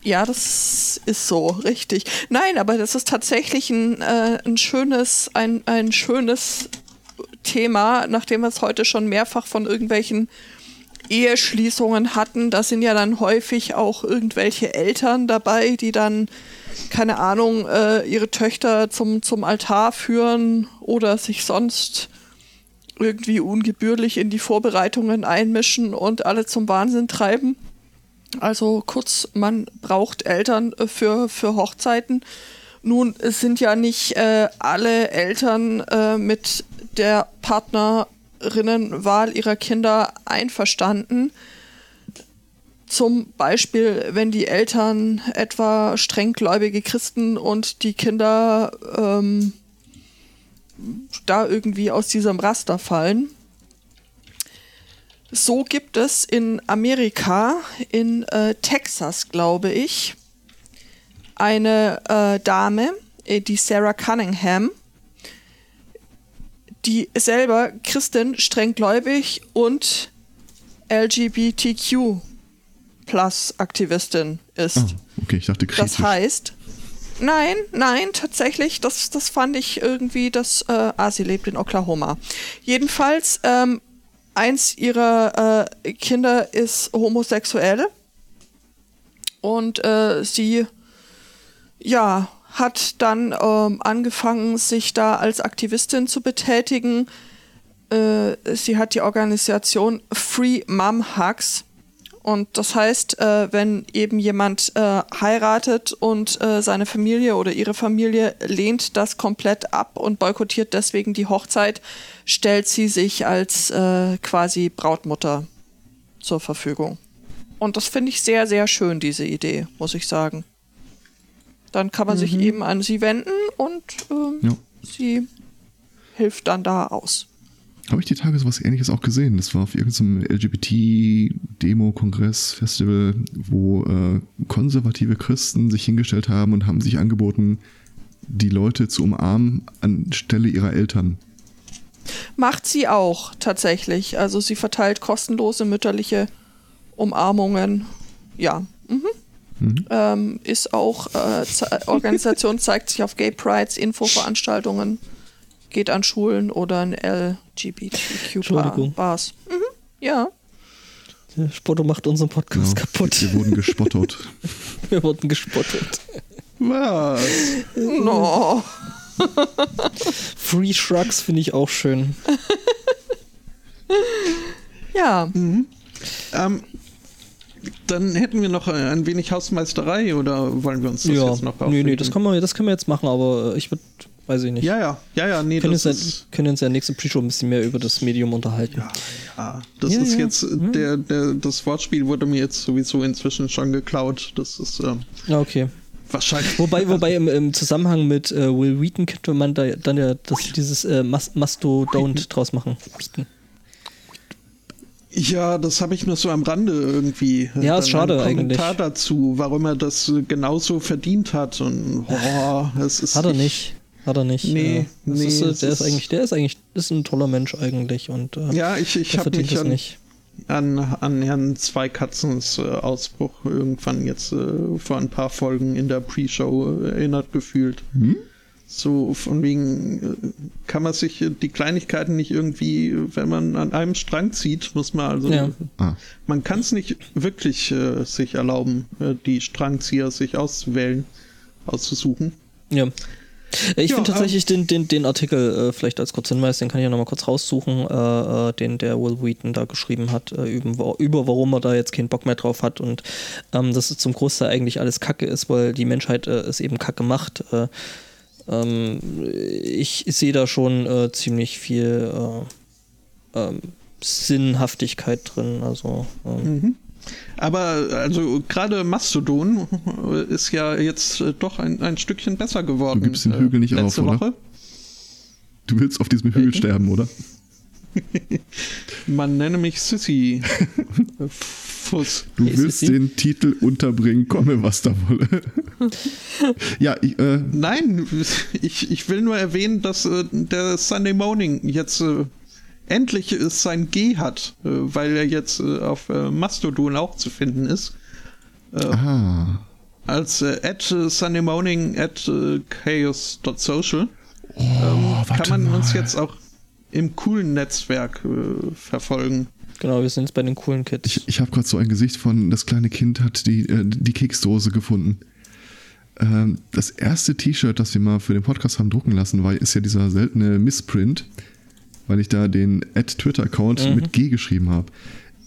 Ja, das ist so, richtig. Nein, aber das ist tatsächlich ein, äh, ein schönes, ein, ein schönes Thema, nachdem wir es heute schon mehrfach von irgendwelchen Eheschließungen hatten. Da sind ja dann häufig auch irgendwelche Eltern dabei, die dann, keine Ahnung, äh, ihre Töchter zum, zum Altar führen oder sich sonst irgendwie ungebührlich in die Vorbereitungen einmischen und alle zum Wahnsinn treiben. Also kurz, man braucht Eltern äh, für, für Hochzeiten. Nun es sind ja nicht äh, alle Eltern äh, mit der Partnerinnenwahl ihrer Kinder einverstanden. Zum Beispiel, wenn die Eltern etwa strenggläubige Christen und die Kinder ähm, da irgendwie aus diesem Raster fallen. So gibt es in Amerika, in äh, Texas, glaube ich, eine äh, Dame, äh, die Sarah Cunningham, die selber Christin, strenggläubig und LGBTQ plus Aktivistin ist. Ah, okay, ich dachte kritisch. Das heißt, nein, nein, tatsächlich, das, das fand ich irgendwie, das, äh, ah, sie lebt in Oklahoma. Jedenfalls, ähm, eins ihrer äh, Kinder ist homosexuell und äh, sie, ja, hat dann ähm, angefangen, sich da als Aktivistin zu betätigen. Äh, sie hat die Organisation Free Mom Hugs und das heißt, äh, wenn eben jemand äh, heiratet und äh, seine Familie oder ihre Familie lehnt das komplett ab und boykottiert deswegen die Hochzeit, stellt sie sich als äh, quasi Brautmutter zur Verfügung. Und das finde ich sehr, sehr schön, diese Idee, muss ich sagen. Dann kann man sich eben an sie wenden und ähm, Ja. sie hilft dann da aus. Habe ich die Tage sowas ähnliches auch gesehen. Das war auf irgendeinem LGBT-Demo-Kongress, Festival, wo äh, konservative Christen sich hingestellt haben und haben sich angeboten, die Leute zu umarmen anstelle ihrer Eltern. Macht sie auch tatsächlich. Also sie verteilt kostenlose mütterliche Umarmungen. Ja. Mhm. Ähm, ist auch, äh, Organisation zeigt sich auf Gay Prides, Infoveranstaltungen, geht an Schulen oder an Entschuldigung. LGBTQ-Bars. Mhm. Ja. Der Spotto macht unseren Podcast Ja, kaputt. Wir wurden gespottet. Wir wurden gespottet. Was? No. Free Shrugs finde ich auch schön. Ja. Ähm, dann hätten wir noch äh, ein wenig Hausmeisterei oder wollen wir uns das ja, jetzt noch nee, nee, aufheben? das können, wir, das können wir jetzt machen, aber äh, ich würde, weiß ich nicht. Ja, ja, ja, ja, nee, können, das uns ist, ja, können uns ja nächste Pre-Show ein bisschen mehr über das Medium unterhalten. ja, ja, das Ja, ist ja. jetzt, äh, der, der, das Wortspiel wurde mir jetzt sowieso inzwischen schon geklaut. Das ist ähm, Ja, okay. wahrscheinlich. Wobei, wobei im, im Zusammenhang mit äh, Will Wheaton könnte man da dann ja das, dieses äh, Mas Mastodont draus machen. Wheaton. Ja, das habe ich nur so am Rande irgendwie. Ja, ist schade Ein Kommentar eigentlich. dazu, warum er das äh, genauso verdient hat. Und oh, es ist Hat er ich- nicht. Hat er nicht. Nee, äh, das nee, ist, äh, es der ist ist- eigentlich, der ist eigentlich, ist ein toller Mensch eigentlich und äh, Ja, ich, ich habe mich an, nicht. an, an Herrn Zweikatzens äh, Ausbruch irgendwann jetzt äh, vor ein paar Folgen in der Pre-Show äh, erinnert gefühlt. So von wegen, äh, kann man sich äh, die Kleinigkeiten nicht irgendwie, äh, wenn man an einem Strang zieht, muss man also, Ja. Ah, man kann es nicht wirklich äh, sich erlauben, äh, die Strangzieher sich auszuwählen, auszusuchen. Ja. Ich Ja, finde tatsächlich den, den, den Artikel, äh, vielleicht als kurz Hinweis, den kann ich ja nochmal kurz raussuchen, äh, den der Will Wheaton da geschrieben hat, äh, über, über warum er da jetzt keinen Bock mehr drauf hat und ähm, dass es zum Großteil eigentlich alles Kacke ist, weil die Menschheit äh, es eben Kacke macht. Äh, ähm, ich sehe da schon äh, ziemlich viel äh, ähm, Sinnhaftigkeit drin. Also ähm, Aber also gerade Mastodon äh, ist ja jetzt äh, doch ein, ein Stückchen besser geworden. Du gibst den Hügel nicht äh, letzte auf, oder? Woche. du willst auf diesem Hügel sterben, oder? Man nenne mich Sissy. Fuss. Du Hey, willst den Titel unterbringen, komme was da wolle. ja, ich, äh, Nein, ich, ich will nur erwähnen, dass äh, der Sunday Morning jetzt äh, endlich äh, sein G hat, äh, weil er jetzt äh, auf Mastodon auch zu finden ist. ah, Als at Sunday Morning at chaos.social oh, kann warte man uns mal. jetzt auch im coolen Netzwerk verfolgen. Genau, wir sind jetzt bei den coolen Kids. Ich, ich habe gerade so ein Gesicht von, das kleine Kind hat die, äh, die Keksdose gefunden. Ähm, das erste T-Shirt, das wir mal für den Podcast haben drucken lassen, war, ist ja dieser seltene Missprint, weil ich da den Twitter-Account Mhm. mit G geschrieben habe.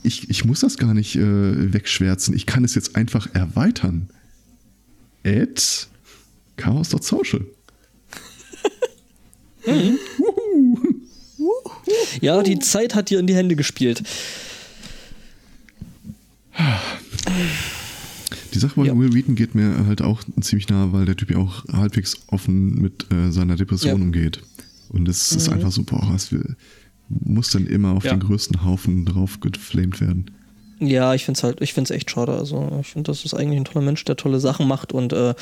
Ich, ich muss das gar nicht äh, wegschwärzen. Ich kann es jetzt einfach erweitern. At chaos.social. ja, die Zeit hat dir in die Hände gespielt. Die Sache bei Ja. Will Wheaton geht mir halt auch ziemlich nah, weil der Typ ja auch halbwegs offen mit äh, seiner Depression Ja. Mhm. umgeht. Und es ist einfach so, boah, wir, muss dann immer auf Ja. den größten Haufen drauf geflamed werden. Ja, ich finde es halt, ich finde es echt schade. Also ich finde, das ist eigentlich ein toller Mensch, der tolle Sachen macht und äh,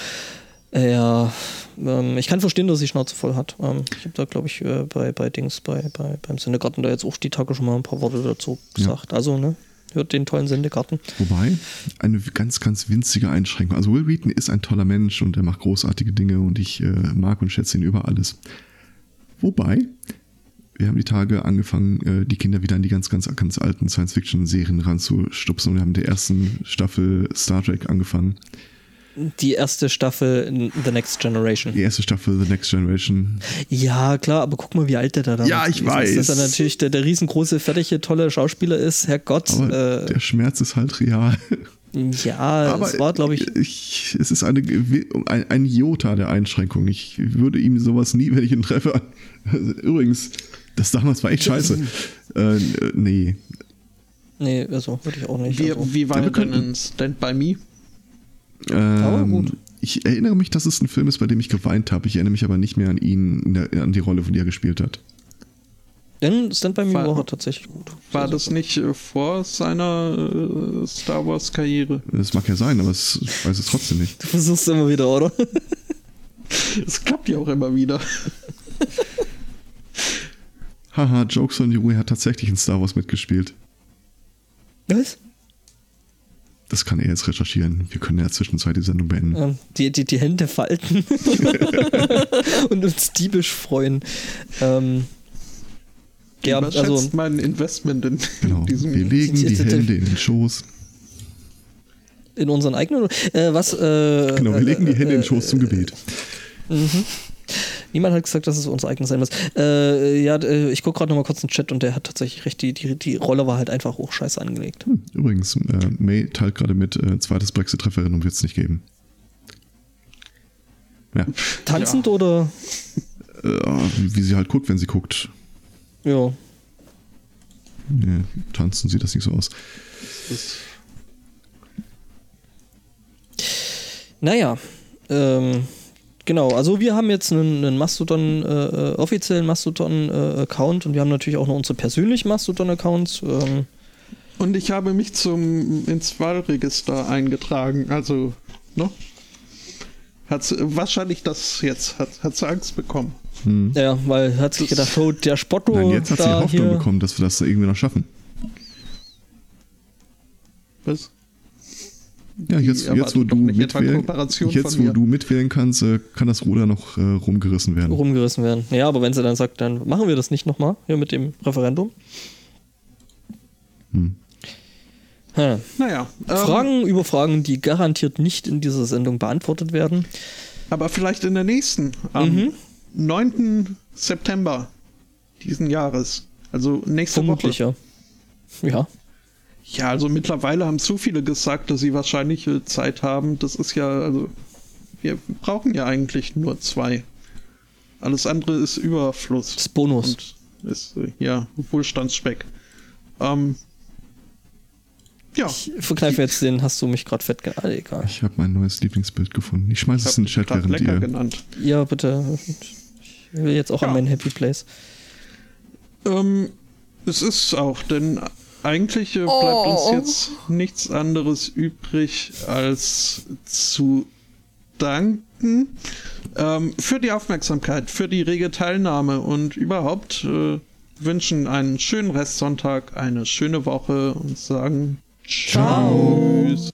ja, ähm, ich kann verstehen, dass die Schnauze voll hat. Ähm, ich habe da, glaube ich, äh, bei, bei Dings, bei, bei, beim Sendegarten da jetzt auch die Tage schon mal ein paar Worte dazu gesagt. Also, ne, hört den tollen Sendegarten. Wobei, eine ganz, ganz winzige Einschränkung. Also Will Wheaton ist ein toller Mensch und er macht großartige Dinge und ich äh, mag und schätze ihn über alles. Wobei, wir haben die Tage angefangen, äh, die Kinder wieder an die ganz, ganz, ganz alten Science-Fiction-Serien ranzustupsen und wir haben der ersten Staffel Star Trek angefangen. Die erste Staffel in The Next Generation. Die erste Staffel The Next Generation. Ja, klar, aber guck mal, wie alt der da damals Ja, ich ist. Dass er weiß. natürlich der, der riesengroße, fertige, tolle Schauspieler ist. Herrgott. Aber Äh, der Schmerz ist halt real. ja, Aber es war, glaube ich, ich. Es ist eine, ein, ein Jota der Einschränkung. Ich würde ihm sowas nie, wenn ich ihn treffe. Übrigens, das damals war echt scheiße. Äh, nee. nee, also würde ich auch nicht. Wie, also. wie war Ja, wir denn in Stand By Me? Ähm, gut. Ich erinnere mich, dass es ein Film ist, bei dem ich geweint habe. Ich erinnere mich aber nicht mehr an ihn, der, an die Rolle, die er gespielt hat. Denn Stand By Me War- war, tatsächlich gut. War das nicht äh, vor seiner äh, Star Wars Karriere? Das mag ja sein, aber es, ich weiß es trotzdem nicht. Du versuchst immer wieder, oder? Es klappt ja auch immer wieder. Haha, Jokes on You, er hat tatsächlich in Star Wars mitgespielt. Was? Das kann er jetzt recherchieren. Wir können ja in der Zwischenzeit die Sendung beenden. Ähm, die, die, die Hände falten und uns diebisch freuen. Ähm, ja, also mein Investment in, Genau. in diesem. Wir legen die Hände in den Schoß. in unseren eigenen. Äh, was? Äh, Genau, wir legen die Hände in den äh, Schoß zum Gebet. Niemand hat gesagt, dass es unser eigenes sein muss. Äh, ja, äh, ich gucke gerade nochmal kurz in den Chat und der hat tatsächlich recht. Die, die, die Rolle war halt einfach hoch scheiße angelegt. Hm, Übrigens, äh, May teilt gerade mit, äh, zweites Brexit-Referendum wird es nicht geben. Ja, Tanzend oder? äh, wie, wie sie halt guckt, wenn sie guckt. Ja. Nee, tanzen sieht das nicht so aus. Naja, ähm, genau. Also wir haben jetzt einen, einen Mastodon, äh, äh, offiziellen Mastodon-Account und wir haben natürlich auch noch unsere persönlichen Mastodon-Accounts. Ähm, Und ich habe mich zum ins Wahlregister eingetragen. Also, ne? Hat sie- wahrscheinlich das jetzt. Hat, hat sie Angst bekommen. Ja, weil hat sich gedacht, oh, der Spotto Nein, jetzt hat sie Hoffnung hier. bekommen, dass wir das irgendwie noch schaffen. Was? Ja, jetzt, jetzt wo du mitwählen, jetzt, wo du mitwählen kannst, äh, kann das Ruder noch äh, rumgerissen werden. rumgerissen werden. Ja, aber wenn sie dann sagt, dann machen wir das nicht nochmal hier mit dem Referendum. Hm. Hm. Naja. ähm, Fragen über Fragen, die garantiert nicht in dieser Sendung beantwortet werden. Aber vielleicht in der nächsten. Am Mhm. 9. September diesen Jahres. Also nächste Vermutlich, Woche. ja. Ja. Ja, also mittlerweile haben zu viele gesagt, dass sie wahrscheinlich äh, Zeit haben. Das ist ja, also, wir brauchen ja eigentlich nur zwei. Alles andere ist Überfluss. Das ist Bonus. Und ist, äh, ja, Wohlstandsspeck. Ähm, ja, Ich verkneife jetzt den, hast du mich gerade fett ge... Ah, egal. Ich habe mein neues Lieblingsbild gefunden. Ich schmeiße ich es in habe den Chat, gerade während lecker ihr. genannt. Ja, bitte. Ich will jetzt auch Ja. an meinen Happy Place. Ähm, es ist auch, denn eigentlich äh, bleibt Oh. uns jetzt nichts anderes übrig, als zu danken ähm, für die Aufmerksamkeit, für die rege Teilnahme und überhaupt äh, wünschen einen schönen Restsonntag, eine schöne Woche und sagen Ciao. Tschüss.